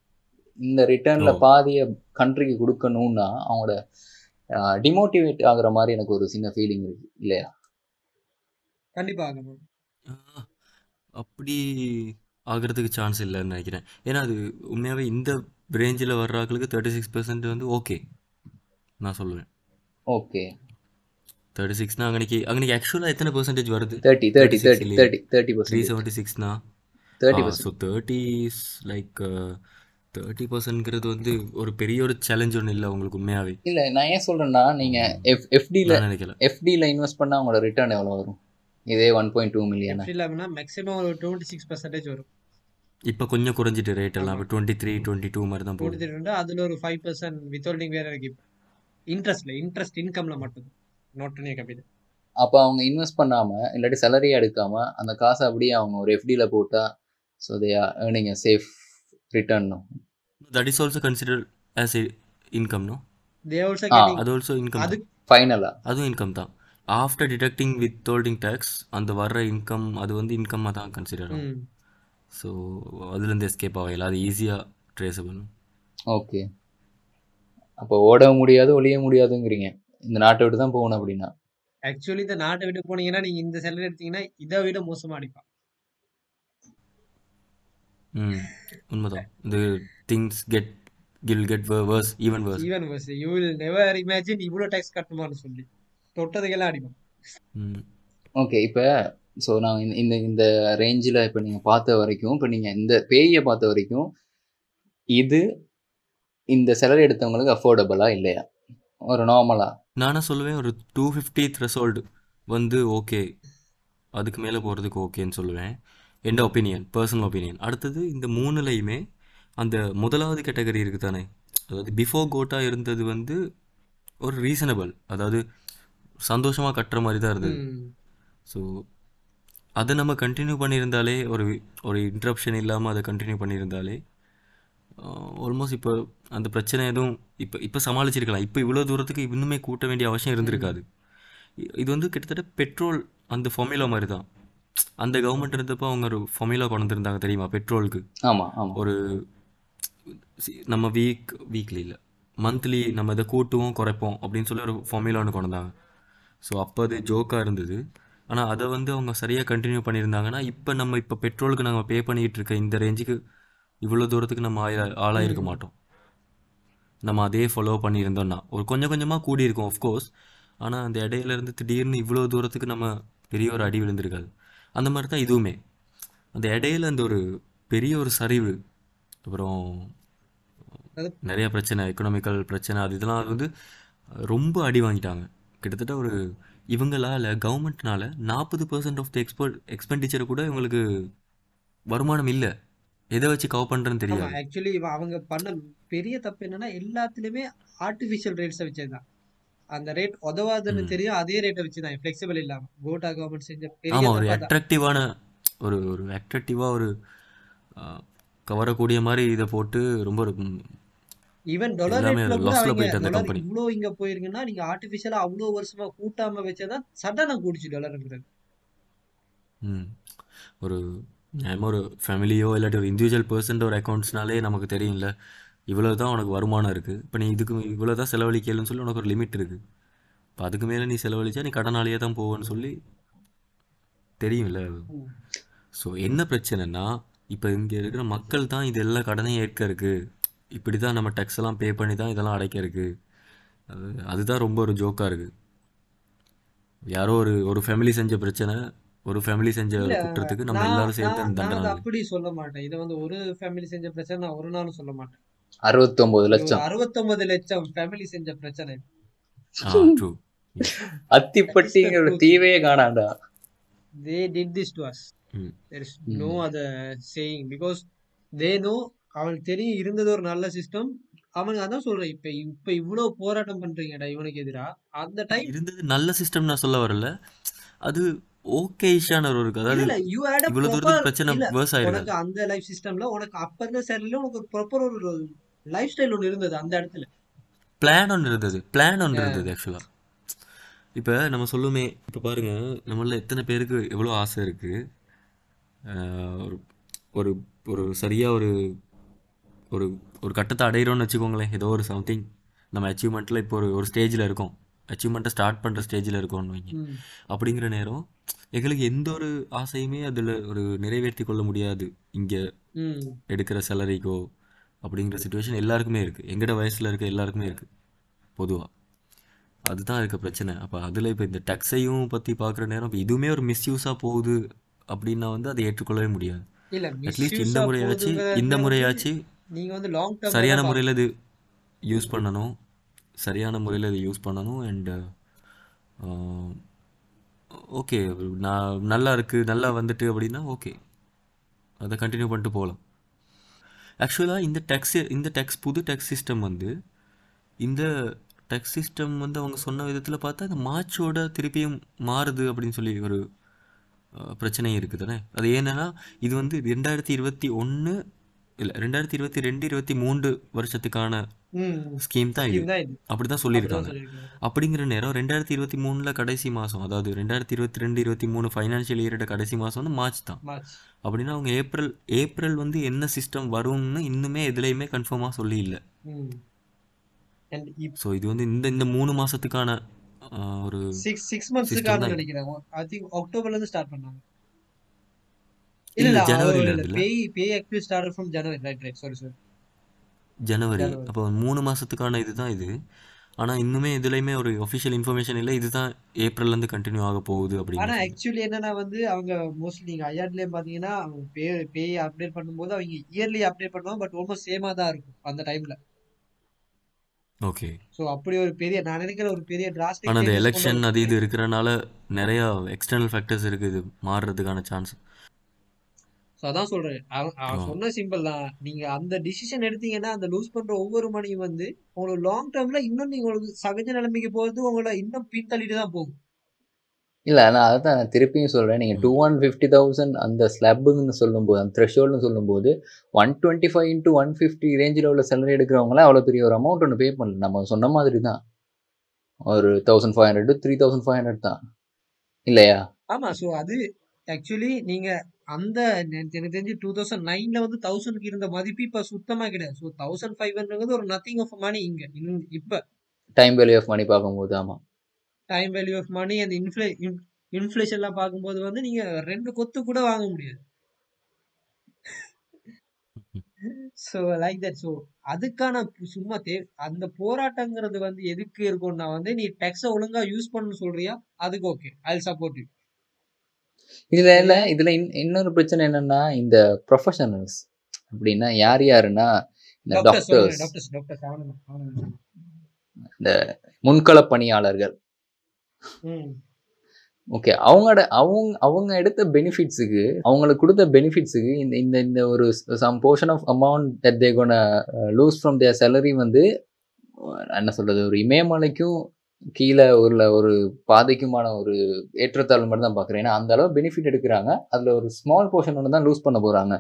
இந்த ரிட்டர்ன்ல. பாதிய கண்ட்ரிக்கு கொடுக்கணும்னா அவங்களோட டிமோட்டிவேட் ஆகுற மாதிரி எனக்கு ஒரு சின்ன ஃபீலிங் இருக்கு. இல்லையா? கண்டிப்பா ஆகணும் அப்படி ஆகிறதுக்கு சான்ஸ் இல்லைன்னு நினைக்கிறேன். ஏன்னா அது உண்மையாகவே இந்த ரேஞ்சில் வர்றாங்களுக்கு தேர்ட்டி சிக்ஸ் பர்சன்ட் வந்து ஓகே நான் சொல்லுவேன். ஓகே தேர்ட்டி சிக்ஸ்னா அங்கனைக்கு அங்கனைக்கு ஆக்சுவலாக எத்தனை பெர்சன்டேஜ் வருது? Thirty thirty 36 thirty thirty thirty three percent seventy சிக்ஸ்னா thirty so thirty like thirty பர்சன்ட்ங்கிறது வந்து ஒரு பெரிய ஒரு சேலஞ்ச் ஒன்றும் இல்லை உங்களுக்கு உண்மையாகவே இல்ல நான் ஏன் சொல்றேன்னா நீங்க எஃப் எஃப்டியில் நான் நினைக்கல. எஃப்டியில் இன்வெஸ்ட் பண்ணால் அவங்களோட ரிட்டர்ன் எவ்வளோ வரும்? இதே ஒன் பாயிண்ட் டூ மில்லியன் இல்லாமனா மேக்ஸிமம் ஒரு டுவெண்ட்டி சிக்ஸ் பர்சன்டேஜ் வரும். இப்போ கொஞ்சம் குறைஞ்சிட்டு ரேட் எல்லாம் இப்போ டுவெண்ட்டி த்ரீ டுவெண்ட்டி டூ மாதிரி தான் போகுது. அதுல ஒரு ஃபைவ் பர்சன்ட் வித்ஹோல்டிங் வேற இருக்கு இன்ட்ரெஸ்ட்ல இன்ட்ரெஸ்ட் இன்கம்ல மட்டும். நோட் பண்ணி கேபிட்டல் அப்போ அவங்க இன்வெஸ்ட் பண்ணாமல் இல்லாட்டி சேலரியை எடுக்காமல் அந்த காசை அப்படியே அவங்க ஒரு எஃப்டியில் போட்டால் so they are earning a safe return that is also consider as income no they also அது ஆல்சோ இன்கம் அது ஃபைனலாக அதுவும் இன்கம் தான். After deducting withholding tax அந்த வர்ற இன்கம் அது வந்து இன்கம்மாக தான் கன்சிடர் ஆகும். ஸோ அதுலேருந்து எஸ்கேப் ஆகல. அது ஈஸியாக ட்ரேஸபிள் ஓகே அப்போ ஓட முடியாது ஒழிய முடியாதுங்கிறீங்க. இந்த நாட்டை விட்டு தான் போகணும் அப்படின்னா. ஆக்சுவலி இந்த நாட்டை விட்டு போனீங்கன்னா நீங்க இந்த சேலரி எடுத்தீங்கன்னா இதை விட மோசமா அடிப்பான். ம் உண்மைதான். இது things get kill get worse even worse even worse you will never imagine இவ்வளோ டேக்ஸ் கட்டணுமான்னு சொல்லி. தொட்டதுக்கெல்லாம் அடிப்பான். ம். ஓகே இப்போ ஸோ நான் இந்த- இந்த இந்த ரேஞ்சில் இப்போ நீங்கள் பார்த்த வரைக்கும் இப்போ நீங்கள் இந்த பேயை பார்த்த வரைக்கும் இது இந்த சேலரி எடுத்தவங்களுக்கு அஃபோர்டபுளா இல்லையா? ஒரு நார்மலா நானே சொல்லுவேன் ஒரு டூ ஃபிஃப்டி த்ரெஷோல்டு வந்து ஓகே அதுக்கு மேலே போகிறதுக்கு ஓகேன்னு சொல்லுவேன். என் ஒப்பீனியன் பர்சனல் ஒப்பீனியன் அடுத்தது இந்த மூணுலையுமே அந்த முதலாவது கேட்டகரி இருக்குது தானே அதாவது பிஃபோர் கோட்டா இருந்தது வந்து ஒரு ரீசனபிள் அதாவது சந்தோஷமாக கட்டுற மாதிரி தான் இருந்தது. ஸோ அதை நம்ம கண்டினியூ பண்ணியிருந்தாலே ஒரு ஒரு இன்ட்ரப்ஷன் இல்லாமல் அதை கண்டினியூ பண்ணியிருந்தாலே ஆல்மோஸ்ட் இப்போ அந்த பிரச்சனை எதுவும் இப்போ இப்போ சமாளிச்சிருக்கலாம். இப்போ இவ்வளோ தூரத்துக்கு இன்னுமே கூட்ட வேண்டிய அவசியம் இருந்திருக்காது. இது வந்து கிட்டத்தட்ட பெட்ரோல் அந்த ஃபார்முலா மாதிரி தான் அந்த கவர்மெண்ட் இருந்தப்போ அவங்க ஒரு ஃபார்முலா கொண்டு வந்திருந்தாங்க தெரியுமா? பெட்ரோலுக்கு ஆமா ஆமா. ஒரு நம்ம வீக் வீக்லி இல்லை. மந்த்லி நம்ம இதை கூட்டுவோம் குறைப்போம் அப்படின்னு சொல்லி ஒரு ஃபார்முலா ஒன்று கொண்டு வந்தாங்க. ஸோ அப்போ அது ஜோக்காக இருந்தது. ஆனால் அதை வந்து அவங்க சரியாக கண்டினியூ பண்ணியிருந்தாங்கன்னா இப்போ நம்ம இப்போ பெட்ரோலுக்கு நாங்கள் பே பண்ணிக்கிட்டு இருக்க இந்த ரேஞ்சுக்கு இவ்வளோ தூரத்துக்கு நம்ம ஆய ஆளாயிருக்க மாட்டோம். நம்ம அதே ஃபாலோ பண்ணியிருந்தோம்னா ஒரு கொஞ்சம் கொஞ்சமாக கூடி இருக்கும் ஆஃப்கோர்ஸ் ஆனால் அந்த இடையில இருந்து திடீர்னு இவ்வளோ தூரத்துக்கு நம்ம பெரிய ஒரு அடி விழுந்திருக்காது. அந்த மாதிரி தான் இதுவுமே. அந்த இடையில அந்த ஒரு பெரிய ஒரு சரிவு அப்புறம் நிறைய பிரச்சனை எக்கனாமிக்கல் பிரச்சனை அது இதெல்லாம் அது வந்து ரொம்ப அடி வாங்கிட்டாங்க. கிட்டத்தட்ட ஒரு இவங்களால கவர்மெண்ட்னால நாற்பது பர்சன்ட் ஆஃப் த எக்ஸ்போர்ட் எக்ஸ்பெண்டிச்சரை கூட இவங்களுக்கு வருமானம் இல்லை. எதை வச்சு கவர் பண்ணுறேன்னு தெரியாது. ஆக்சுவலி அவங்க பண்ண பெரிய தப்பு என்னன்னா எல்லாத்துலயுமே ஆர்டிஃபிஷியல் ரேட்ஸை வச்சதுதான் அந்த ரேட் உதவாதுன்னு. தெரியும் அதே ரேட்டை வச்சு தான் ஃபிளெக்சிபிள் இல்லாம. கோட்டா கவர்மெண்ட் செஞ்ச பெரிய ஒரு அட்ராக்டிவான ஒரு ஒரு அட்ராக்டிவாக ஒரு கவரக்கூடிய மாதிரி இதை போட்டு ரொம்ப ஈவன் டாலர் ரேட்ல கூட அவங்க இவ்வளோ இங்க போயிருக்குன்னா நீங்க ஆர்டிஃபிஷியலா அவ்வளோ வருஷமா கூட்டாம வச்சதான் சடனா கூடிச்சு டாலர்ங்கிறது ஒரு நம்ம ஒரு ஃபேமிலியோ இல்லாட்டி ஒரு இண்டிவிஜுவல் பர்சன்ட் ஒரு அக்கௌண்ட்ஸ்னாலே நமக்கு தெரியும்ல. இவ்வளோ தான் உனக்கு வருமானம் இருக்குது இப்போ நீ இதுக்கு இவ்வளோ தான் செலவழிக்கலன்னு சொல்லி உனக்கு ஒரு லிமிட் இருக்குது இப்போ அதுக்கு மேலே நீ செலவழிச்சா நீ கடனாளியே தான் போவேன்னு சொல்லி தெரியும்ல. ஸோ என்ன பிரச்சனைனா இப்போ இங்கே இருக்கிற மக்கள் தான் இது எல்லா கடனையும் ஏற்க இருக்குது இப்படி தான் நம்ம டேக்ஸ் எல்லாம் பே பண்ணி தான் இதெல்லாம் அடைக்க இருக்குது அது அதுதான் ரொம்ப ஒரு ஜோக்காக இருக்குது யாரோ ஒரு ஒரு ஃபேமிலி செஞ்ச பிரச்சனை ஒரு ஃபேமிலி செஞ்ச ஒரு குற்றத்துக்கு நம்ம எல்லாரும் சேர்த்து தண்டனை அதை அப்படி சொல்ல மாட்டேன். இதை வந்து ஒரு ஃபேமிலி செஞ்ச பிரச்சனை நான் ஒரு நாளும் சொல்ல மாட்டேன். அறுபத்தொன்பது லட்சம். அறுபத்தொன்பது லட்சம் ஃபேமிலி செஞ்ச பிரச்சனை. அத்திப்பட்டிங்கிற ஒரு தீவையே காணாண்டா they did this to us. ம். There is ம். no other saying because they know அவனுக்கு தெரியும் இருந்தது ஒரு நல்ல சிஸ்டம் அவனுக்கு அதான் சொல்றேன் இப்ப இப்ப இவ்வளவு போராட்டம் பண்றீங்கடா இவனுக்கு எதிரா? அந்த டைம் இருந்தது நல்ல சிஸ்டம் நான் சொல்ல வரல. அது ஓகேஷான ஒரு இருக்கு இல்ல அதாவது இல்ல யூ ஹேட் அ இவ்வளோ ப்ராப்பர் தூரத்துக்கு பிரச்சனை வேர்ஸ் ஆயிருக்காது உனக்கு அந்த லைஃப் சிஸ்டம்ல உனக்கு அப்ப இருந்த சேலரியில உனக்கு ஒரு ப்ராப்பர் ஒரு லைஃப் ஸ்டைல் ஒன்று இருந்தது அந்த இடத்துல. பிளான் ஒன்று இருந்தது. பிளான் ஒன்று. இருந்தது ஆக்சுவலாக இப்போ நம்ம சொல்லுமே இப்போ பாருங்க நம்மள எத்தனை பேருக்கு எவ்வளோ ஆசை இருக்குது ஒரு ஒரு ஒரு சரியாக ஒரு ஒரு ஒரு கட்டத்தை அடையிறோம்னு வச்சுக்கோங்களேன். ஏதோ ஒரு சம்திங் நம்ம அச்சீவ்மெண்ட்டில் இப்போ ஒரு ஒரு ஸ்டேஜில் இருக்கோம். அச்சீவ்மெண்ட்டை ஸ்டார்ட் பண்ணுற ஸ்டேஜில் இருக்கோம்னு வைங்க. அப்படிங்கிற நேரம் எங்களுக்கு எந்த ஒரு ஆசையுமே அதில் ஒரு நிறைவேற்றி கொள்ள முடியாது. இங்கே. எடுக்கிற சேலரிக்கோ அப்படிங்கிற சுச்சுவேஷன் எல்லாருக்குமே இருக்குது எங்கட வயசில் இருக்க எல்லாருக்குமே இருக்குது பொதுவாக அதுதான் இருக்க பிரச்சனை. அப்போ அதில் இப்போ இந்த டெக்ஸையும் பற்றி பார்க்குற நேரம் இப்போ இதுவுமே ஒரு மிஸ்யூஸாக போகுது அப்படின்னா வந்து அதை ஏற்றுக்கொள்ளவே முடியாது. அட்லீஸ்ட் இந்த முறையாச்சு இந்த முறையாச்சு நீங்க வந்து லாங் சரியான முறையில் இது யூஸ் பண்ணணும். சரியான முறையில் இதை யூஸ் பண்ணணும் அண்டு ஓகே நான் நல்லா இருக்குது நல்லா வந்துட்டு அப்படின்னா ஓகே அதை கண்டினியூ பண்ணிட்டு போகலாம் ஆக்சுவலாக இந்த டேக்ஸ் இந்த டேக்ஸ் புது டேக்ஸ் சிஸ்டம் வந்து இந்த டேக்ஸ் சிஸ்டம் வந்து அவங்க சொன்ன விதத்தில் பார்த்தா இந்த மார்ச்சோட திருப்பியும் மாறுது அப்படின்னு சொல்லி ஒரு பிரச்சனையும் பிரச்சனை இருக்குது தானே? அது ஏன்னா இது வந்து ரெண்டாயிரத்தி இருபத்தி ஒன்று இல்லை ரெண்டாயிரத்தி இருபத்தி ரெண்டு இருபத்தி மூன்று வருஷத்துக்கான ஸ்கீம் தான் இது. அப்படிதான் சொல்லியிருக்காங்க. அப்படிங்கிற நேரம் ரெண்டாயிரத்தி இருபத்தி மூணில் கடைசி மாதம் அதாவது ரெண்டாயிரத்தி இருபத்தி ரெண்டு இருபத்தி மூணு ஃபைனான்ஷியல் இயரோட கடைசி மாதம் வந்து மார்ச் தான். அப்படின்னா அவங்க ஏப்ரல் ஏப்ரல் வந்து என்ன சிஸ்டம் வரும்னு இன்னுமே எதுலேயுமே கன்ஃபார்மாக சொல்லி இல்லை ஸோ இது வந்து இந்த இந்த மூணு மாதத்துக்கான ஒரு சிக்ஸ் சிக்ஸ் மந்த்ஸுக்கான நினைக்கிறேன். ஐ திங்க் அக்டோபர்ல இருந்து ஸ்டார்ட் பண்ணாங்க. இல்ல இல்லை இல்ல இருந்துல pay pay actually start from January right right sorry sorry January. அப்போ மூணு மாதத்துக்கான இதுதான் இது. ஆனால் இன்னுமே இதுலேயுமே ஒரு ஒஃபிஷியல் இன்ஃபர்மேஷன் இல்லை. இதுதான் ஏப்ரல்லேருந்து கண்டினியூ ஆக போகுது ஆனா அப்படிங்கிற சொல்லி ஆக்சுவலி என்னன்னா வந்து அவங்க மோஸ்ட்லி நீங்க ஐஆர்ட்லயே பாத்தீங்கன்னா அவங்க பே பே அப்டேட் பண்ணும்போது அவங்க இயர்லி அப்டேட் பண்ணுவாங்க பட் ஆல்மோஸ்ட் சேமா தான் இருக்கும் அந்த டைம்ல ஓகே சோ அப்படி ஒரு பெரிய நான் நினைக்கிற ஒரு பெரிய டிராஸ்டிக் ஆனால் கொண்டு எலெக்ஷன் அது இது இருக்கிறனால நிறையா எக்ஸ்டர்னல் ஃபேக்டர்ஸ் இருக்குது. இது மாறுறதுக்கான சான்ஸ் ஸோ அதான் சொல்றேன். அவன் சொன்ன சிம்பிள் தான். நீங்க அந்த டிசிஷன் எடுத்தீங்கன்னா அந்த லூஸ் பண்ற ஒவ்வொரு மணியும் வந்து உங்களுக்கு லாங் டேர்ம்ல இன்னும் நீங்க உங்களுக்கு சகஜ நிலைமைக்கு போறது உங்களை இன்னும் பின்தள்ளிட்டு தான் போகும். இல்ல நான் அதான் நான் திருப்பியும் சொல்றேன். நீங்க டூ ஒன் ஃபிஃப்டி தௌசண்ட் அந்த ஸ்லப்புன்னு சொல்லும்போது அந்த த்ரெஷோல்னு சொல்லும்போது one twenty five into one fifty ரேஞ்சில் உள்ள சேலரி எடுக்கிறவங்களாம் அவ்வளோ பெரிய ஒரு அமௌண்ட் ஒன்று பே பண்ணல. நம்ம சொன்ன மாதிரி தான். ஒரு thousand five hundred three thousand five hundred தான். இல்லையா? ஆமா ஸோ அது ஆக்சுவலி நீங்க அந்த எனக்கு தெரிஞ்சு டூ தௌசண்ட் நைன்ல வந்து தௌசண்ட்க்கு இருந்த மதிப்பு இப்ப சுத்தமா கிடையாது. ஸோ தௌசண்ட் ஃபைவ் ஹண்ட்ரட் ஒரு நத்திங் ஆஃப் மணி இங்க. இப்ப. டைம் வேல்யூ ஆஃப் மணி பார்க்கும்போது ஆமா. டைம் வேல்யூ ஆஃப் மணி அந்த இன்ஃப்ளே இன்ஃப்ளேஷன்லாம் பார்க்கும்போது வந்து நீங்க ரெண்டு கொத்து கூட வாங்க முடியாது. ஸோ லைக் தட் ஸோ அதுக்கான சும்மா தே அந்த போராட்டங்கிறது வந்து எதுக்கு இருக்கும்னா வந்து நீ டெக்ஸை ஒழுங்கா யூஸ் பண்ண சொல்றியா? அதுக்கு ஓகே ஐ சப்போர்ட் யூ இதுல இல்ல இதுல இன்- இன்னொரு பிரச்சனை என்னன்னா இந்த ப்ரொஃபஷனல்ஸ் அப்படின்னா யார் யாருன்னா இந்த டாக்டர்ஸ் இந்த முன்கள பணியாளர்கள். ஓகே அவங்களோட அவங்க அவங்க எடுத்த பெனிஃபிட்ஸுக்கு அவங்களுக்கு கொடுத்த பெனிஃபிட்ஸுக்கு இந்த இந்த இந்த ஒரு some portion of amount that they gonna lose from their salary வந்து என்ன சொல்றது ஒரு இமயமலைக்கும் கீழே உள்ள ஒரு பாதைக்குமான ஒரு ஏற்றத்தாழ்வு மட்டும் தான் பார்க்குறேன். ஏன்னா அந்த அளவு பெனிஃபிட் எடுக்கிறாங்க. அதில் ஒரு ஸ்மால் போர்ஷன் ஒன்று தான் லூஸ் பண்ண போகிறாங்க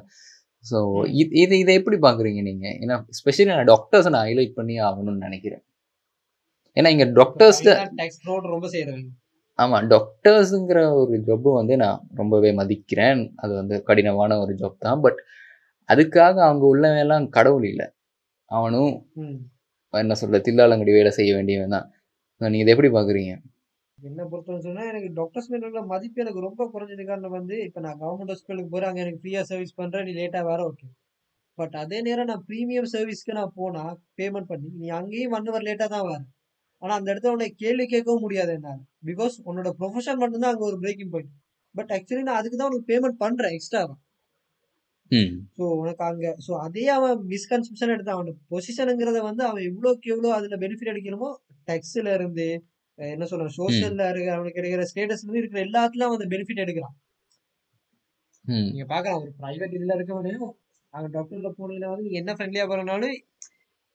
ஸோ. இது இது இதை எப்படி பார்க்குறீங்க நீங்கள் ஏன்னா ஸ்பெஷலி நான் டாக்டர்ஸை நான் ஹைலைட் பண்ணி ஆகணும்னு நினைக்கிறேன். ஏன்னா இங்கே ஃப்ராட் ரொம்ப செய்யறவங்க ஆமாம் டாக்டர்ஸுங்கிற ஒரு ஜொப்பு வந்து நான் ரொம்பவே மதிக்கிறேன். அது வந்து கடினமான ஒரு ஜாப் தான். பட் அதுக்காக அவங்க உள்ளவெல்லாம் கடவுள் இல்லை. அவனும். என்ன சொல்ல தில்லாலங்கடி வேலை செய்ய வேண்டியவன் தான். நீங்கள் இதை எப்படி பார்க்குறீங்க என்ன பொறுத்தவரை சொன்னா எனக்கு டாக்டர்ஸ் மேல உள்ள மதிப்பு எனக்கு ரொம்ப குறைஞ்சது. காரணம் வந்து இப்ப நான் கவர்மெண்ட் ஹாஸ்பிட்டலுக்கு போறேன் அங்க எனக்கு ஃப்ரீயா சர்வீஸ் பண்றேன் நீ லேட்டா வர ஓகே பட் அதே நேரம் நான் ப்ரீமியம் சர்வீஸ்க்கு நான் போனா பேமெண்ட் பண்ணி நீ அங்கேயும் ஒன் ஹவர் லேட்டா தான் வர. ஆனா அந்த இடத்துல உன்னை கேள்வி கேட்கவும் முடியாது என்னால. பிகாஸ் உன்னோட ப்ரொஃபஷன் மட்டும்தான் அங்க ஒரு பிரேக்கிங் பாயிண்ட் பட் ஆக்சுவலி நான் அதுக்கு தான் உனக்கு பேமெண்ட் பண்றேன் எக்ஸ்ட்ராவா ம். ஸோ உனக்கு அங்க ஸோ அதே அவன் மிஸ்கன்செப்ஷன் எடுத்து அவனோட பொசிஷனுங்கிறத வந்து அவன் எவ்வளோக்கு எவ்வளோ அதுல பெனிஃபிட் எடுக்கணுமோ டெக்ஸ்ல இருந்து என்ன சொல்ற சோஷியல்ல இருக்கிற அவனுக்கு கிடைக்கிற ஸ்டேட்டஸ்ல இருந்து இருக்கிற எல்லாத்துலயும் அவன் அந்த பெனிஃபிட் எடுக்கிறான். நீங்க பாக்கலாம் ஒரு பிரைவேட் இதுல இருக்கவனையும் அவன் டாக்டர்ல போனீங்கன்னா வந்து நீங்க என்ன ஃப்ரெண்ட்லியா போறனாலும்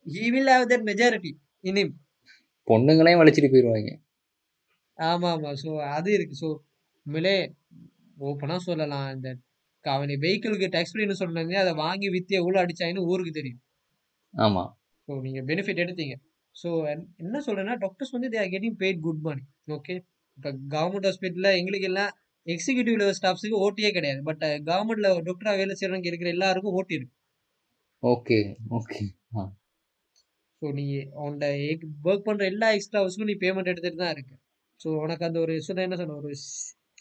he will have that majority இனிம் பொண்ணுங்களையும் வலிச்சிட்டு போயிடுவாங்க ஆமா ஆமா. ஸோ அது இருக்கு. ஸோ உண்மையிலே ஓப்பனா சொல்லலாம். இந்த அவனை வெஹிக்கிளுக்கு டேக்ஸ் ஃப்ரீன்னு சொன்னாங்க அதை வாங்கி வித்து எவ்வளோ அடிச்சாங்கன்னு ஊருக்கு தெரியும். ஆமாம் ஸோ நீங்கள் பெனிஃபிட் எடுத்தீங்க. ஸோ என்ன சொல்றேன்னா டாக்டர்ஸ் வந்து they are getting paid good money okay இப்போ கவர்மெண்ட் ஹாஸ்பிட்டலில் எங்களுக்கு எல்லாம் எக்ஸிக்யூட்டிவ் லெவல் ஸ்டாஃப்ஸுக்கு ஓட்டியே கிடையாது. பட் கவர்மெண்ட்ல டாக்டராக வேலை செய்கிறவங்க இருக்கிற எல்லாருக்கும் ஓட்டி இருக்கு. ஓகே ஓகே ஸோ நீ உன்னோட ஒர்க் பண்ணுற எல்லா எக்ஸ்ட்ரா ஹவர்ஸ்க்கும் நீ பேமெண்ட் எடுத்துட்டு தான் இருக்கு. ஸோ உனக்கு அந்த ஒரு சொன்ன என்ன சொன்ன ஒரு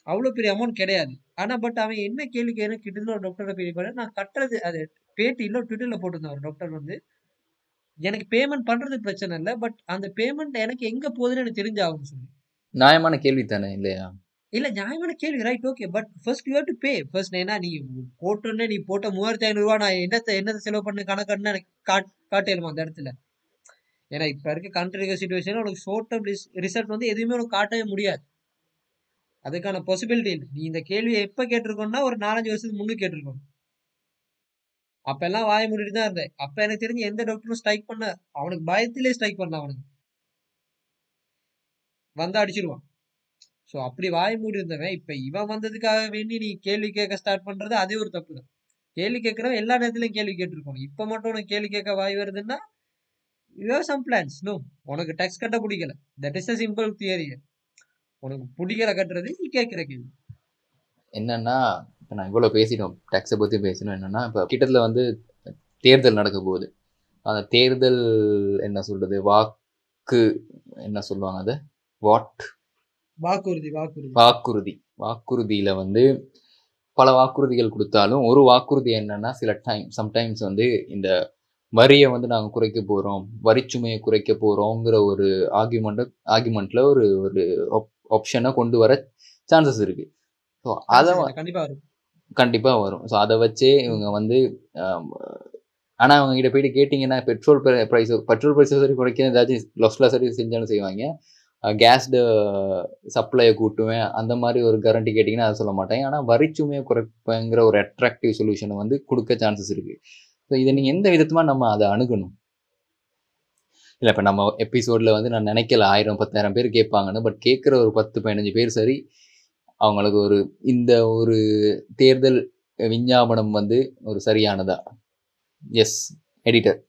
அவ்வளோ பெரிய அமௌண்ட் கிடையாது. ஆனால் பட் அவன் என்ன கேள்வி கேட்க கிட்ட ஒரு டாக்டரை பெரிய நான் கட்டுறது அது பேட்டியில் ட்விட்டரில் போட்டிருந்தேன் ஒரு டாக்டர் வந்து எனக்கு பேமெண்ட் பண்ணுறது பிரச்சனை இல்லை பட் அந்த பேமெண்ட் எனக்கு எங்கே போகுதுன்னு எனக்கு தெரிஞ்சாகும் சொல்லி. நியாயமான கேள்வி தானே இல்லையா? இல்ல நியாயமான கேள்வி right okay but first you to pay first ஏன்னா நீ போட்டோன்னே நீ போட்ட மூவாயிரத்தி ஐநூறுரூவா நான் என்னத்தை என்னத்தை செலவு பண்ண கணக்குன்னு எனக்கு காட் காட்டிடுமா அந்த இடத்துல? ஏன்னா இப்போ இருக்க கண்ட்ரி சுச்சுவேஷன் உனக்கு ஷார்ட் டேர்ம் ரிசல்ட் வந்து எதுவுமே உனக்கு காட்டவே முடியாது. அதுக்கான பாசிபிலிட்டி இல்லை. நீ இந்த கேள்வியை எப்போ கேட்டிருக்கோம்னா ஒரு நாலஞ்சு வருஷத்துக்கு முன்னே கேட்டிருக்கோம் அப்பெல்லாம் வாய மூடிட்டு தான் இருந்தேன். அப்ப எனக்கு தெரிஞ்சு எந்த டாக்டரும் ஸ்ட்ரைக் பண்ண அவனுக்கு பயத்திலே ஸ்ட்ரைக் பண்ண அவனுக்கு வந்தா அடிச்சிருவான். ஸோ அப்படி வாய் மூடி இருந்தவன் இப்ப இவன் வந்ததுக்காக வேண்டி நீ கேள்வி கேட்க ஸ்டார்ட் பண்றது அதே ஒரு தப்பு தான் கேள்வி கேட்கறவன் எல்லா நேரத்துலயும் கேள்வி கேட்டிருக்கணும் இப்ப மட்டும் உனக்கு கேள்வி கேட்க வாய் வருதுன்னா யூ சம் பிளான்ஸ் நோ உனக்கு டெக்ஸ் கட்ட பிடிக்கல. That is a simple theory உனக்கு பிடிக்கல கட்டுறது நீ கேட்கிற கேள்வி. என்னன்னா இப்போ நான் இவ்வளோ பேசிட்டோம். டேக்ஸை பற்றி பேசணும் என்னன்னா இப்போ கிட்டத்தில் வந்து தேர்தல் நடக்க போகுது. அந்த தேர்தல் என்ன சொல்றது? வாக்கு என்ன சொல்லுவாங்க அது? வாட் வாக்குறுதி வாக்குறுதி. வாக்குறுதி. வாக்குறுதியில் வந்து பல வாக்குறுதிகள் கொடுத்தாலும் ஒரு வாக்குறுதி என்னன்னா சில டைம் சம்டைம்ஸ் வந்து இந்த வரியை வந்து நாங்கள் குறைக்க போகிறோம் வரிச்சுமையை குறைக்க போகிறோங்கிற ஒரு ஆர்குமெண்ட் ஆர்குமெண்ட்டில் ஒரு ஒரு ஆப்ஷனை கொண்டு வர சான்சஸ் இருக்குது ஸோ அதை கண்டிப்பா வரும். கண்டிப்பாக வரும். ஸோ அதை வச்சே இவங்க வந்து ஆனால் அவங்க கிட்ட போயிட்டு கேட்டிங்கன்னா பெட்ரோல் ப்ரைஸ் பெட்ரோல் ப்ரைஸை சரி குறைக்க ஏதாச்சும் லொஸ்ல சரி செஞ்சாலும் செய்வாங்க. கேஸ்டு சப்ளையை கூட்டுவேன் அந்த மாதிரி ஒரு கேரண்டி கேட்டிங்கன்னா அதை சொல்ல மாட்டேன். ஆனால் வரிச்சுமையை குறைப்பேங்கிற ஒரு அட்ராக்டிவ் சொல்யூஷனை வந்து கொடுக்க சான்சஸ் இருக்குது ஸோ இதை நீங்கள் எந்த விதமாக நம்ம அதை அணுகணும்? இல்லை இப்போ நம்ம எபிசோடில் வந்து நான் நினைக்கல ஆயிரம் பத்தாயிரம் பேர் கேட்பாங்கன்னு பட் கேட்குற ஒரு பத்து பதினஞ்சு பேர் சரி அவங்களுக்கு ஒரு இந்த ஒரு தேர்தல் விஞ்ஞாபனம் வந்து ஒரு சரியானதா? எஸ் எடிட்டர்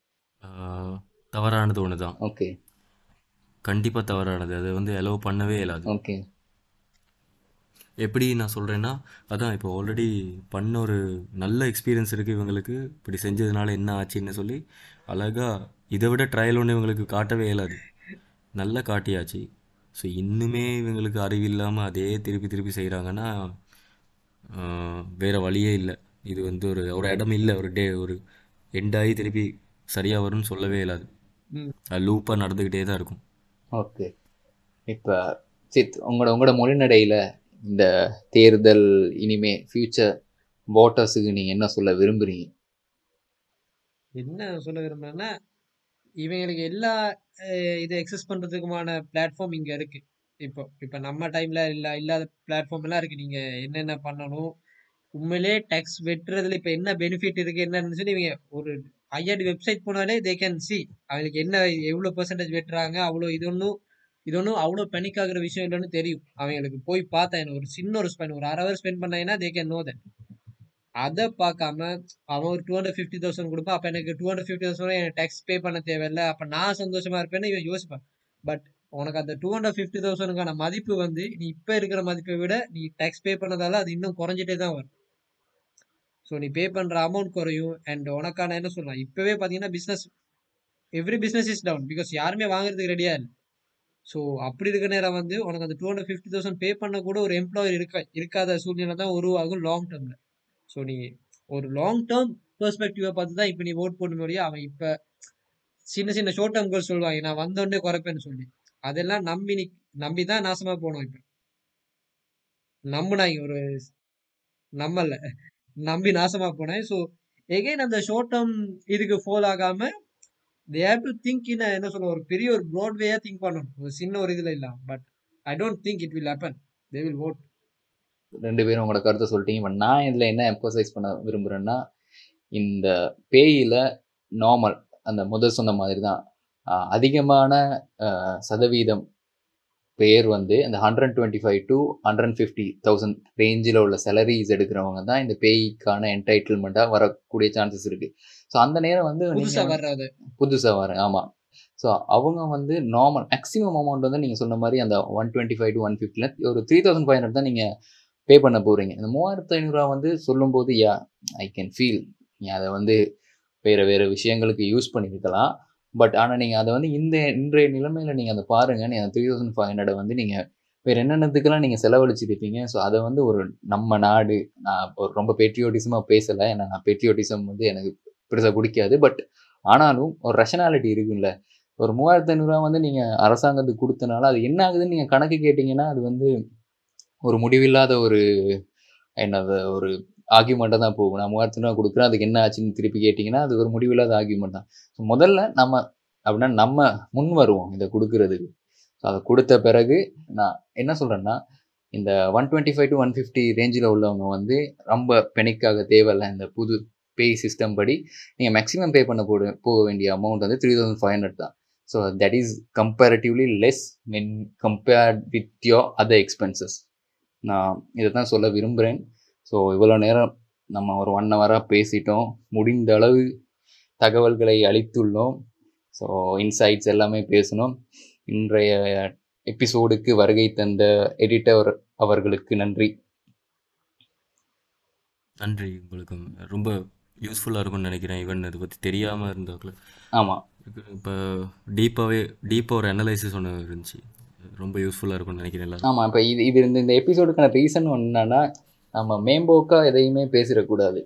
தவறானது ஒன்று தான் ஓகே கண்டிப்பாக தவறானது. அதை வந்து அலோவ் பண்ணவே இயலாது. ஓகே எப்படி நான் சொல்கிறேன்னா அதான் இப்போ ஆல்ரெடி பண்ண ஒரு நல்ல எக்ஸ்பீரியன்ஸ் இருக்குது இவங்களுக்கு. இப்படி செஞ்சதுனால என்ன ஆச்சுன்னு சொல்லி அழகாக இதை விட ட்ரையல் ஒன்று இவங்களுக்கு காட்டவே இயலாது. நல்லா காட்டியாச்சு. ஸோ இன்னுமே இவங்களுக்கு அறிவில்லாமல் அதே திருப்பி திருப்பி செய்கிறாங்கன்னா வேறு வழியே இல்லை. இது வந்து ஒரு ஒரு இடம் இல்லை. ஒரு டே ஒரு எண்டாகி திருப்பி சரியாக வரும்னு சொல்லவே. அது லூப்பாக நடந்துக்கிட்டே தான் இருக்கும். ஓகே. இப்போ சித் உங்களோட உங்களோட மொழிநடையில் இந்த தேர்தல் இனிமே ஃப்யூச்சர் ஓட்டர்ஸுக்கு நீங்கள் என்ன சொல்ல விரும்புகிறீங்க என்ன சொல்ல விரும்புறேன்னா இவங்களுக்கு எல்லா இதை எக்ஸஸ் பண்ணுறதுக்குமான பிளாட்ஃபார்ம் இங்கே இருக்குது இப்போ இப்போ நம்ம டைமில் இல்லை இல்லாத பிளாட்ஃபார்ம் எல்லாம் இருக்குது நீங்கள் என்னென்ன பண்ணணும்? உண்மையிலே டேக்ஸ் வெட்டுறதுல இப்போ என்ன பெனிஃபிட் இருக்குது என்னன்னு சொல்லி இவங்க ஒரு ஐஆர்டி வெப்சைட் போனாலே தே கேன் சி அவங்களுக்கு என்ன எவ்வளோ பெர்சன்டேஜ் வெட்டுறாங்க அவ்வளோ இது ஒன்றும் இது ஒன்றும் அவ்வளோ பெனிக் விஷயம் இல்லைன்னு தெரியும். அவங்களுக்கு போய் பார்த்தா என்ன ஒரு சின்ன ஒரு ஸ்பெண்ட் ஒரு அரை ஹவர் ஸ்பெண்ட் பண்ணாங்கன்னா தே கேன் நோ தட் அதை பார்க்காம அவன் ஒரு டூ ஹண்ட்ரட் ஃபிஃப்டி தௌசண்ட் கொடுப்பான் அப்போ எனக்கு டூ ஹண்ட்ரட் ஃபிஃப்டி தௌசண்ட் எனக்கு டேக்ஸ் பே பண்ண தேவையில்லை அப்போ நான் சந்தோஷமா இருப்பேன்னு இவன் யோசிப்பான். பட் உனக்கு அந்த டூ ஹண்ட்ரட் ஃபிஃப்டி தௌசண்ட்க்கான மதிப்பு வந்து நீ இப்போ இருக்கிற மதிப்பை விட நீ டேக்ஸ் பே பண்ணதால அது இன்னும் குறைஞ்சிட்டே தான் வரும். ஸோ நீ பே பண்ணுற அமௌண்ட் குறையும் அண்ட் உனக்கான என்ன சொல்லலாம் இப்போவே பார்த்தீங்கன்னா business every business is down because யாருமே வாங்குறதுக்கு ரெடியாக இல்லை. ஸோ அப்படி இருக்க நேரம் வந்து உனக்கு அந்த two hundred fifty thousand pay பண்ண கூட ஒரு எம்ப்ளாயர் இருக்க இருக்காத சூழ்நிலை தான் உருவாகும் லாங் டேர்மில் ஸோ நீ ஒரு லாங் டேர்ம் பெர்ஸ்பெக்டிவை பார்த்து தான் இப்போ நீ ஓட் போடணும் முடியும் அவன் இப்போ சின்ன சின்ன ஷோர்ட் டேர்ம் கோல் சொல்லுவாங்க நான் வந்தோடனே குறைப்பேன்னு சொல்லி. அதெல்லாம் நம்பி நீ நம்பி தான் நாசமாக போனோம் இப்போ. நம்பினாங்க ஒரு நம்மல நம்பி நாசமாக போனேன். ஸோ எகைன் அந்த ஷோர்ட் டேர்ம் இதுக்கு ஃபால் ஆகாமல் they have to think in என்ன சொல்ல ஒரு பெரிய ஒரு ப்ராட்வேயாக திங்க் பண்ணணும். ஒரு சின்ன ஒரு இதில் இல்லை but I don't think it will happen they will vote ரெண்டு பேரும் உங்களோட கருத்தை சொல்லிட்டீங்க. நான் இதில் என்ன எம்பசைஸ் பண்ண விரும்புகிறேன்னா இந்த பேயில் நார்மல் அந்த முதல் சொன்ன மாதிரி தான் அதிகமான சதவீதம் பேர் வந்து இந்த hundred twenty five to hundred fifty thousand ரேஞ்சில் உள்ள சேலரிஸ் எடுக்கிறவங்க தான் இந்த பேய்க்கான என்டைட்டில்மெண்ட்டாக வரக்கூடிய சான்சஸ் இருக்குது ஸோ அந்த நேரம் வந்து நீங்க புதுசா வந்து- வர்றது புதுசாக வரேன் ஆமாம் ஸோ அவங்க வந்து நார்மல் மேக்ஸிமம் அமௌண்ட் வந்து நீங்கள் சொன்ன மாதிரி அந்த one twenty five to one ஃபிஃப்டியில் ஒரு த்ரீ தௌசண்ட் ஃபைவ் ஹண்ட்ரட் தான் நீங்கள் பே பண்ண போகிறீங்க இந்த மூவாயிரத்து ஐநூறுரூவா வந்து சொல்லும்போது யா ஐ கேன் ஃபீல் நீ அதை வந்து வேறு வேறு விஷயங்களுக்கு யூஸ் பண்ணியிருக்கலாம் பட் ஆனால் நீங்கள் அதை வந்து இந்த இன்றைய நிலைமையில் நீங்கள் அதை பாருங்கள் நீங்கள் அந்த த்ரீ தௌசண்ட் ஃபைவ் ஹண்ட்ரடை வந்து நீங்கள் வேறு என்னென்னத்துக்கெல்லாம் நீங்கள் செலவழிச்சிருப்பீங்க. ஸோ அதை வந்து ஒரு நம்ம நாடு நான் ஒரு ரொம்ப பேட்ரியோட்டிசமாக பேசலை. ஏன்னா நான் பேட்ரியோட்டிசம் வந்து எனக்கு பெருசாக பிடிக்காது. பட் ஆனாலும் ஒரு ரஷனாலிட்டி இருக்குல்ல ஒரு மூவாயிரத்து ஐநூறுரூவா வந்து நீங்கள் அரசாங்கத்துக்கு கொடுத்தனால அது என்ன ஆகுதுன்னு நீங்கள் கணக்கு கேட்டிங்கன்னா அது வந்து ஒரு முடிவில்லாத ஒரு என்னது ஒரு ஆர்கியூமெண்ட்டாக தான் போகும். நான் மூவாயிரத்து ரூபா கொடுக்குறேன் அதுக்கு என்ன ஆச்சுன்னு திருப்பி கேட்டிங்கன்னா அது ஒரு முடிவில்லாத ஆர்கியூமெண்ட் தான். ஸோ முதல்ல நம்ம அப்படின்னா நம்ம முன் வருவோம் இதை கொடுக்கறதுக்கு. ஸோ அதை கொடுத்த பிறகு நான் என்ன சொல்கிறேன்னா இந்த one twenty five to one fifty ரேஞ்சில் உள்ளவங்க வந்து ரொம்ப பெனிக்காக தேவையில்ல இந்த புது பே சிஸ்டம் படி நீங்கள் மேக்ஸிமம் பே பண்ண போடு போக வேண்டிய அமௌண்ட் வந்து த்ரீ தௌசண்ட் ஃபைவ் ஹண்ட்ரட் தான். So that is comparatively less men compared with your other expenses நான் இதை தான் சொல்ல விரும்புகிறேன் ஸோ இவ்வளோ நேரம் நம்ம ஒரு ஒன் ஹவராக பேசிட்டோம். முடிந்த அளவு தகவல்களை அளித்துள்ளோம். ஸோ இன்சைட்ஸ் எல்லாமே பேசணும் இன்றைய எபிசோடுக்கு வருகை தந்த எடிட்டர் அவர்களுக்கு நன்றி. நன்றி. உங்களுக்கு ரொம்ப யூஸ்ஃபுல்லாக இருக்கும்னு நினைக்கிறேன். ஈவன் இதை பற்றி தெரியாமல் இருந்தவங்கள. ஆமாம் இப்போ டீப்பாகவே டீப்பாக ஒரு அனலைசிஸ் ஒன்று இருந்துச்சு. ரொம்ப யூஸ்ஃபுல்லாக இருக்கும்னு நினைக்கிறேன் எல்லாரும் ஆமாம் இப்போ இது இது இந்த இந்த எபிசோடுக்கான ரீசன் என்னன்னா நம்ம மேம்போக்கா எதையுமே பேசிடக்கூடாது.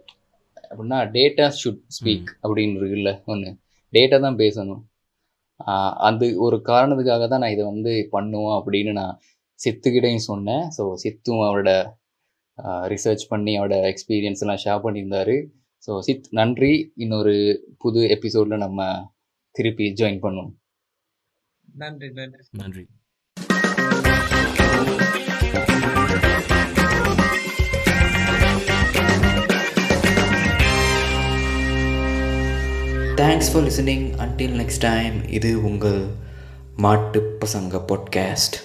அப்படின்னா டேட்டா ஷுட் ஸ்பீக் அப்படின்னு இருக்குல்ல ஒன்று டேட்டா தான் பேசணும். அது ஒரு காரணத்துக்காக தான் நான் இதை வந்து பண்ணுவோம் அப்படின்னு நான் சித்துக்கிட்டையும் சொன்னேன். ஸோ சித்தும் அவரோட ரிசர்ச் பண்ணி அவரோட எக்ஸ்பீரியன்ஸ் எல்லாம் ஷேர் பண்ணியிருந்தாரு. ஸோ சித் நன்றி. இன்னொரு புது எபிசோடில் நம்ம திருப்பி ஜாயின் பண்ணுவோம். நன்றி நன்றி. நன்றி. Thanks for listening until next time இது உங்கள் மாட்டு பசங்க பாட்காஸ்ட்